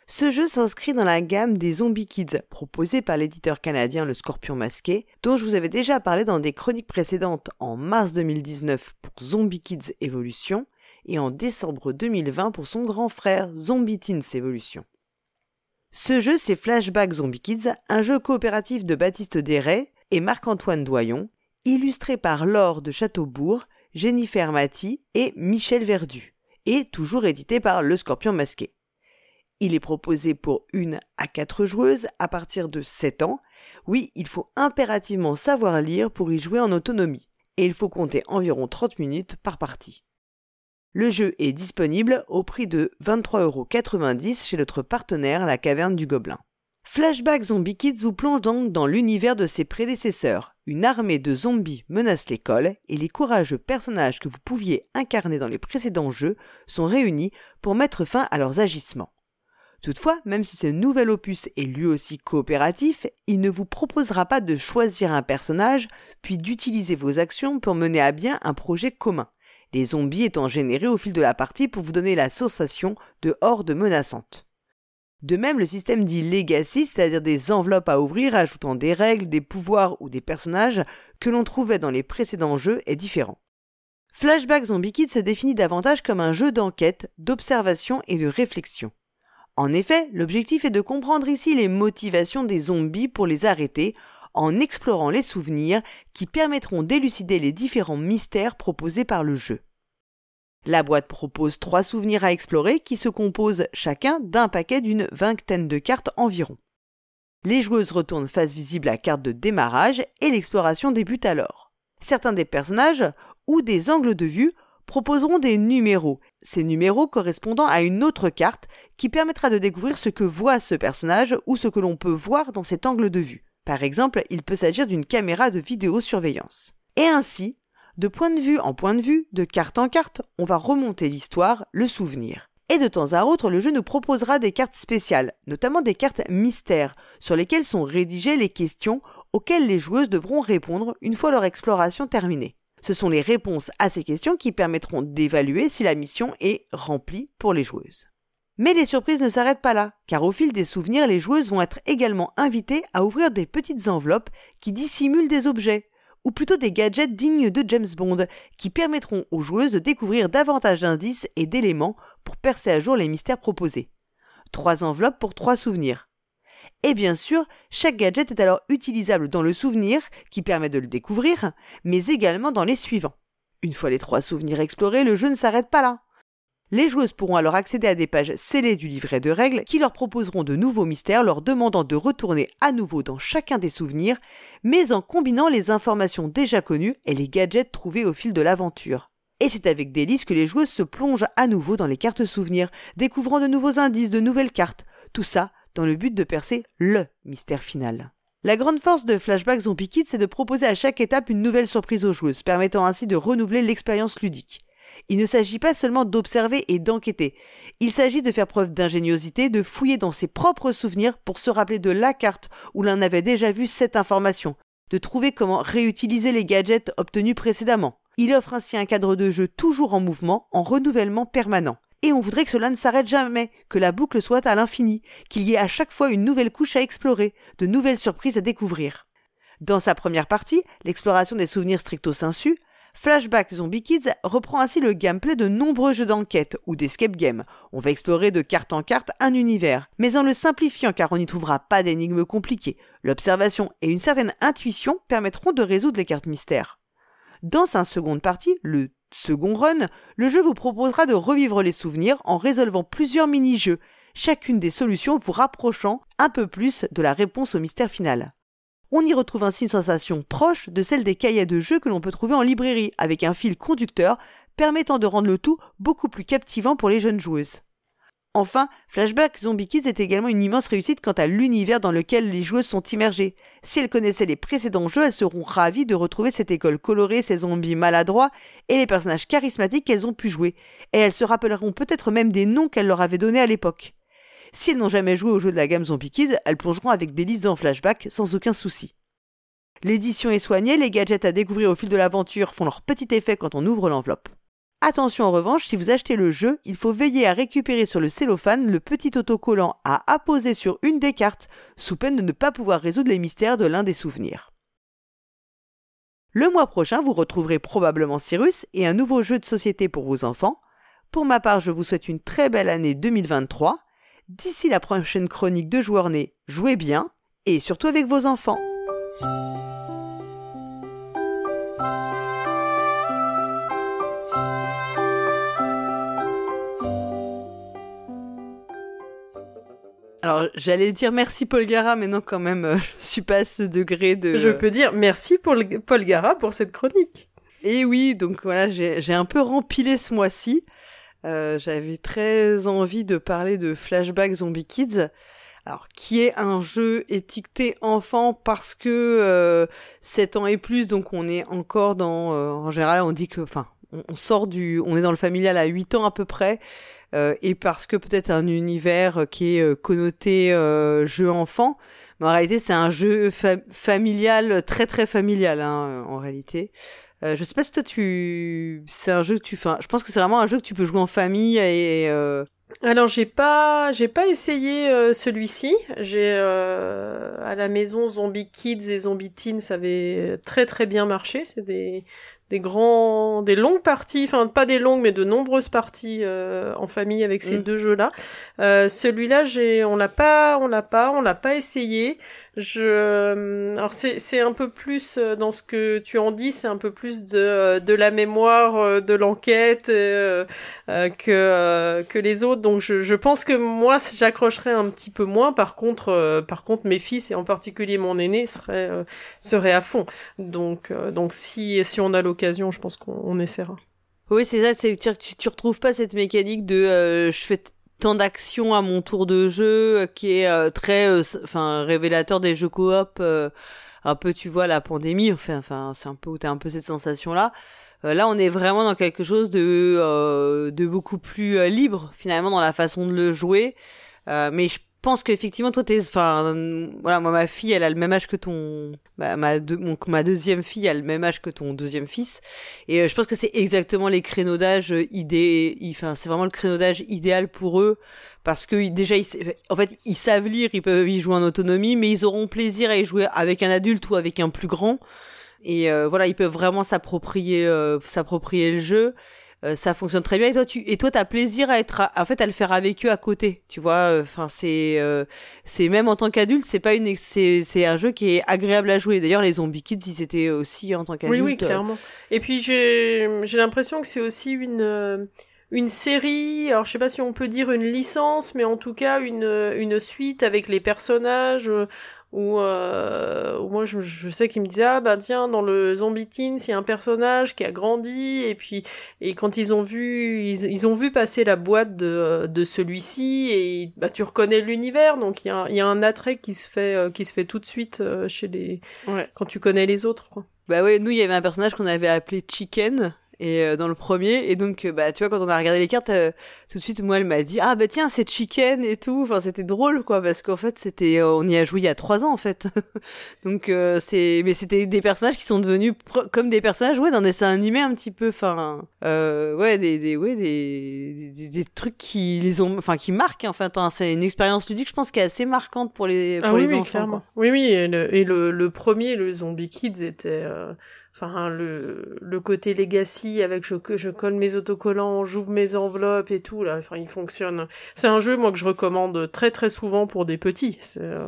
Ce jeu s'inscrit dans la gamme des Zombie Kids proposés par l'éditeur canadien Le Scorpion Masqué, dont je vous avais déjà parlé dans des chroniques précédentes en mars 2019 pour Zombie Kids Evolution et en décembre 2020 pour son grand frère Zombie Teens Evolution. Ce jeu, c'est Flashback Zombie Kids, un jeu coopératif de Baptiste Desray et Marc-Antoine Doyon, illustré par Laure de Châteaubourg, Jennifer Mati et Michel Verdu, et toujours édité par Le Scorpion Masqué. Il est proposé pour une à quatre joueuses à partir de 7 ans. Oui, il faut impérativement savoir lire pour y jouer en autonomie, et il faut compter environ 30 minutes par partie. Le jeu est disponible au prix de 23,90€ chez notre partenaire La Caverne du Gobelin. Flashback Zombie Kids vous plonge donc dans l'univers de ses prédécesseurs. Une armée de zombies menace l'école et les courageux personnages que vous pouviez incarner dans les précédents jeux sont réunis pour mettre fin à leurs agissements. Toutefois, même si ce nouvel opus est lui aussi coopératif, il ne vous proposera pas de choisir un personnage, puis d'utiliser vos actions pour mener à bien un projet commun les zombies étant générés au fil de la partie pour vous donner la sensation de hordes menaçantes. De même, le système dit Legacy, c'est-à-dire des enveloppes à ouvrir ajoutant des règles, des pouvoirs ou des personnages que l'on trouvait dans les précédents jeux, est différent. Flashback Zombie Kids se définit davantage comme un jeu d'enquête, d'observation et de réflexion. En effet, l'objectif est de comprendre ici les motivations des zombies pour les arrêter en explorant les souvenirs qui permettront d'élucider les différents mystères proposés par le jeu. La boîte propose trois souvenirs à explorer qui se composent chacun d'un paquet d'une vingtaine de cartes environ. Les joueuses retournent face visible à carte de démarrage et l'exploration débute alors. Certains des personnages ou des angles de vue proposeront des numéros, ces numéros correspondant à une autre carte qui permettra de découvrir ce que voit ce personnage ou ce que l'on peut voir dans cet angle de vue. Par exemple, il peut s'agir d'une caméra de vidéosurveillance. Et ainsi, de point de vue en point de vue, de carte en carte, on va remonter l'histoire, le souvenir. Et de temps à autre, le jeu nous proposera des cartes spéciales, notamment des cartes mystères, sur lesquelles sont rédigées les questions auxquelles les joueuses devront répondre une fois leur exploration terminée. Ce sont les réponses à ces questions qui permettront d'évaluer si la mission est remplie pour les joueuses. Mais les surprises ne s'arrêtent pas là, car au fil des souvenirs, les joueuses vont être également invitées à ouvrir des petites enveloppes qui dissimulent des objets, ou plutôt des gadgets dignes de James Bond, qui permettront aux joueuses de découvrir davantage d'indices et d'éléments pour percer à jour les mystères proposés. Trois enveloppes pour trois souvenirs. Et bien sûr, chaque gadget est alors utilisable dans le souvenir, qui permet de le découvrir, mais également dans les suivants. Une fois les trois souvenirs explorés, le jeu ne s'arrête pas là. Les joueuses pourront alors accéder à des pages scellées du livret de règles qui leur proposeront de nouveaux mystères leur demandant de retourner à nouveau dans chacun des souvenirs, mais en combinant les informations déjà connues et les gadgets trouvés au fil de l'aventure. Et c'est avec délice que les joueuses se plongent à nouveau dans les cartes souvenirs, découvrant de nouveaux indices, de nouvelles cartes, tout ça dans le but de percer LE mystère final. La grande force de Flashback Zombie Kids, c'est de proposer à chaque étape une nouvelle surprise aux joueuses, permettant ainsi de renouveler l'expérience ludique. Il ne s'agit pas seulement d'observer et d'enquêter. Il s'agit de faire preuve d'ingéniosité, de fouiller dans ses propres souvenirs pour se rappeler de la carte où l'on avait déjà vu cette information, de trouver comment réutiliser les gadgets obtenus précédemment. Il offre ainsi un cadre de jeu toujours en mouvement, en renouvellement permanent. Et on voudrait que cela ne s'arrête jamais, que la boucle soit à l'infini, qu'il y ait à chaque fois une nouvelle couche à explorer, de nouvelles surprises à découvrir. Dans sa première partie, l'exploration des souvenirs stricto sensu, Flashback Zombie Kids reprend ainsi le gameplay de nombreux jeux d'enquête ou d'escape game. On va explorer de carte en carte un univers, mais en le simplifiant car on n'y trouvera pas d'énigmes compliquées. L'observation et une certaine intuition permettront de résoudre les cartes mystères. Dans sa seconde partie, le second run, le jeu vous proposera de revivre les souvenirs en résolvant plusieurs mini-jeux, chacune des solutions vous rapprochant un peu plus de la réponse au mystère final. On y retrouve ainsi une sensation proche de celle des cahiers de jeux que l'on peut trouver en librairie, avec un fil conducteur permettant de rendre le tout beaucoup plus captivant pour les jeunes joueuses. Enfin, Flashback Zombie Kids est également une immense réussite quant à l'univers dans lequel les joueuses sont immergées. Si elles connaissaient les précédents jeux, elles seront ravies de retrouver cette école colorée, ces zombies maladroits et les personnages charismatiques qu'elles ont pu jouer. Et elles se rappelleront peut-être même des noms qu'elles leur avaient donnés à l'époque. Si elles n'ont jamais joué au jeu de la gamme Zombie Kids, elles plongeront avec délice dans Flashback sans aucun souci. L'édition est soignée, les gadgets à découvrir au fil de l'aventure font leur petit effet quand on ouvre l'enveloppe. Attention en revanche, si vous achetez le jeu, il faut veiller à récupérer sur le cellophane le petit autocollant à apposer sur une des cartes, sous peine de ne pas pouvoir résoudre les mystères de l'un des souvenirs. Le mois prochain, vous retrouverez probablement Cyrus et un nouveau jeu de société pour vos enfants. Pour ma part, je vous souhaite une très belle année 2023 D'ici la prochaine chronique de Joueurs Nés, jouez bien et surtout avec vos enfants. Alors, j'allais dire merci Paul Gara, mais non, quand même, euh, *laughs* je suis pas à ce degré de. Je peux dire merci Paul, Paul Gara pour cette chronique. Et oui, donc voilà, j'ai un peu rempilé ce mois-ci. Euh, j'avais très envie de parler de Flashback Zombie Kids. Alors, qui est un jeu étiqueté enfant parce que euh, 7 ans et plus, donc on est encore dans... Euh, en général, on dit que... Enfin, on, sort du... On est dans le familial à 8 ans à peu près. Euh, et parce que peut-être un univers qui est connoté jeu enfant. Mais en réalité, c'est un jeu familial, très très familial hein, en réalité. Euh, je sais pas si toi tu, c'est un jeu que tu, enfin, je pense que c'est vraiment un jeu que tu peux jouer en famille et. Euh... Alors j'ai pas, j'ai pas essayé euh, celui-ci. J'ai euh, à la maison Zombie Kids et Zombie Teens, ça avait très très bien marché. C'est des des grands, des longues parties, enfin pas des longues, mais de nombreuses parties euh, en famille avec ces Mm. deux jeux-là. Euh, Celui-là, j'ai, on l'a pas, on l'a pas, on l'a pas essayé. Je, euh, alors c'est c'est un peu plus euh, dans ce que tu en dis, c'est un peu plus de euh, de la mémoire, de l'enquête euh, que que les autres. Donc je je pense que moi j'accrocherais un petit peu moins. Par contre, euh, par contre mes fils et en particulier mon aîné seraient euh, seraient à fond. Donc donc si si on a l'occasion, je pense qu'on on essaiera. Oui, c'est ça, c'est tu, tu retrouves pas cette mécanique de euh, je fais tant d'actions à mon tour de jeu euh, qui est euh, très euh, enfin révélateur des jeux coop un peu tu vois la pandémie enfin enfin c'est un peu où t'as un peu cette sensation là là on est vraiment dans quelque chose de de beaucoup plus libre finalement dans la façon de le jouer. Mais je pense qu'effectivement toi t'es enfin voilà moi ma fille elle a le même âge que ton ma ma, ma deuxième fille a le même âge que ton deuxième fils. Et euh, je pense que c'est exactement les créneaux d'âge euh, idé enfin c'est vraiment le créneau d'âge idéal pour eux parce que déjà ils, en fait ils savent lire ils peuvent y jouer en autonomie mais ils auront plaisir à y jouer avec un adulte ou avec un plus grand. Et euh, voilà ils peuvent vraiment s'approprier s'approprier le jeu Euh, ça fonctionne très bien. Et toi tu et toi t'as plaisir à être à- en fait à le faire avec eux à côté tu vois enfin c'est euh, c'est même en tant qu'adulte c'est pas une c'est c'est un jeu qui est agréable à jouer. D'ailleurs les Zombie Kids ils étaient aussi en tant Oui, qu'adultes oui, clairement. Et puis j'ai j'ai l'impression que c'est aussi une euh, une série. Alors je sais pas si on peut dire une licence, mais en tout cas une une suite avec les personnages. euh, Où, euh, où moi je, je sais qu'il me disait ah bah tiens dans le Zombie Teens il y a un personnage qui a grandi et puis et quand ils ont vu ils, ils ont vu passer la boîte de, de celui-ci et bah tu reconnais l'univers donc il y a, il y a un attrait qui se fait euh, qui se fait tout de suite euh, chez les Ouais. quand tu connais les autres quoi. Bah ouais, nous il y avait un personnage qu'on avait appelé Chicken et euh, dans le premier. Et donc euh, bah tu vois quand on a regardé les cartes euh, tout de suite moi elle m'a dit ah bah tiens c'est Chicken et tout enfin c'était drôle quoi parce qu'en fait c'était euh, on y a joué il y a trois ans en fait. *laughs* Donc euh, c'est mais c'était des personnages qui sont devenus comme des personnages ouais d'un dessin animé un petit peu. Enfin euh, ouais des des ouais des, des des trucs qui les ont enfin qui marquent en fait hein. c'est une expérience ludique je pense qui est assez marquante pour les pour Ah oui, les oui, enfants. Oui, oui, et le, et le, le premier, le Zombie Kids, était... euh, Enfin, le, le côté legacy avec je, je colle mes autocollants, j'ouvre mes enveloppes et tout, là, enfin, il fonctionne. C'est un jeu, moi, que je recommande très, très souvent pour des petits. C'est euh,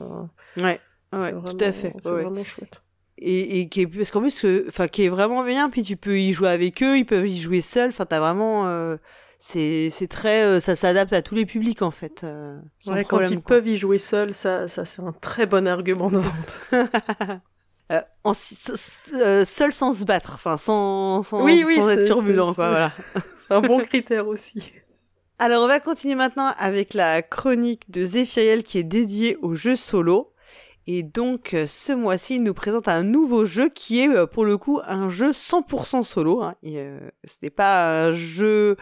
ouais ouais vraiment, tout à fait C'est ouais. vraiment chouette. et, et qui est parce qu'en plus que enfin qui est vraiment bien puis tu peux y jouer avec eux ils peuvent y jouer seuls enfin t'as vraiment euh, c'est c'est très euh, ça s'adapte à tous les publics en fait euh, sans Ouais, problème, quand ils quoi. peuvent y jouer seuls, ça, ça c'est un très bon argument de vente. *laughs* Euh, en euh, seul sans se battre enfin sans sans, Oui, oui, sans être turbulent c'est- voilà *laughs* un bon critère aussi. alors on va continuer maintenant avec la chronique de Zéphiriel qui est dédiée aux jeux solo et donc euh, ce mois-ci il nous présente un nouveau jeu qui est euh, pour le coup un jeu 100% solo hein. Et, euh, ce n'est pas un jeu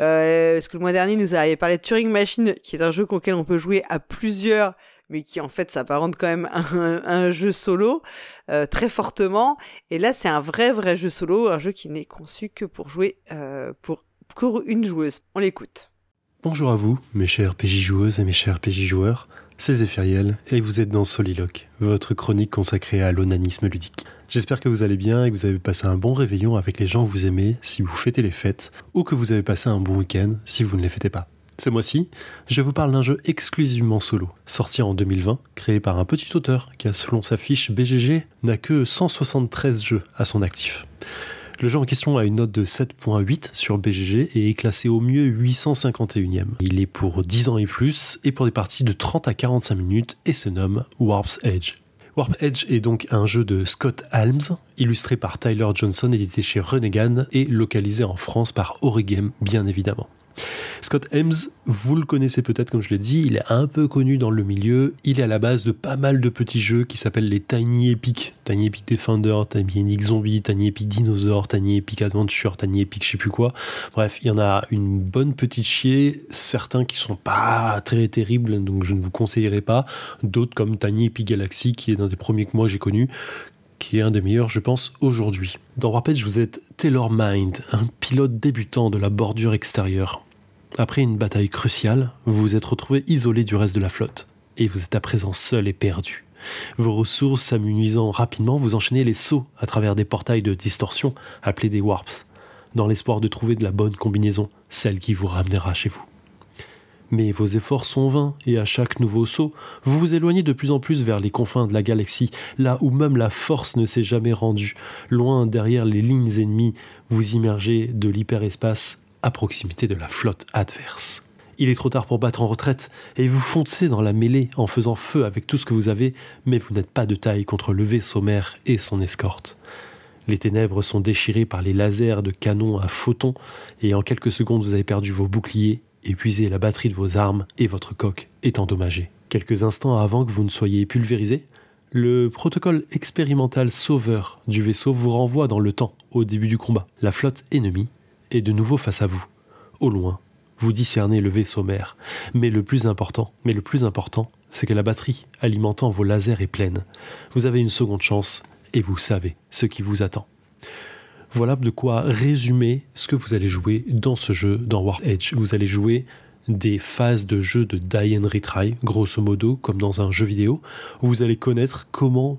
euh, parce que le mois dernier il nous avait parlé de Turing Machine qui est un jeu auquel on peut jouer à plusieurs mais qui en fait s'apparente quand même à un, jeu solo euh, très fortement et là c'est un vrai vrai jeu solo un jeu qui n'est conçu que pour jouer euh, pour pour une joueuse on l'écoute Bonjour à vous, mes chers PJ joueuses et mes chers PJ joueurs, c'est Zéphiriel et vous êtes dans Soliloque, votre chronique consacrée à l'onanisme ludique. J'espère que vous allez bien et que vous avez passé un bon réveillon avec les gens que vous aimez si vous fêtez les fêtes, ou que vous avez passé un bon week-end si vous ne les fêtez pas. Ce mois-ci, je vous parle d'un jeu exclusivement solo, sorti en 2020, créé par un petit auteur qui selon sa fiche BGG, n'a que 173 jeux à son actif. Le jeu en question a une note de 7.8 sur BGG et est classé au mieux 851e. Il est pour 10 ans et plus et pour des parties de 30 à 45 minutes et se nomme Warp's Edge. Warp Edge est donc un jeu de Scott Alms, illustré par Tyler Johnson, édité chez Renegan et localisé en France par Origame, bien évidemment. Scott Helms, vous le connaissez peut-être comme je l'ai dit, il est un peu connu dans le milieu, il est à la base de pas mal de petits jeux qui s'appellent les Tiny Epic, Tiny Epic Defender, Tiny Epic Zombie, Tiny Epic Dinosaur, Tiny Epic Adventure, Tiny Epic je sais plus quoi. Bref, il y en a une bonne petite chier, certains qui sont pas très terribles, donc je ne vous conseillerais pas, d'autres comme Tiny Epic Galaxy qui est un des premiers que moi j'ai connu, qui est un des meilleurs, je pense, aujourd'hui. Dans Warpage, vous êtes Taylor Mind, un pilote débutant de la bordure extérieure. Après une bataille cruciale, vous vous êtes retrouvé isolé du reste de la flotte, et vous êtes à présent seul et perdu. Vos ressources s'amenuisant rapidement, vous enchaînez les sauts à travers des portails de distorsion appelés des warps, dans l'espoir de trouver de la bonne combinaison, celle qui vous ramènera chez vous. Mais vos efforts sont vains, et à chaque nouveau saut, vous vous éloignez de plus en plus vers les confins de la galaxie, là où même la force ne s'est jamais rendue. Loin derrière les lignes ennemies, vous immergez de l'hyperespace à proximité de la flotte adverse. Il est trop tard pour battre en retraite, et vous foncez dans la mêlée en faisant feu avec tout ce que vous avez, mais vous n'êtes pas de taille contre le mère et son escorte. Les ténèbres sont déchirées par les lasers de canons à photons, et en quelques secondes vous avez perdu vos boucliers épuisé la batterie de vos armes et votre coque est endommagée. Quelques instants avant que vous ne soyez pulvérisé, le protocole expérimental sauveur du vaisseau vous renvoie dans le temps, au début du combat. La flotte ennemie est de nouveau face à vous. Au loin, vous discernez le vaisseau mère. Mais le plus important, mais le plus important, c'est que la batterie alimentant vos lasers est pleine. Vous avez une seconde chance et vous savez ce qui vous attend. Voilà de quoi résumer ce que vous allez jouer dans ce jeu, dans War Edge. Vous allez jouer des phases de jeu de die and retry, grosso modo, comme dans un jeu vidéo, vous allez connaître comment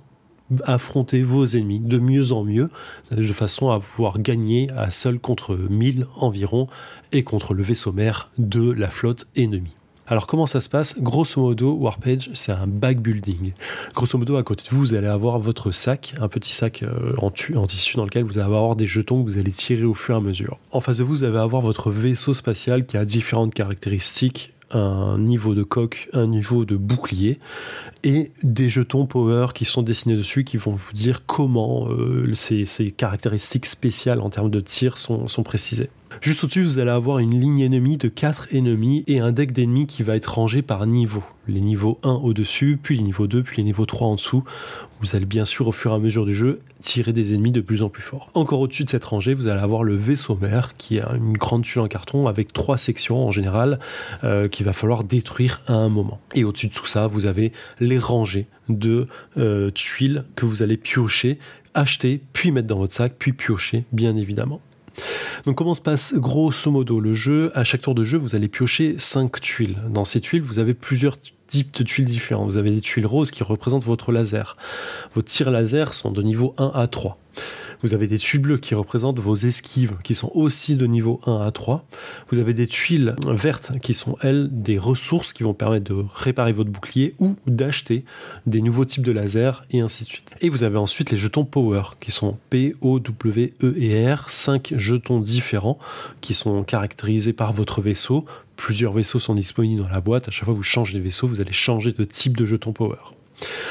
affronter vos ennemis de mieux en mieux, de façon à pouvoir gagner à seul contre 1000 environ et contre le vaisseau mère de la flotte ennemie. Alors comment ça se passe? Grosso modo, Warpage, c'est un backbuilding. Grosso modo, à côté de vous, vous allez avoir votre sac, un petit sac euh, en, en, tissu dans lequel vous allez avoir des jetons que vous allez tirer au fur et à mesure. En face de vous, vous allez avoir votre vaisseau spatial qui a différentes caractéristiques un niveau de coque, un niveau de bouclier et des jetons power qui sont dessinés dessus qui vont vous dire comment euh, ces, caractéristiques spéciales en termes de tir sont, sont précisées. Juste au-dessus, vous allez avoir une ligne ennemie de 4 ennemis et un deck d'ennemis qui va être rangé par niveau. Les niveaux 1 au-dessus, puis les niveaux 2, puis les niveaux 3 en dessous. Vous allez bien sûr, au fur et à mesure du jeu, tirer des ennemis de plus en plus forts. Encore au-dessus de cette rangée, vous allez avoir le vaisseau mère, qui est une grande tuile en carton avec trois sections en général, euh, qu'il va falloir détruire à un moment. Et au-dessus de tout ça, vous avez les rangées de euh, tuiles que vous allez piocher, acheter, puis mettre dans votre sac, puis piocher, bien évidemment. Donc comment se passe grosso modo le jeu? À chaque tour de jeu, vous allez piocher 5 tuiles. Dans ces tuiles, vous avez plusieurs types de tuiles différents. Vous avez des tuiles roses qui représentent votre laser. Vos tirs laser sont de niveau 1 à 3. Vous avez des tuiles bleues qui représentent vos esquives, qui sont aussi de niveau 1 à 3. Vous avez des tuiles vertes qui sont, elles, des ressources qui vont permettre de réparer votre bouclier ou d'acheter des nouveaux types de lasers et ainsi de suite. Et vous avez ensuite les jetons Power, qui sont P, O, W, E et R, 5 jetons différents qui sont caractérisés par votre vaisseau. Plusieurs vaisseaux sont disponibles dans la boîte. À chaque fois que vous changez de vaisseau, vous allez changer de type de jeton Power.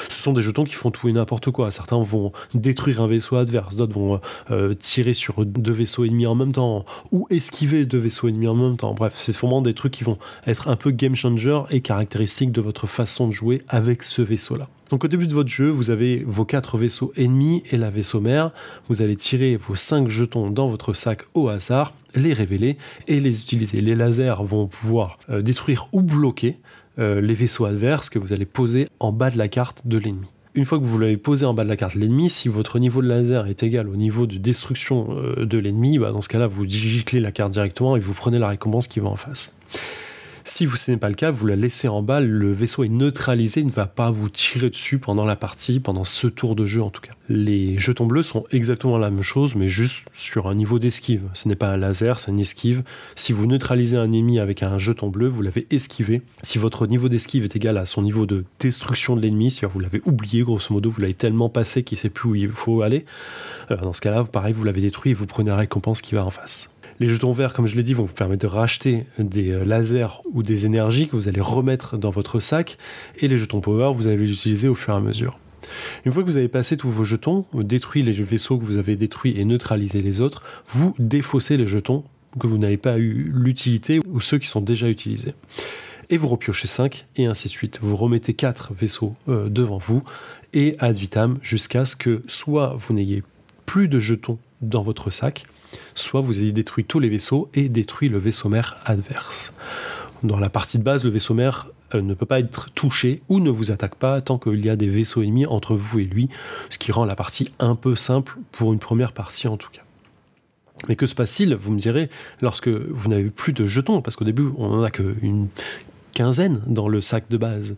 Ce sont des jetons qui font tout et n'importe quoi. Certains vont détruire un vaisseau adverse, d'autres vont euh, tirer sur deux vaisseaux ennemis en même temps, ou esquiver deux vaisseaux ennemis en même temps. Bref, c'est vraiment des trucs qui vont être un peu game changer et caractéristiques de votre façon de jouer avec ce vaisseau-là. Donc au début de votre jeu, vous avez vos quatre vaisseaux ennemis et la vaisseau mère. Vous allez tirer vos cinq jetons dans votre sac au hasard, les révéler et les utiliser. Les lasers vont pouvoir euh, détruire ou bloquer euh, les vaisseaux adverses que vous allez poser en bas de la carte de l'ennemi. Une fois que vous l'avez posé en bas de la carte de l'ennemi, si votre niveau de laser est égal au niveau de destruction euh, de l'ennemi, bah, dans ce cas-là, vous giclez la carte directement et vous prenez la récompense qui va en face. Si ce n'est pas le cas, vous la laissez en bas, le vaisseau est neutralisé, il ne va pas vous tirer dessus pendant la partie, pendant ce tour de jeu en tout cas. Les jetons bleus sont exactement la même chose, mais juste sur un niveau d'esquive. Ce n'est pas un laser, c'est une esquive. Si vous neutralisez un ennemi avec un jeton bleu, vous l'avez esquivé. Si votre niveau d'esquive est égal à son niveau de destruction de l'ennemi, c'est-à-dire vous l'avez oublié, grosso modo, vous l'avez tellement passé qu'il ne sait plus où il faut aller, euh, dans ce cas-là, pareil, vous l'avez détruit et vous prenez la récompense qui va en face. Les jetons verts, comme je l'ai dit, vont vous permettre de racheter des euh, lasers ou des énergies que vous allez remettre dans votre sac. Et les jetons power, vous allez les utiliser au fur et à mesure. Une fois que vous avez passé tous vos jetons, détruit les vaisseaux que vous avez détruits et neutralisé les autres, vous défaussez les jetons que vous n'avez pas eu l'utilité ou ceux qui sont déjà utilisés. Et vous repiochez 5 et ainsi de suite. Vous remettez 4 vaisseaux euh, devant vous et ad vitam jusqu'à ce que soit vous n'ayez plus de jetons dans votre sac, soit vous avez détruit tous les vaisseaux et détruit le vaisseau mère adverse. Dans la partie de base, le vaisseau mère euh, ne peut pas être touché ou ne vous attaque pas tant qu'il y a des vaisseaux ennemis entre vous et lui, ce qui rend la partie un peu simple pour une première partie en tout cas. Mais que se passe-t-il, vous me direz, lorsque vous n'avez plus de jetons Parce qu'au début, on n'en a qu'une quinzaine dans le sac de base.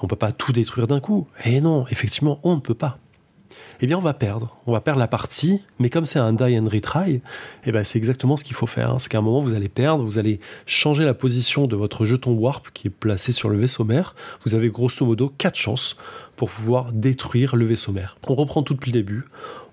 On peut pas tout détruire d'un coup. Et non, effectivement, on ne peut pas. Eh bien, on va perdre. On va perdre la partie, mais comme c'est un die and retry, eh ben, c'est exactement ce qu'il faut faire. C'est qu'à un moment, vous allez perdre, vous allez changer la position de votre jeton warp qui est placé sur le vaisseau mère. Vous avez grosso modo 4 chances pour pouvoir détruire le vaisseau mère. On reprend tout depuis le début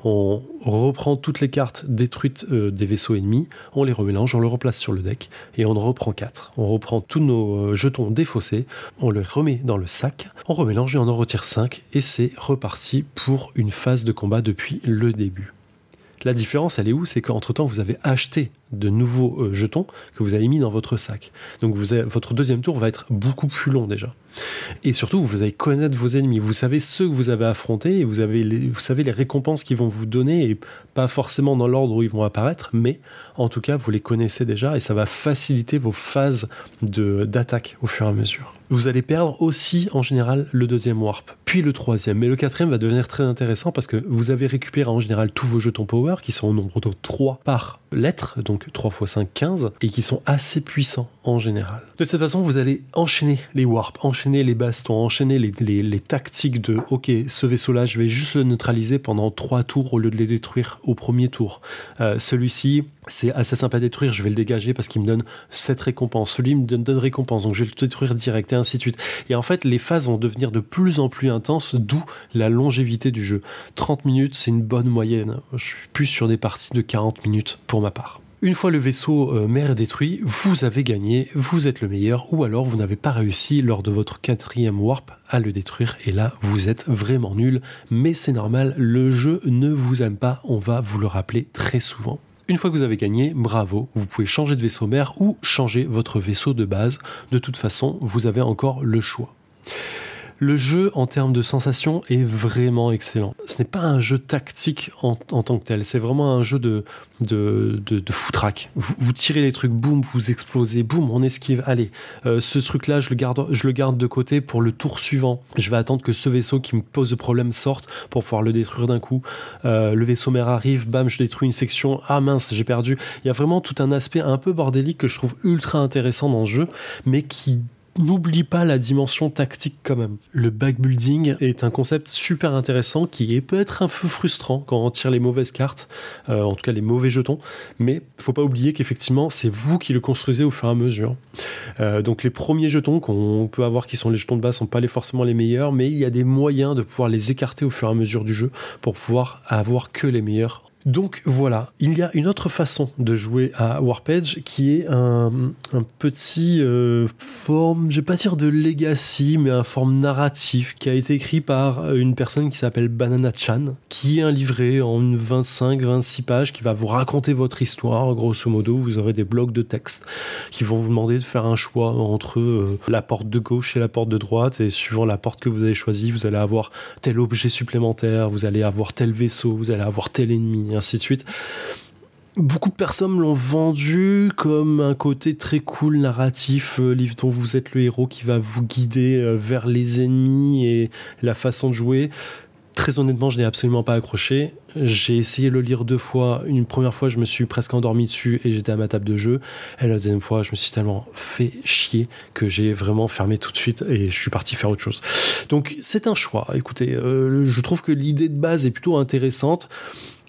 on reprend toutes les cartes détruites euh, des vaisseaux ennemis, on les remélange, on les replace sur le deck et on en reprend 4. On reprend tous nos euh, jetons défaussés, on les remet dans le sac, on remélange et on en retire 5 et c'est reparti pour une phase de combat depuis le début. La différence, elle est où? C'est qu'entre-temps, vous avez acheté de nouveaux euh, jetons que vous avez mis dans votre sac. Donc votre deuxième tour va être beaucoup plus long déjà. Et surtout, vous allez connaître vos ennemis. Vous savez ceux que vous avez affrontés et vous, avez vous savez les récompenses qu'ils vont vous donner, et pas forcément dans l'ordre où ils vont apparaître, mais en tout cas, vous les connaissez déjà et ça va faciliter vos phases d'attaque au fur et à mesure. Vous allez perdre aussi en général le deuxième warp, puis le troisième. Mais le quatrième va devenir très intéressant parce que vous avez récupéré en général tous vos jetons power qui sont au nombre de 3 par lettre, donc 3 x 5, 15, et qui sont assez puissants en général. De cette façon, vous allez enchaîner les warps, enchaîner les bastons, enchaîner les, tactiques de ok, ce vaisseau-là, je vais juste le neutraliser pendant 3 tours au lieu de les détruire au premier tour. Euh, celui-ci, c'est assez sympa à détruire, je vais le dégager parce qu'il me donne cette récompense. Celui me donne de récompense, donc je vais le détruire direct et ainsi de suite. Et en fait, les phases vont devenir de plus en plus intenses, d'où la longévité du jeu. 30 minutes, c'est une bonne moyenne. Je suis plus sur des parties de 40 minutes pour ma part. Une fois le vaisseau euh, mère détruit, vous avez gagné, vous êtes le meilleur, ou alors vous n'avez pas réussi lors de votre quatrième warp à le détruire, et là vous êtes vraiment nul, mais c'est normal, le jeu ne vous aime pas, on va vous le rappeler très souvent. Une fois que vous avez gagné, bravo, vous pouvez changer de vaisseau mère ou changer votre vaisseau de base. De toute façon, vous avez encore le choix. Le jeu, en termes de sensations, est vraiment excellent. Ce n'est pas un jeu tactique en, tant que tel, c'est vraiment un jeu de, de, de, foutraque. Vous, tirez les trucs, boum, vous explosez, boum, on esquive. Allez, euh, ce truc-là, je, le garde, je le garde de côté pour le tour suivant. Je vais attendre que ce vaisseau qui me pose de problème sorte pour pouvoir le détruire d'un coup. Euh, le vaisseau mère arrive, bam, je détruis une section. Ah mince, j'ai perdu. Il y a vraiment tout un aspect un peu bordélique que je trouve ultra intéressant dans le jeu, mais qui n'oublie pas la dimension tactique quand même. Le backbuilding est un concept super intéressant qui peut être un peu frustrant quand on tire les mauvaises cartes, euh, en tout cas les mauvais jetons, mais faut pas oublier qu'effectivement c'est vous qui le construisez au fur et à mesure. Euh, donc les premiers jetons qu'on peut avoir qui sont les jetons de base sont pas les, forcément les meilleurs, mais il y a des moyens de pouvoir les écarter au fur et à mesure du jeu pour pouvoir avoir que les meilleurs donc voilà, il y a une autre façon de jouer à Warpage qui est un, petit euh, forme, je vais pas dire de legacy, mais un forme narratif qui a été écrit par une personne qui s'appelle Banana Chan, qui est un livret en 25-26 pages qui va vous raconter votre histoire. Grosso modo, vous aurez des blocs de texte qui vont vous demander de faire un choix entre euh, la porte de gauche et la porte de droite, et suivant la porte que vous avez choisie, vous allez avoir tel objet supplémentaire, vous allez avoir tel vaisseau, vous allez avoir tel ennemi ainsi de suite. Beaucoup de personnes l'ont vendu comme un côté très cool narratif, euh, livre dont vous êtes le héros qui va vous guider euh, vers les ennemis et la façon de jouer. Très honnêtement, je n'ai absolument pas accroché. J'ai essayé de le lire deux fois. Une première fois, je me suis presque endormi dessus et j'étais à ma table de jeu. Et la deuxième fois, je me suis tellement fait chier que j'ai vraiment fermé tout de suite et je suis parti faire autre chose. Donc, c'est un choix. Écoutez, euh, je trouve que l'idée de base est plutôt intéressante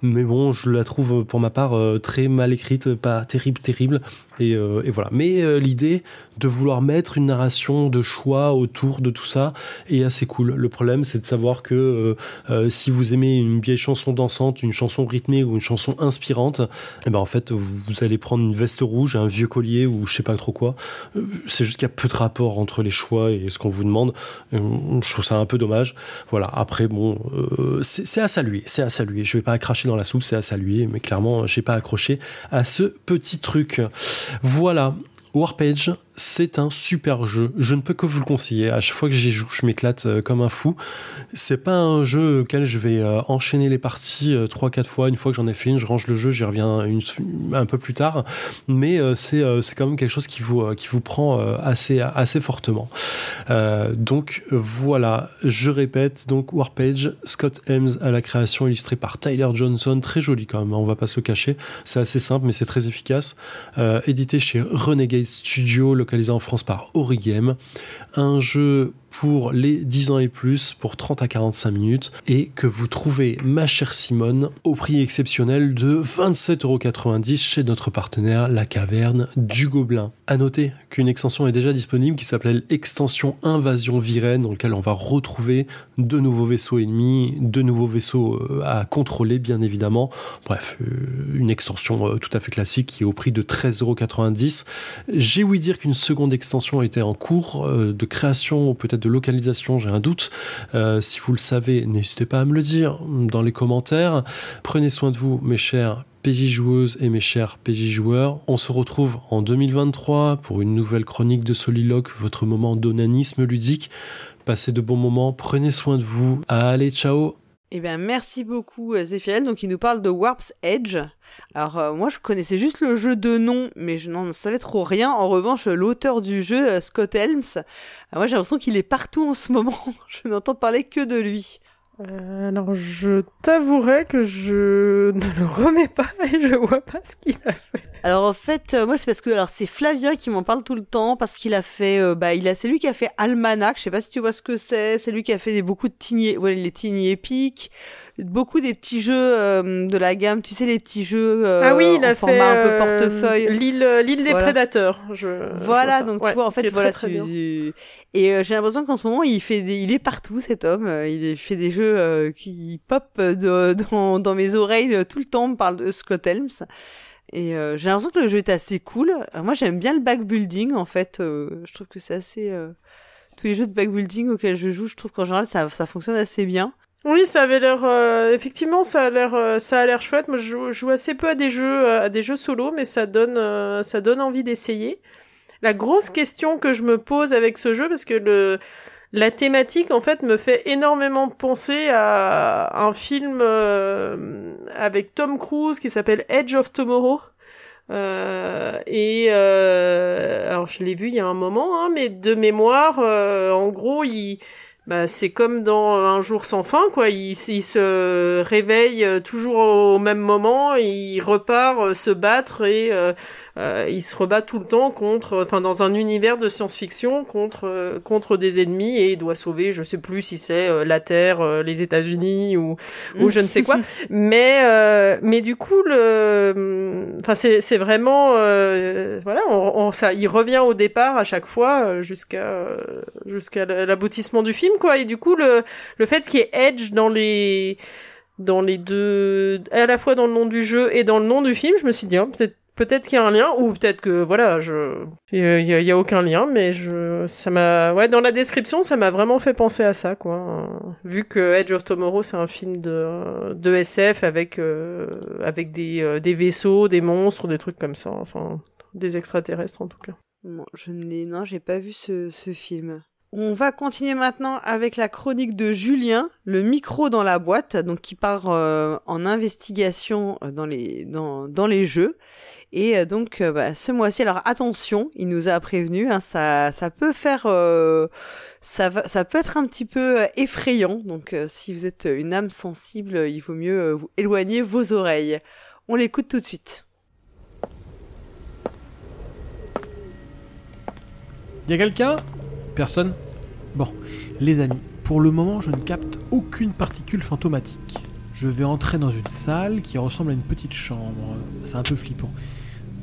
mais bon, je la trouve pour ma part euh, très mal écrite, pas terrible, terrible. Et, euh, voilà. Mais euh, l'idée de vouloir mettre une narration de choix autour de tout ça est assez cool. Le problème, c'est de savoir que si vous aimez une vieille chanson dansante, une chanson rythmée ou une chanson inspirante, eh ben en fait, vous allez prendre une veste rouge, un vieux collier ou je sais pas trop quoi. c'est juste qu'il y a peu de rapport entre les choix et ce qu'on vous demande. je trouve ça un peu dommage. Voilà. Après, bon, c'est à saluer. C'est à saluer. Je vais pas cracher dans la soupe, c'est à saluer, mais clairement, j'ai pas accroché à ce petit truc. Voilà. Warpage, c'est un super jeu. Je ne peux que vous le conseiller. À chaque fois que j'y joue, je m'éclate euh, comme un fou. C'est pas un jeu auquel je vais euh, enchaîner les parties 3-4 euh, fois. Une fois que j'en ai fait je range le jeu, j'y reviens un peu plus tard. Mais c'est quand même quelque chose qui vous, prend assez, fortement. donc voilà, je répète. Donc Warpage, Scott Hems à la création, illustré par Tyler Johnson. Très joli quand même, hein, on va pas se le cacher. C'est assez simple, mais c'est très efficace. édité chez Renegade Studio. Localisé en France par Origame. Un jeu pour les 10 ans et plus pour 30 à 45 minutes et que vous trouvez, ma chère Simone, au prix exceptionnel de 27,90€ chez notre partenaire La Caverne du Gobelin. À noter qu'une extension est déjà disponible qui s'appelle Extension Invasion Virène dans lequel on va retrouver de nouveaux vaisseaux ennemis, de nouveaux vaisseaux euh, à contrôler bien évidemment. Bref, euh, une extension euh, tout à fait classique qui est au prix de 13,90€. J'ai ouï dire qu'une seconde extension était en cours de création, peut-être de localisation, j'ai un doute. si vous le savez, n'hésitez pas à me le dire dans les commentaires. Prenez soin de vous, mes chers PJ joueuses et mes chers PJ joueurs. On se retrouve en 2023 pour une nouvelle chronique de Soliloque, votre moment d'onanisme ludique. Passez de bons moments, prenez soin de vous. Allez, ciao eh bien, merci beaucoup euh, Zephyriel. Donc, il nous parle de Warp's Edge. Alors, euh, moi, je connaissais juste le jeu de nom, mais je n'en savais trop rien. En revanche, l'auteur du jeu, euh, Scott Helms, moi, j'ai l'impression qu'il est partout en ce moment. *laughs* je n'entends parler que de lui. Euh, alors je t'avouerai que je *laughs* ne le remets pas et je vois pas ce qu'il a fait. Alors en fait, euh, moi c'est parce que alors c'est Flavien qui m'en parle tout le temps parce qu'il a fait, euh, bah il a, c'est lui qui a fait Almanac. Je sais pas si tu vois ce que c'est. C'est lui qui a fait des, beaucoup de tiny, ouais, les tiny épiques, beaucoup des petits jeux de la gamme. Tu sais les petits jeux. ah oui, il a fait format un peu portefeuille. L'île, l'île des prédateurs. Je, voilà, donc tu vois en fait voilà tu. Et euh, j'ai l'impression qu'en ce moment, il fait, il est partout cet homme. Euh, il fait des jeux euh, qui pop dans, dans, mes oreilles tout le temps. On me parle de Scott Helms. Et j'ai l'impression que le jeu est assez cool. moi, j'aime bien le backbuilding. En fait, je trouve que c'est assez. tous les jeux de backbuilding auxquels je joue, je trouve qu'en général, ça, ça fonctionne assez bien. Oui, ça avait l'air. effectivement, ça a l'air, ça a l'air chouette. Moi, je joue, assez peu à des jeux, à des jeux solo, mais ça donne, ça donne envie d'essayer la grosse question que je me pose avec ce jeu, parce que le, la thématique, en fait, me fait énormément penser à un film euh, avec Tom Cruise qui s'appelle Edge of Tomorrow. Euh, et euh, alors je l'ai vu il y a un moment, hein, mais de mémoire, en gros, il bah, c'est comme dans Un jour sans fin, quoi. Il, il, se réveille toujours au même moment, il repart se battre et euh, il se rebat tout le temps contre, enfin dans un univers de science-fiction contre euh, contre des ennemis et il doit sauver, je sais plus si c'est euh, la Terre, les États-Unis ou ou je ne sais quoi. *laughs* mais mais du coup le, enfin c'est c'est vraiment voilà, on, ça, il revient au départ à chaque fois jusqu'à jusqu'à l'aboutissement du film Et du coup le le fait qu'il y ait Edge dans les dans les deux, à la fois dans le nom du jeu et dans le nom du film, je me suis dit, hein, peut-être qu'il y a un lien ou peut-être que voilà il y, a aucun lien mais ça m'a ouais dans la description ça m'a vraiment fait penser à ça quoi. Vu que Edge of Tomorrow c'est un film de de SF avec euh, avec des euh, des vaisseaux des monstres des trucs comme ça enfin des extraterrestres en tout cas. Bon, je ne non j'ai pas vu ce film on va continuer maintenant avec la chronique de Julien, le micro dans la boîte, donc qui part euh, en investigation dans les dans, dans les jeux. Et euh, donc euh, bah, ce mois-ci, alors attention, il nous a prévenu, hein, ça, ça peut faire, euh, ça, ça peut être un petit peu effrayant. Donc si vous êtes une âme sensible, il vaut mieux vous éloigner vos oreilles. On l'écoute tout de suite. Y a quelqu'un? Personne Bon, les amis, pour le moment, je ne capte aucune particule fantomatique. Je vais entrer dans une salle qui ressemble à une petite chambre. C'est un peu flippant.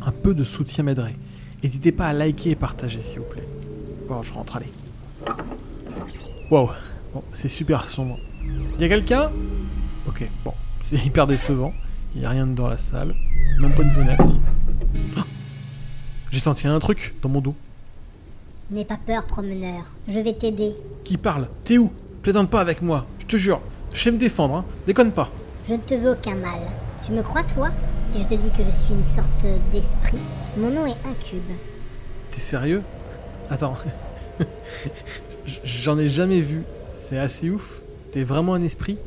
Un peu de soutien m'aiderait. N'hésitez pas à liker et partager, s'il vous plaît. Bon, je rentre, allez. Wow, c'est super sombre. Y a quelqu'un? Ok, bon, *laughs* c'est hyper décevant. Y a rien dans la salle. Même pas une fenêtre. *gasps* J'ai senti un truc dans mon dos. N'aie pas peur, promeneur. Je vais t'aider. Qui parle? T'es où? Plaisante pas avec moi. Je te jure. Je sais me défendre, hein. Déconne pas. Je ne te veux aucun mal. Tu me crois, toi? Si je te dis que je suis une sorte d'esprit, mon nom est Incube. T'es sérieux? Attends. *laughs* J'en ai jamais vu. C'est assez ouf. T'es vraiment un esprit?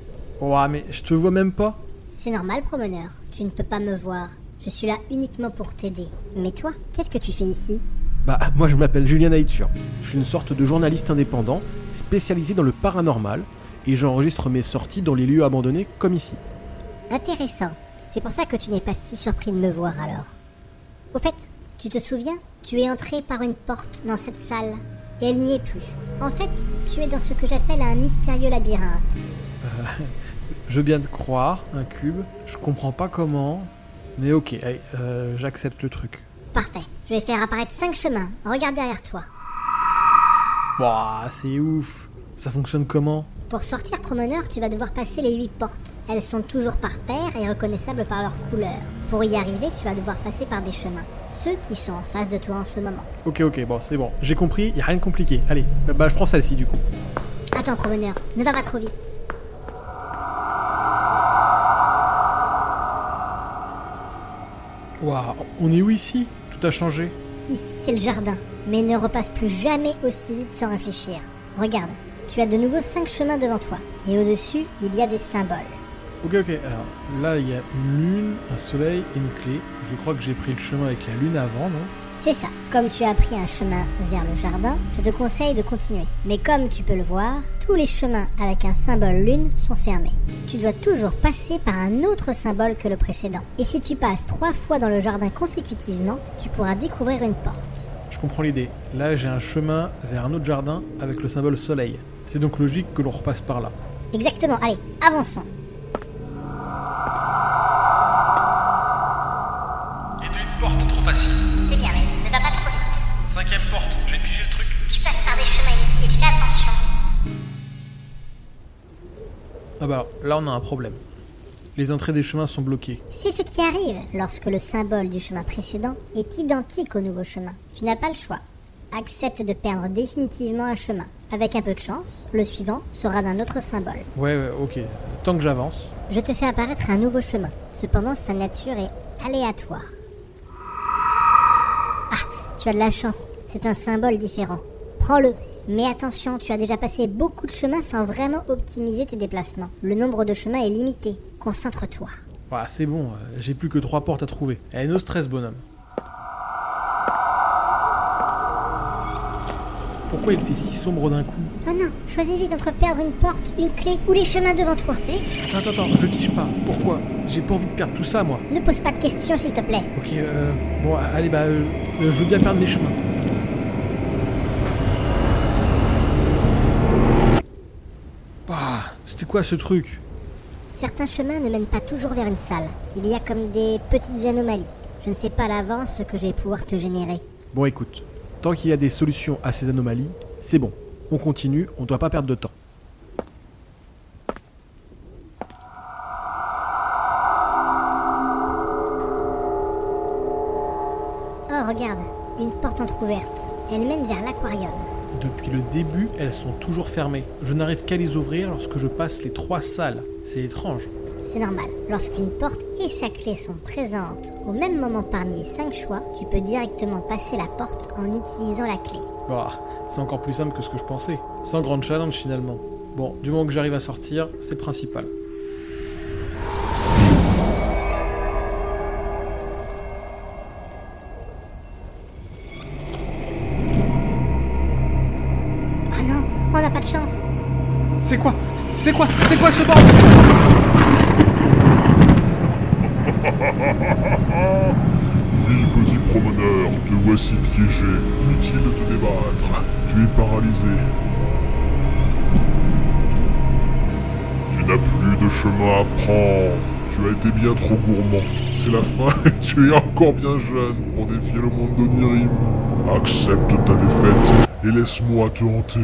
Ouah, mais je te vois même pas. C'est normal, promeneur. Tu ne peux pas me voir. Je suis là uniquement pour t'aider. Mais toi, qu'est-ce que tu fais ici? Bah, moi je m'appelle Julien Naïtur. Je suis une sorte de journaliste indépendant, spécialisé dans le paranormal, et j'enregistre mes sorties dans les lieux abandonnés comme ici. Intéressant. C'est pour ça que tu n'es pas si surpris de me voir alors. Au fait, Tu te souviens Tu es entré par une porte dans cette salle et elle n'y est plus. En fait, tu es dans ce que j'appelle un mystérieux labyrinthe. *laughs* Je veux bien te croire, un cube. Je comprends pas comment. Mais ok, allez, euh, j'accepte le truc. Parfait. Je vais faire apparaître cinq chemins. Regarde derrière toi. Wouah, c'est ouf. Ça fonctionne comment? Pour sortir promeneur, tu vas devoir passer les huit portes. Elles sont toujours par paire et reconnaissables par leur couleur. Pour y arriver, tu vas devoir passer par des chemins. Ceux qui sont en face de toi en ce moment. Ok, ok, bon, c'est bon. J'ai compris, y a rien de compliqué. Allez, bah, bah, je prends celle-ci du coup. Attends, promeneur, ne va pas trop vite. Waouh, on est où ici? Tout a changé. Ici, c'est le jardin. Mais ne repasse plus jamais aussi vite sans réfléchir. Regarde, tu as de nouveau cinq chemins devant toi. Et au-dessus, il y a des symboles. Ok, ok, alors là il y a une lune, un soleil et une clé. Je crois que j'ai pris le chemin avec la lune avant, non? C'est ça. Comme tu as pris un chemin vers le jardin, je te conseille de continuer. Mais comme tu peux le voir, tous les chemins avec un symbole lune sont fermés. Tu dois toujours passer par un autre symbole que le précédent. Et si tu passes trois fois dans le jardin consécutivement, tu pourras découvrir une porte. Je comprends l'idée. Là j'ai un chemin vers un autre jardin avec le symbole soleil. C'est donc logique que l'on repasse par là. Exactement. Allez, avançons. Ah bah alors, là on a un problème. Les entrées des chemins sont bloquées. C'est ce qui arrive lorsque le symbole du chemin précédent est identique au nouveau chemin. Tu n'as pas le choix. Accepte de perdre définitivement un chemin. Avec un peu de chance, le suivant sera d'un autre symbole. Ouais, ouais, ok. Tant que j'avance. Je te fais apparaître un nouveau chemin. Cependant, sa nature est aléatoire. Ah, tu as de la chance. C'est un symbole différent. Prends-le. Mais attention, tu as déjà passé beaucoup de chemins sans vraiment optimiser tes déplacements. Le nombre de chemins est limité. Concentre-toi. Ah, c'est bon, euh, j'ai plus que trois portes à trouver. Eh, no stress, bonhomme. Pourquoi il fait si sombre d'un coup? Oh non, choisis vite entre perdre une porte, une clé ou les chemins devant toi. Vite Attends, attends, attends, je quiche pas. Pourquoi? J'ai pas envie de perdre tout ça, moi. Ne pose pas de questions, s'il te plaît. Ok, euh, bon, allez, bah, euh, je veux bien perdre mes chemins. C'était quoi ce truc? Certains chemins ne mènent pas toujours vers une salle. Il y a comme des petites anomalies. Je ne sais pas à l'avance ce que je vais pouvoir te générer. Bon, écoute, tant qu'il y a des solutions à ces anomalies, c'est bon. On continue, on doit pas perdre de temps. Oh, regarde, une porte entr'ouverte. Elle mène vers l'aquarium. Depuis le début, elles sont toujours fermées. Je n'arrive qu'à les ouvrir lorsque je passe les trois salles. C'est étrange. C'est normal. Lorsqu'une porte et sa clé sont présentes au même moment parmi les cinq choix, tu peux directement passer la porte en utilisant la clé. Bah, c'est encore plus simple que ce que je pensais. Sans grande challenge finalement. Bon, du moment que j'arrive à sortir, c'est le principal. *laughs* Ville petit promeneur, te voici piégé. Inutile de te débattre. Tu es paralysé. Tu n'as plus de chemin à prendre. Tu as été bien trop gourmand. C'est la fin *laughs* et tu es encore bien jeune pour défier le monde d'Onirim. Accepte ta défaite et laisse-moi te hanter.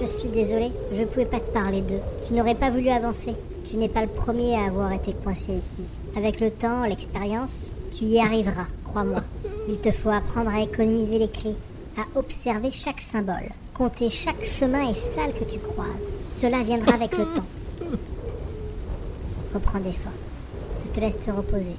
Je suis désolée, je pouvais pas te parler d'eux. Tu n'aurais pas voulu avancer. Tu n'es pas le premier à avoir été coincé ici. Avec le temps, l'expérience, tu y arriveras, crois-moi. *laughs* Il te faut apprendre à économiser les clés, à observer chaque symbole, compter chaque chemin et salle que tu croises. Cela viendra avec le *laughs* temps. Reprends des forces. Je te laisse te reposer.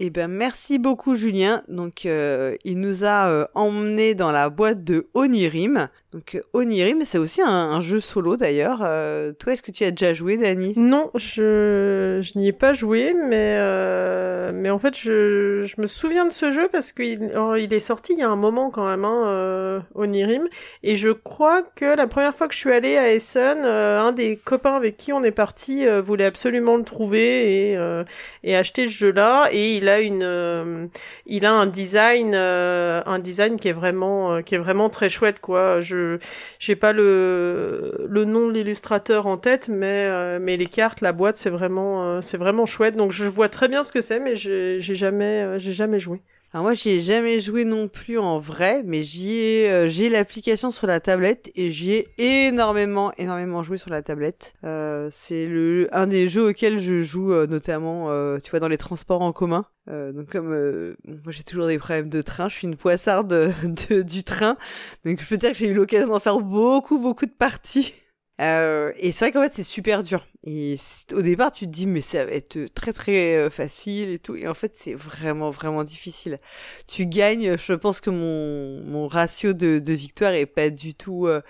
Eh ben merci beaucoup Julien. Donc euh, il nous a euh, emmené dans la boîte de Onirim. Donc Onirim, c'est aussi un, jeu solo d'ailleurs. Euh, toi, est-ce que tu as déjà joué, Dani? Non, je, n'y ai pas joué, mais, euh, mais en fait, je, me souviens de ce jeu parce qu'il oh, il est sorti il y a un moment quand même, hein, euh, Onirim. Et je crois que la première fois que je suis allée à Essen, un des copains avec qui on est parti voulait absolument le trouver et, et acheter ce jeu-là. Et il a une, il a un design, un design qui est vraiment, qui est vraiment très chouette, quoi. Je, j'ai pas le, nom de l'illustrateur en tête, mais, euh, les cartes, la boîte, c'est vraiment, euh, c'est vraiment chouette. Donc je vois très bien ce que c'est, mais j'ai, euh, j'ai jamais joué. Alors moi, j'y ai jamais joué non plus en vrai, mais j'y ai, euh, j'ai l'application sur la tablette et j'y ai énormément, énormément joué sur la tablette. Euh, c'est le un des jeux auxquels je joue euh, notamment, euh, tu vois, dans les transports en commun. Euh, donc comme euh, moi j'ai toujours des problèmes de train, je suis une poissarde de, *laughs* de- du train, donc je peux dire que j'ai eu l'occasion d'en faire beaucoup, beaucoup de parties. *laughs* Euh, et c'est vrai qu'en fait c'est super dur. Et au départ tu te dis mais ça va être très très euh, facile et tout. Et en fait c'est vraiment vraiment difficile. Tu gagnes, je pense que mon, mon ratio de, de victoire est pas du tout euh,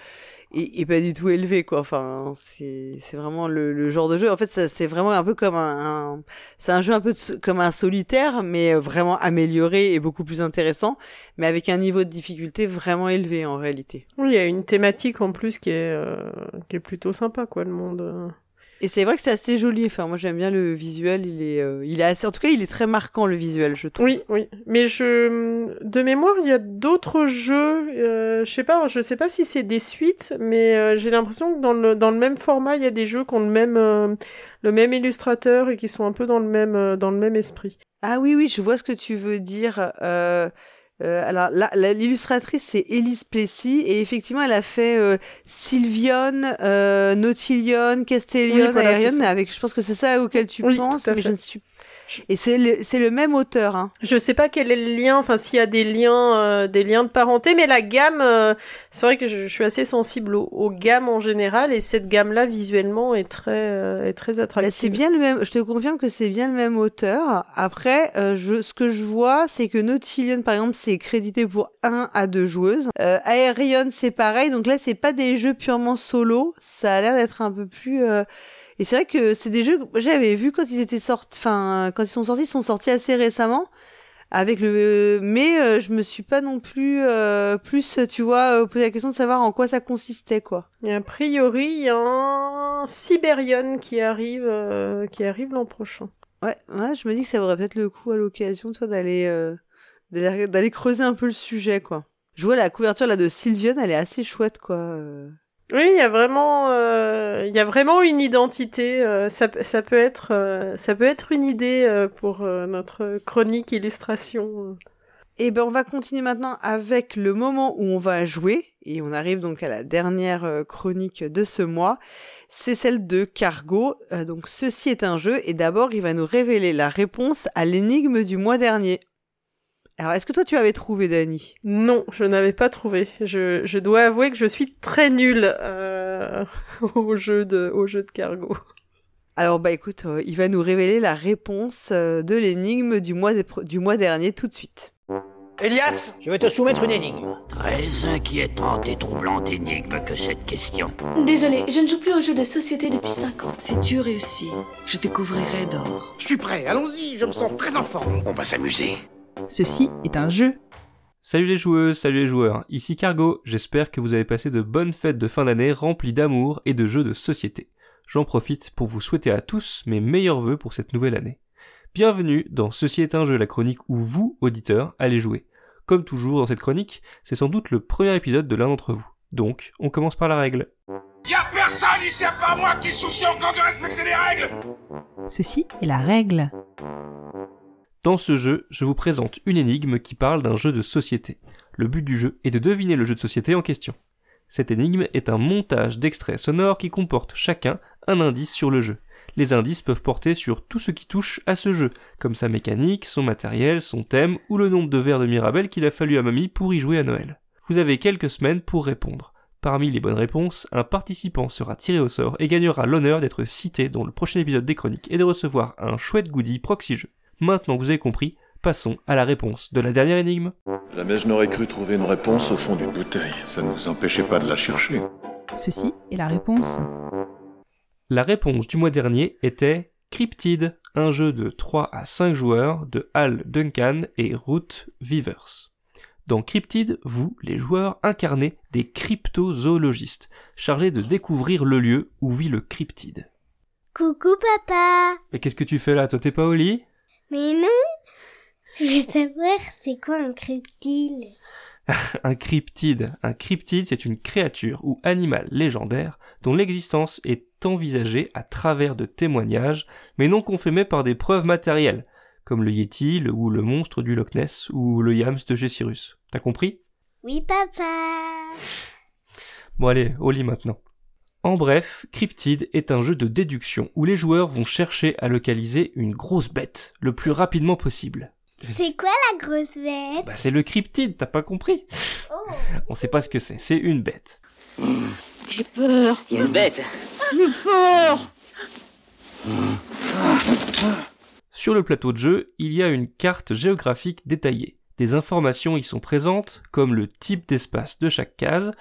est, est pas du tout élevé quoi. Enfin c'est vraiment le, le genre de jeu. En fait c'est vraiment un peu comme un, un- c'est un jeu un peu de comme un solitaire mais euh, vraiment amélioré et beaucoup plus intéressant, mais avec un niveau de difficulté vraiment élevé en réalité. Oui, il y a une thématique en plus qui est, euh, qui est plutôt sympa, quoi, le monde. Et c'est vrai que c'est assez joli. Enfin, moi j'aime bien le visuel. Il est, euh, il est assez. En tout cas, il est très marquant le visuel, je trouve. Oui, oui. Mais je, de mémoire, il y a d'autres jeux. Euh, je sais pas, je sais pas si c'est des suites, mais euh, j'ai l'impression que dans le dans le même format, il y a des jeux qui ont le même euh, le même illustrateur et qui sont un peu dans le même euh, dans le même esprit. Ah oui, oui, je vois ce que tu veux dire. Euh, alors, l'illustratrice, c'est Elise Plessis, et effectivement, elle a fait euh, Sylvion, euh, Nautilion, Castellion, Oui, avec, je pense que c'est ça auquel tu Oui, penses, mais je ne suis. Et c'est le, le même auteur, hein. Je sais pas quel est le lien, enfin s'il y a des liens, euh, des liens de parenté, mais la gamme, euh, c'est vrai que je, je suis assez sensible aux, aux gammes en général, et cette gamme-là visuellement est très, euh, est très Bah, attractive. c'est bien le même. Je te confirme que c'est bien le même auteur. Après, je, ce que je vois, c'est que Nautilion, par exemple, c'est crédité pour 1 à 2 joueuses. Euh, Aerion, c'est pareil. Donc là, c'est pas des jeux purement solo. Ça a l'air d'être un peu plus. euh, Et c'est vrai que c'est des jeux que j'avais vu quand ils étaient sortis. Enfin, quand ils sont sortis, ils sont sortis assez récemment. Avec le, mais euh, je me suis pas non plus euh, plus, tu vois, euh, posé la question de savoir en quoi ça consistait, quoi. Et a priori, il y a un Siberian qui arrive, qui arrive l'an prochain. Ouais, ouais, je me dis que ça vaudrait peut-être le coup à l'occasion, toi, d'aller euh, d'aller creuser un peu le sujet, quoi. Je vois la couverture là de Sylvian, elle est assez chouette, quoi. euh. Oui, il y a vraiment, euh, il y a vraiment une identité. euh, ça, peut- ça peut être, euh, ça peut être une idée euh, pour euh, notre chronique illustration. Et ben, on va continuer maintenant avec le moment où on va jouer, et on arrive donc à la dernière chronique de ce mois. C'est celle de Cargo. Donc, ceci est un jeu, et d'abord, il va nous révéler la réponse à l'énigme du mois dernier. Alors, est-ce que toi, tu avais trouvé, Dani? Non, je n'avais pas trouvé. Je, je dois avouer que je suis très nulle euh, *laughs* au jeu de, au jeu de cargo. Alors bah écoute, euh, il va nous révéler la réponse euh, de l'énigme du mois, des- du mois dernier tout de suite. Elias, je vais te soumettre une énigme. Très inquiétante et troublante énigme que cette question. Désolé, je ne joue plus aux jeux de société depuis 5 ans. Si tu réussis, je te couvrirai d'or. Je suis prêt, allons-y, je me sens très en forme. On va s'amuser. Ceci est un jeu. Salut les joueuses, salut les joueurs, ici Cargo, j'espère que vous avez passé de bonnes fêtes de fin d'année remplies d'amour et de jeux de société. J'en profite pour vous souhaiter à tous mes meilleurs vœux pour cette nouvelle année. Bienvenue dans Ceci est un jeu, la chronique où vous, auditeurs, allez jouer. Comme toujours dans cette chronique, c'est sans doute le premier épisode de l'un d'entre vous. Donc, on commence par la règle. Y'a personne ici à part moi qui soucie encore de respecter les règles Ceci est la règle. Dans ce jeu, je vous présente une énigme qui parle d'un jeu de société. Le but du jeu est de deviner le jeu de société en question. Cette énigme est un montage d'extraits sonores qui comporte chacun un indice sur le jeu. Les indices peuvent porter sur tout ce qui touche à ce jeu, comme sa mécanique, son matériel, son thème ou le nombre de verres de Mirabelle qu'il a fallu à mamie pour y jouer à Noël. Vous avez quelques semaines pour répondre. Parmi les bonnes réponses, un participant sera tiré au sort et gagnera l'honneur d'être cité dans le prochain épisode des chroniques et de recevoir un chouette goodie proxy jeu. Maintenant que vous avez compris, passons à la réponse de la dernière énigme. Jamais je n'aurais cru trouver une réponse au fond d'une bouteille. Ça ne vous empêchait pas de la chercher. Ceci est la réponse. La réponse du mois dernier était Cryptid, un jeu de 3 à 5 joueurs de Hal Duncan et Ruth Vivers. Dans Cryptid, vous, les joueurs, incarnez des cryptozoologistes, chargés de découvrir le lieu où vit le cryptide. Coucou papa Mais qu'est-ce que tu fais là? Toi t'es pas au lit? Mais non Je veux savoir c'est quoi un cryptide *laughs* Un cryptide. Un cryptide, c'est une créature ou animal légendaire dont l'existence est envisagée à travers de témoignages, mais non confirmés par des preuves matérielles, comme le Yeti le- ou le monstre du Loch Ness ou le Yams de Gessirus. T'as compris? Oui papa Bon allez, au lit maintenant. En bref, Cryptid est un jeu de déduction où les joueurs vont chercher à localiser une grosse bête le plus rapidement possible. C'est quoi la grosse bête? Bah c'est le cryptide, t'as pas compris? On sait pas ce que c'est, c'est une bête. J'ai peur. Il y a une bête. J'ai peur. Sur le plateau de jeu, il y a une carte géographique détaillée. Des informations y sont présentes, comme le type d'espace de chaque case,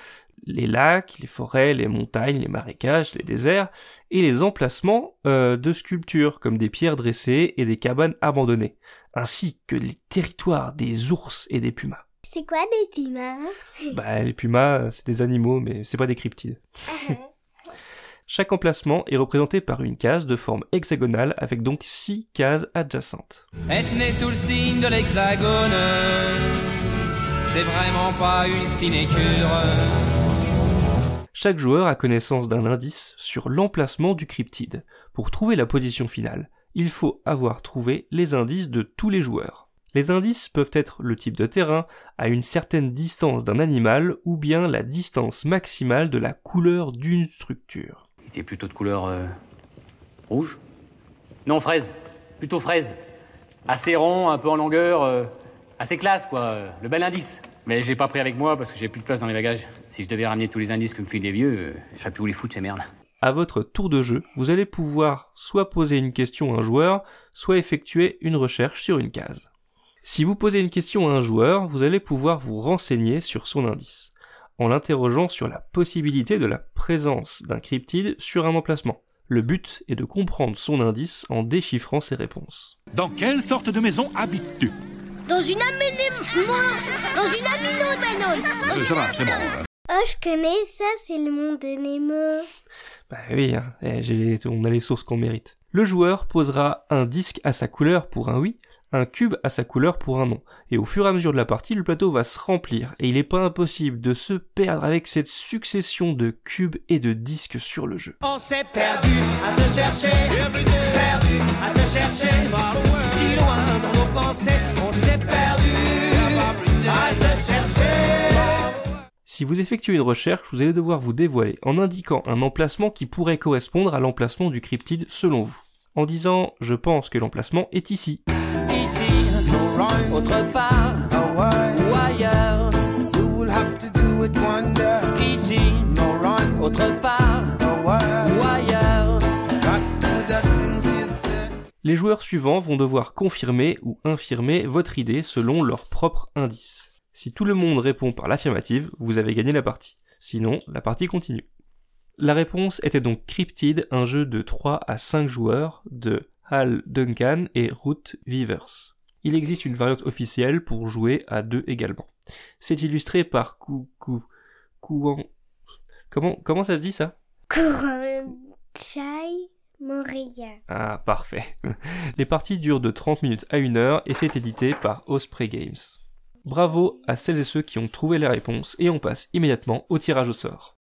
les lacs, les forêts, les montagnes, les marécages, les déserts, et les emplacements euh, de sculptures, comme des pierres dressées et des cabanes abandonnées, ainsi que les territoires des ours et des pumas. C'est quoi des pumas? Bah, les pumas, c'est des animaux, mais c'est pas des cryptides. Chaque emplacement est représenté par une case de forme hexagonale avec donc six cases adjacentes. Être né sous le signe de l'hexagone, c'est vraiment pas une sinécure. Chaque joueur a connaissance d'un indice sur l'emplacement du cryptide. Pour trouver la position finale, il faut avoir trouvé les indices de tous les joueurs. Les indices peuvent être le type de terrain, à une certaine distance d'un animal, ou bien la distance maximale de la couleur d'une structure. Il était plutôt de couleur euh, rouge? Non, fraise. Plutôt fraise. Assez rond, un peu en longueur, euh, assez classe, quoi. euh, Le bel indice. Mais j'ai pas pris avec moi parce que j'ai plus de place dans les bagages. Si je devais ramener tous les indices que me filent les vieux, euh, je serais plus où les foutre, ces merdes. À votre tour de jeu, vous allez pouvoir soit poser une question à un joueur, soit effectuer une recherche sur une case. Si vous posez une question à un joueur, vous allez pouvoir vous renseigner sur son indice, en l'interrogeant sur la possibilité de la présence d'un cryptide sur un emplacement. Le but est de comprendre son indice en déchiffrant ses réponses. Dans quelle sorte de maison habites-tu? Dans une aménémone Dans une aminode Euh, Ça va, c'est bon. Oh, je connais ça, c'est le monde de Nemo. Bah oui, hein, eh, j'ai- on a les sources qu'on mérite. Le joueur posera un disque à sa couleur pour un oui, un cube à sa couleur pour un non. Et au fur et à mesure de la partie, le plateau va se remplir, et il n'est pas impossible de se perdre avec cette succession de cubes et de disques sur le jeu. On s'est perdu à se chercher, perdu à se chercher, si loin dans nos pensées, on s'est perdu à se chercher. Si vous effectuez une recherche, vous allez devoir vous dévoiler en indiquant un emplacement qui pourrait correspondre à l'emplacement du cryptide selon vous. En disant je pense que l'emplacement est ici. Autre part, ou ailleurs. Ici, autre part, ou ailleurs. Les joueurs suivants vont devoir confirmer ou infirmer votre idée selon leur propre indice. Si tout le monde répond par l'affirmative, vous avez gagné la partie. Sinon, la partie continue. La réponse était donc Cryptid, un jeu de 3 à 5 joueurs de Hal Duncan et Ruth Vivers. Il existe une variante officielle pour jouer à deux également. C'est illustré par Kou Kou Kouan. Comment comment ça se dit ça? Courant Chai Moria. Ah, parfait. *laughs* Les parties durent de 30 minutes à 1 heure et c'est édité par Osprey Games. Bravo à celles et ceux qui ont trouvé les réponses et on passe immédiatement au tirage au sort.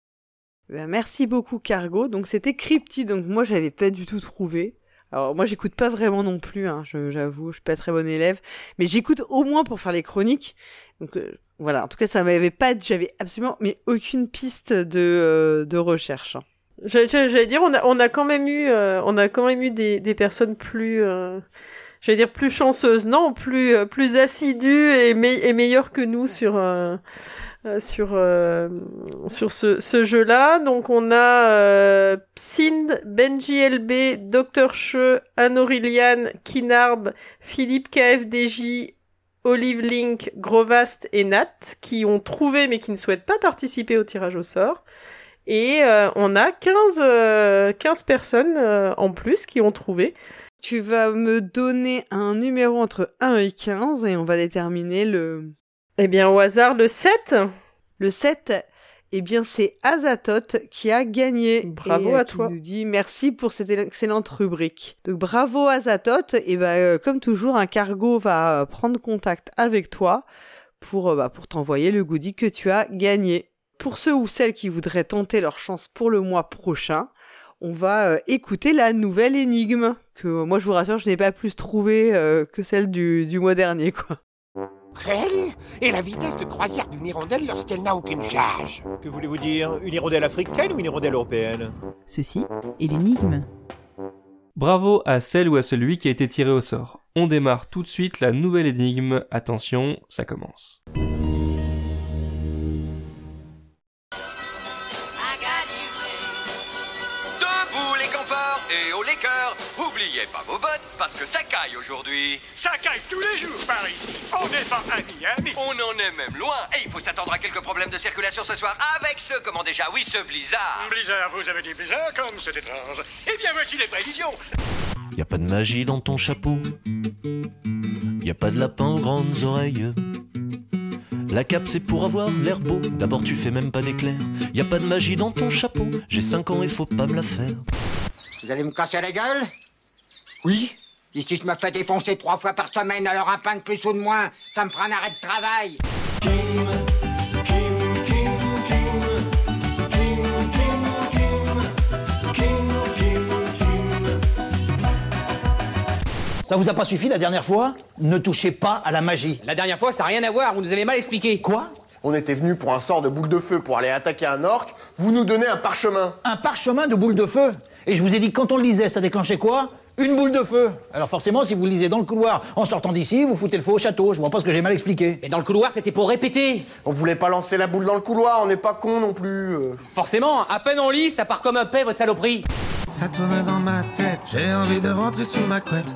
Ben, merci beaucoup Cargo. Donc c'était Cryptid, donc moi j'avais pas du tout trouvé. Alors moi j'écoute pas vraiment non plus, hein, j'avoue, je suis pas très bon élève, mais j'écoute au moins pour faire les chroniques. Donc euh, voilà, en tout cas ça m'avait pas, j'avais absolument mais aucune piste de, euh, de recherche. hein. J'allais dire, on a, on a quand même eu, euh, on a quand même eu des, des personnes plus, euh, j'allais dire plus chanceuses, non, plus, euh, plus assidues et, me- et meilleures que nous sur, euh, sur, euh, sur ce, ce jeu-là. Donc on a euh, Sind, Benji LB, Dr. Che, Anne-Aureliane, Kinarb, Philippe KFDJ, Olive Link, Grovast et Nat qui ont trouvé mais qui ne souhaitent pas participer au tirage au sort. Et euh, on a 15, euh, 15 personnes euh, en plus qui ont trouvé. Tu vas me donner un numéro entre 1 et 15 et on va déterminer le... Eh bien, au hasard, le 7 Le 7, eh bien, c'est Azatoth qui a gagné. Bravo et, euh, à qui toi. nous dit merci pour cette excellente rubrique. Donc, bravo Azatoth. Et ben, euh, comme toujours, un cargo va euh, prendre contact avec toi pour, bah, pour t'envoyer le goodie que tu as gagné. Pour ceux ou celles qui voudraient tenter leur chance pour le mois prochain, on va euh, écouter la nouvelle énigme que euh, moi je vous rassure je n'ai pas plus trouvé que celle du, du mois dernier quoi. Quelle est la vitesse de croisière d'une hirondelle lorsqu'elle n'a aucune charge Que voulez-vous dire Une hirondelle africaine ou une hirondelle européenne? Ceci est l'énigme. Bravo à celle ou à celui qui a été tiré au sort. On démarre tout de suite la nouvelle énigme. Attention, ça commence. Cœurs. Oubliez pas vos bottes parce que ça caille aujourd'hui. Ça caille tous les jours par ici. On n'est pas à Miami. On en est même loin et il faut s'attendre à quelques problèmes de circulation ce soir avec ce, comment déjà, oui, ce blizzard. Blizzard, vous avez dit blizzard comme c'est étrange. Eh bien, voici les prévisions. Y a pas de magie dans ton chapeau. Y a pas de lapin aux grandes oreilles. La cape c'est pour avoir l'air beau. D'abord tu fais même pas d'éclair. Y a pas de magie dans ton chapeau. J'ai 5 ans et faut pas me la faire. Vous allez me casser la gueule? Oui Et si je me fais défoncer trois fois par semaine, alors un pain de plus ou de moins, ça me fera un arrêt de travail Ça vous a pas suffi la dernière fois? Ne touchez pas à la magie. La dernière fois, ça n'a rien à voir, vous nous avez mal expliqué. Quoi? On était venu pour un sort de boule de feu pour aller attaquer un orc. Vous nous donnez un parchemin. Un parchemin de boule de feu? Et je vous ai dit que quand on le lisait, ça déclenchait quoi? Une boule de feu Alors forcément, si vous lisez dans le couloir en sortant d'ici, vous foutez le feu au château. Je vois pas ce que j'ai mal expliqué. Mais dans le couloir, c'était pour répéter. On voulait pas lancer la boule dans le couloir, on n'est pas con non plus. euh. Forcément, à peine on lit, ça part comme un paix, votre saloperie. Ça tourne dans ma tête, j'ai envie de rentrer sous ma couette.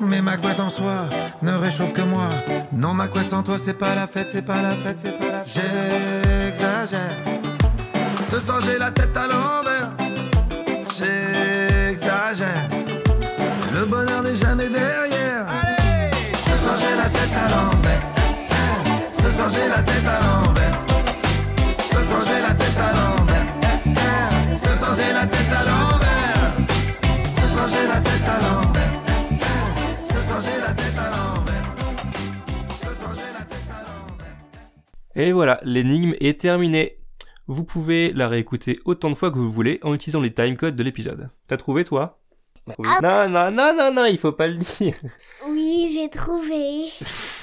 Mais ma couette en soi ne réchauffe que moi. Non, ma couette sans toi, c'est pas la fête, c'est pas la fête, c'est pas la fête. J'exagère. Ce soir, j'ai la tête à l'envers. J'exagère. Le bonheur n'est jamais derrière. Allez Ce soir, j'ai la tête à l'envers. Ce soir, j'ai la tête à l'envers. Ce soir, j'ai la tête à l'envers. Ce soir, j'ai la tête à l'envers. Ce soir, j'ai la tête à l'envers. Ce soir, j'ai la tête à l'envers. Ce soir, j'ai la tête à l'envers. Et voilà, l'énigme est terminée. Vous pouvez la réécouter autant de fois que vous voulez en utilisant les timecodes de l'épisode. T'as trouvé toi? Non, non, non, non, non, il faut pas le dire. *laughs* Oui, j'ai trouvé.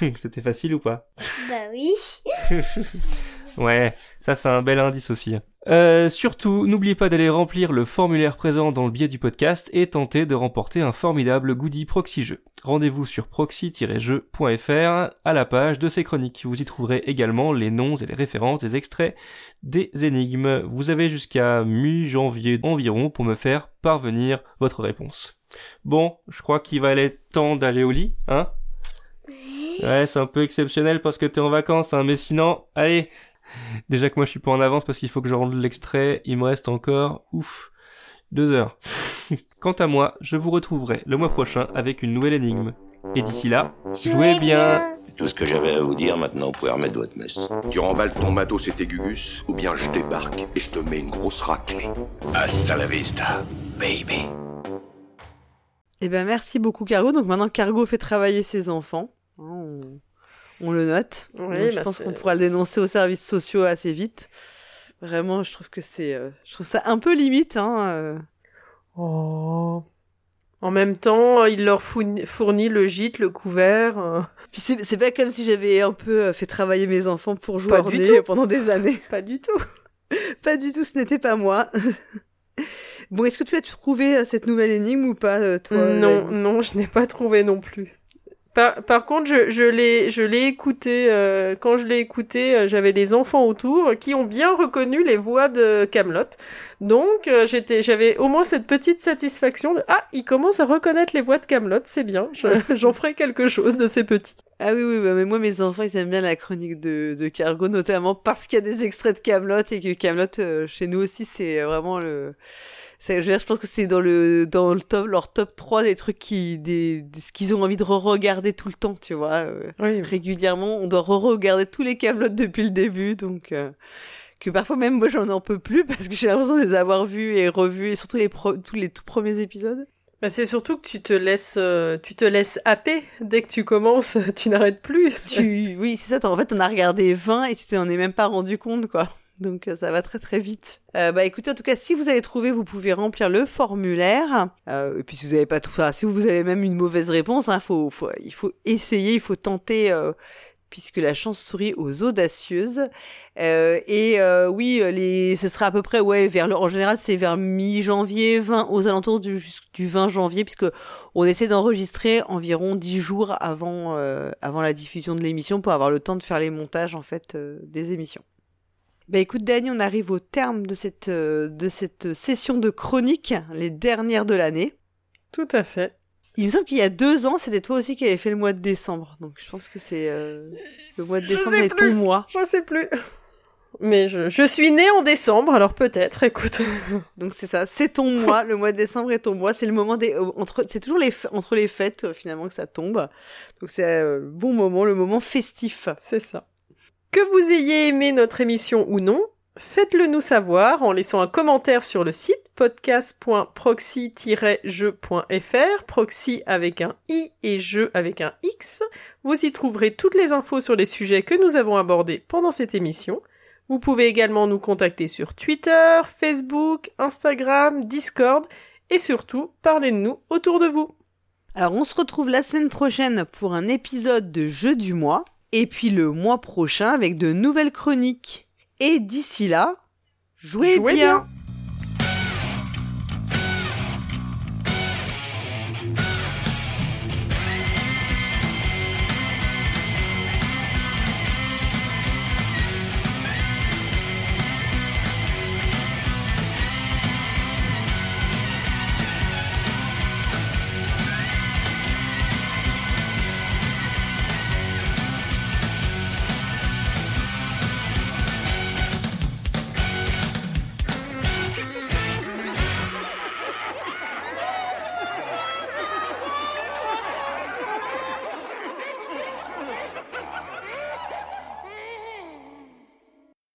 *laughs* C'était facile ou pas? Bah oui. *laughs* Ouais, ça c'est un bel indice aussi. Euh, surtout, n'oubliez pas d'aller remplir le formulaire présent dans le billet du podcast et tenter de remporter un formidable goodie proxy jeu. Rendez-vous sur proxy-jeu.fr à la page de ces chroniques. Vous y trouverez également les noms et les références des extraits des énigmes. Vous avez jusqu'à mi-janvier environ pour me faire parvenir votre réponse. Bon, je crois qu'il va aller temps d'aller au lit, hein? Ouais, c'est un peu exceptionnel parce que t'es en vacances, hein, mais sinon, allez, Déjà que moi je suis pas en avance parce qu'il faut que je rende l'extrait, il me reste encore, ouf, deux heures. *laughs* Quant à moi, je vous retrouverai le mois prochain avec une nouvelle énigme. Et d'ici là, jouez bien. C'est tout ce que j'avais à vous dire, maintenant vous pouvez remettre votre messe. Tu remballes ton matos et tes gugus, ou bien je débarque et je te mets une grosse raclée. Hasta la vista, baby. Eh ben merci beaucoup Cargo. Donc maintenant Cargo fait travailler ses enfants. Hein, On, le note. Oui, Donc, je bah, pense qu'on pourra le dénoncer aux services sociaux assez vite. Vraiment, je trouve que c'est, euh, je trouve ça un peu limite. Hein, euh. Oh. En même temps, il leur fourni- fournit le gîte, le couvert. euh. Puis c'est pas comme si j'avais un peu fait travailler mes enfants pour jouer du tout. pendant des années. *laughs* Pas du tout. *laughs* pas du tout, ce n'était pas moi. *laughs* bon, est-ce que tu as trouvé cette nouvelle énigme ou pas, toi non, non, je n'ai pas trouvé non plus. Par, contre, je, l'ai, écouté. euh, quand je l'ai écouté, euh, j'avais les enfants autour qui ont bien reconnu les voix de Camelot. Donc, euh, j'avais au moins cette petite satisfaction. De, ah, ils commencent à reconnaître les voix de Camelot, c'est bien. Je- *laughs* J'en ferai quelque chose de ces petits. Ah oui, oui, bah, mais moi, mes enfants, ils aiment bien la chronique de, de Cargo, notamment parce qu'il y a des extraits de Camelot et que Camelot, chez nous aussi, c'est vraiment le. Je, veux dire, je pense que c'est dans le dans le top leur top 3 des trucs qui des, des- ce qu'ils ont envie de re-regarder tout le temps, tu vois. euh, Régulièrement, on doit re-regarder tous les Camelot depuis le début, donc euh, que parfois même moi j'en en peux plus parce que j'ai l'impression de les avoir vus et revus et surtout les pro- tous les tout premiers épisodes. Bah, c'est surtout que tu te laisses, euh, tu te laisses happer dès que tu commences. *laughs* Tu n'arrêtes plus. Tu... Oui, c'est ça. t'en- En fait, on a regardé 20 et tu t'en es même pas rendu compte, quoi. Donc euh, ça va très très vite. Euh, bah écoutez, en tout cas, si vous avez trouvé, vous pouvez remplir le formulaire. Euh, et puis si vous avez pas tout ça, si vous avez même une mauvaise réponse, hein, faut, faut, il faut essayer, il faut tenter, euh, puisque la chance sourit aux audacieuses. Euh, et euh, oui, euh, les, ce sera à peu près, ouais, vers le, en général, c'est vers mi-janvier, 20, aux alentours du, du 20 janvier, puisque on essaie d'enregistrer environ 10 jours avant, euh, avant la diffusion de l'émission pour avoir le temps de faire les montages, en fait, des émissions. Bah écoute Dani, on arrive au terme de cette, euh, de cette session de chronique, les dernières de l'année. Tout à fait. Il me semble qu'il y a deux ans, c'était toi aussi qui avais fait le mois de décembre. Donc je pense que c'est euh, le mois de décembre sais est plus. ton mois. Je sais plus. Mais je, je suis née en décembre, alors peut-être, écoute. *laughs* Donc c'est ça, c'est ton mois, le mois de décembre est ton mois, c'est le moment des euh, entre c'est toujours les f- entre les fêtes finalement que ça tombe. Donc c'est euh, le bon moment, le moment festif. C'est ça. Que vous ayez aimé notre émission ou non, faites-le nous savoir en laissant un commentaire sur le site podcast.proxy-jeu.fr, proxy avec un i et jeu avec un x. Vous y trouverez toutes les infos sur les sujets que nous avons abordés pendant cette émission. Vous pouvez également nous contacter sur Twitter, Facebook, Instagram, Discord et surtout, parlez de nous autour de vous. Alors on se retrouve la semaine prochaine pour un épisode de Jeu du mois et puis le mois prochain avec de nouvelles chroniques. Et d'ici là, jouez, Jouez bien. bien.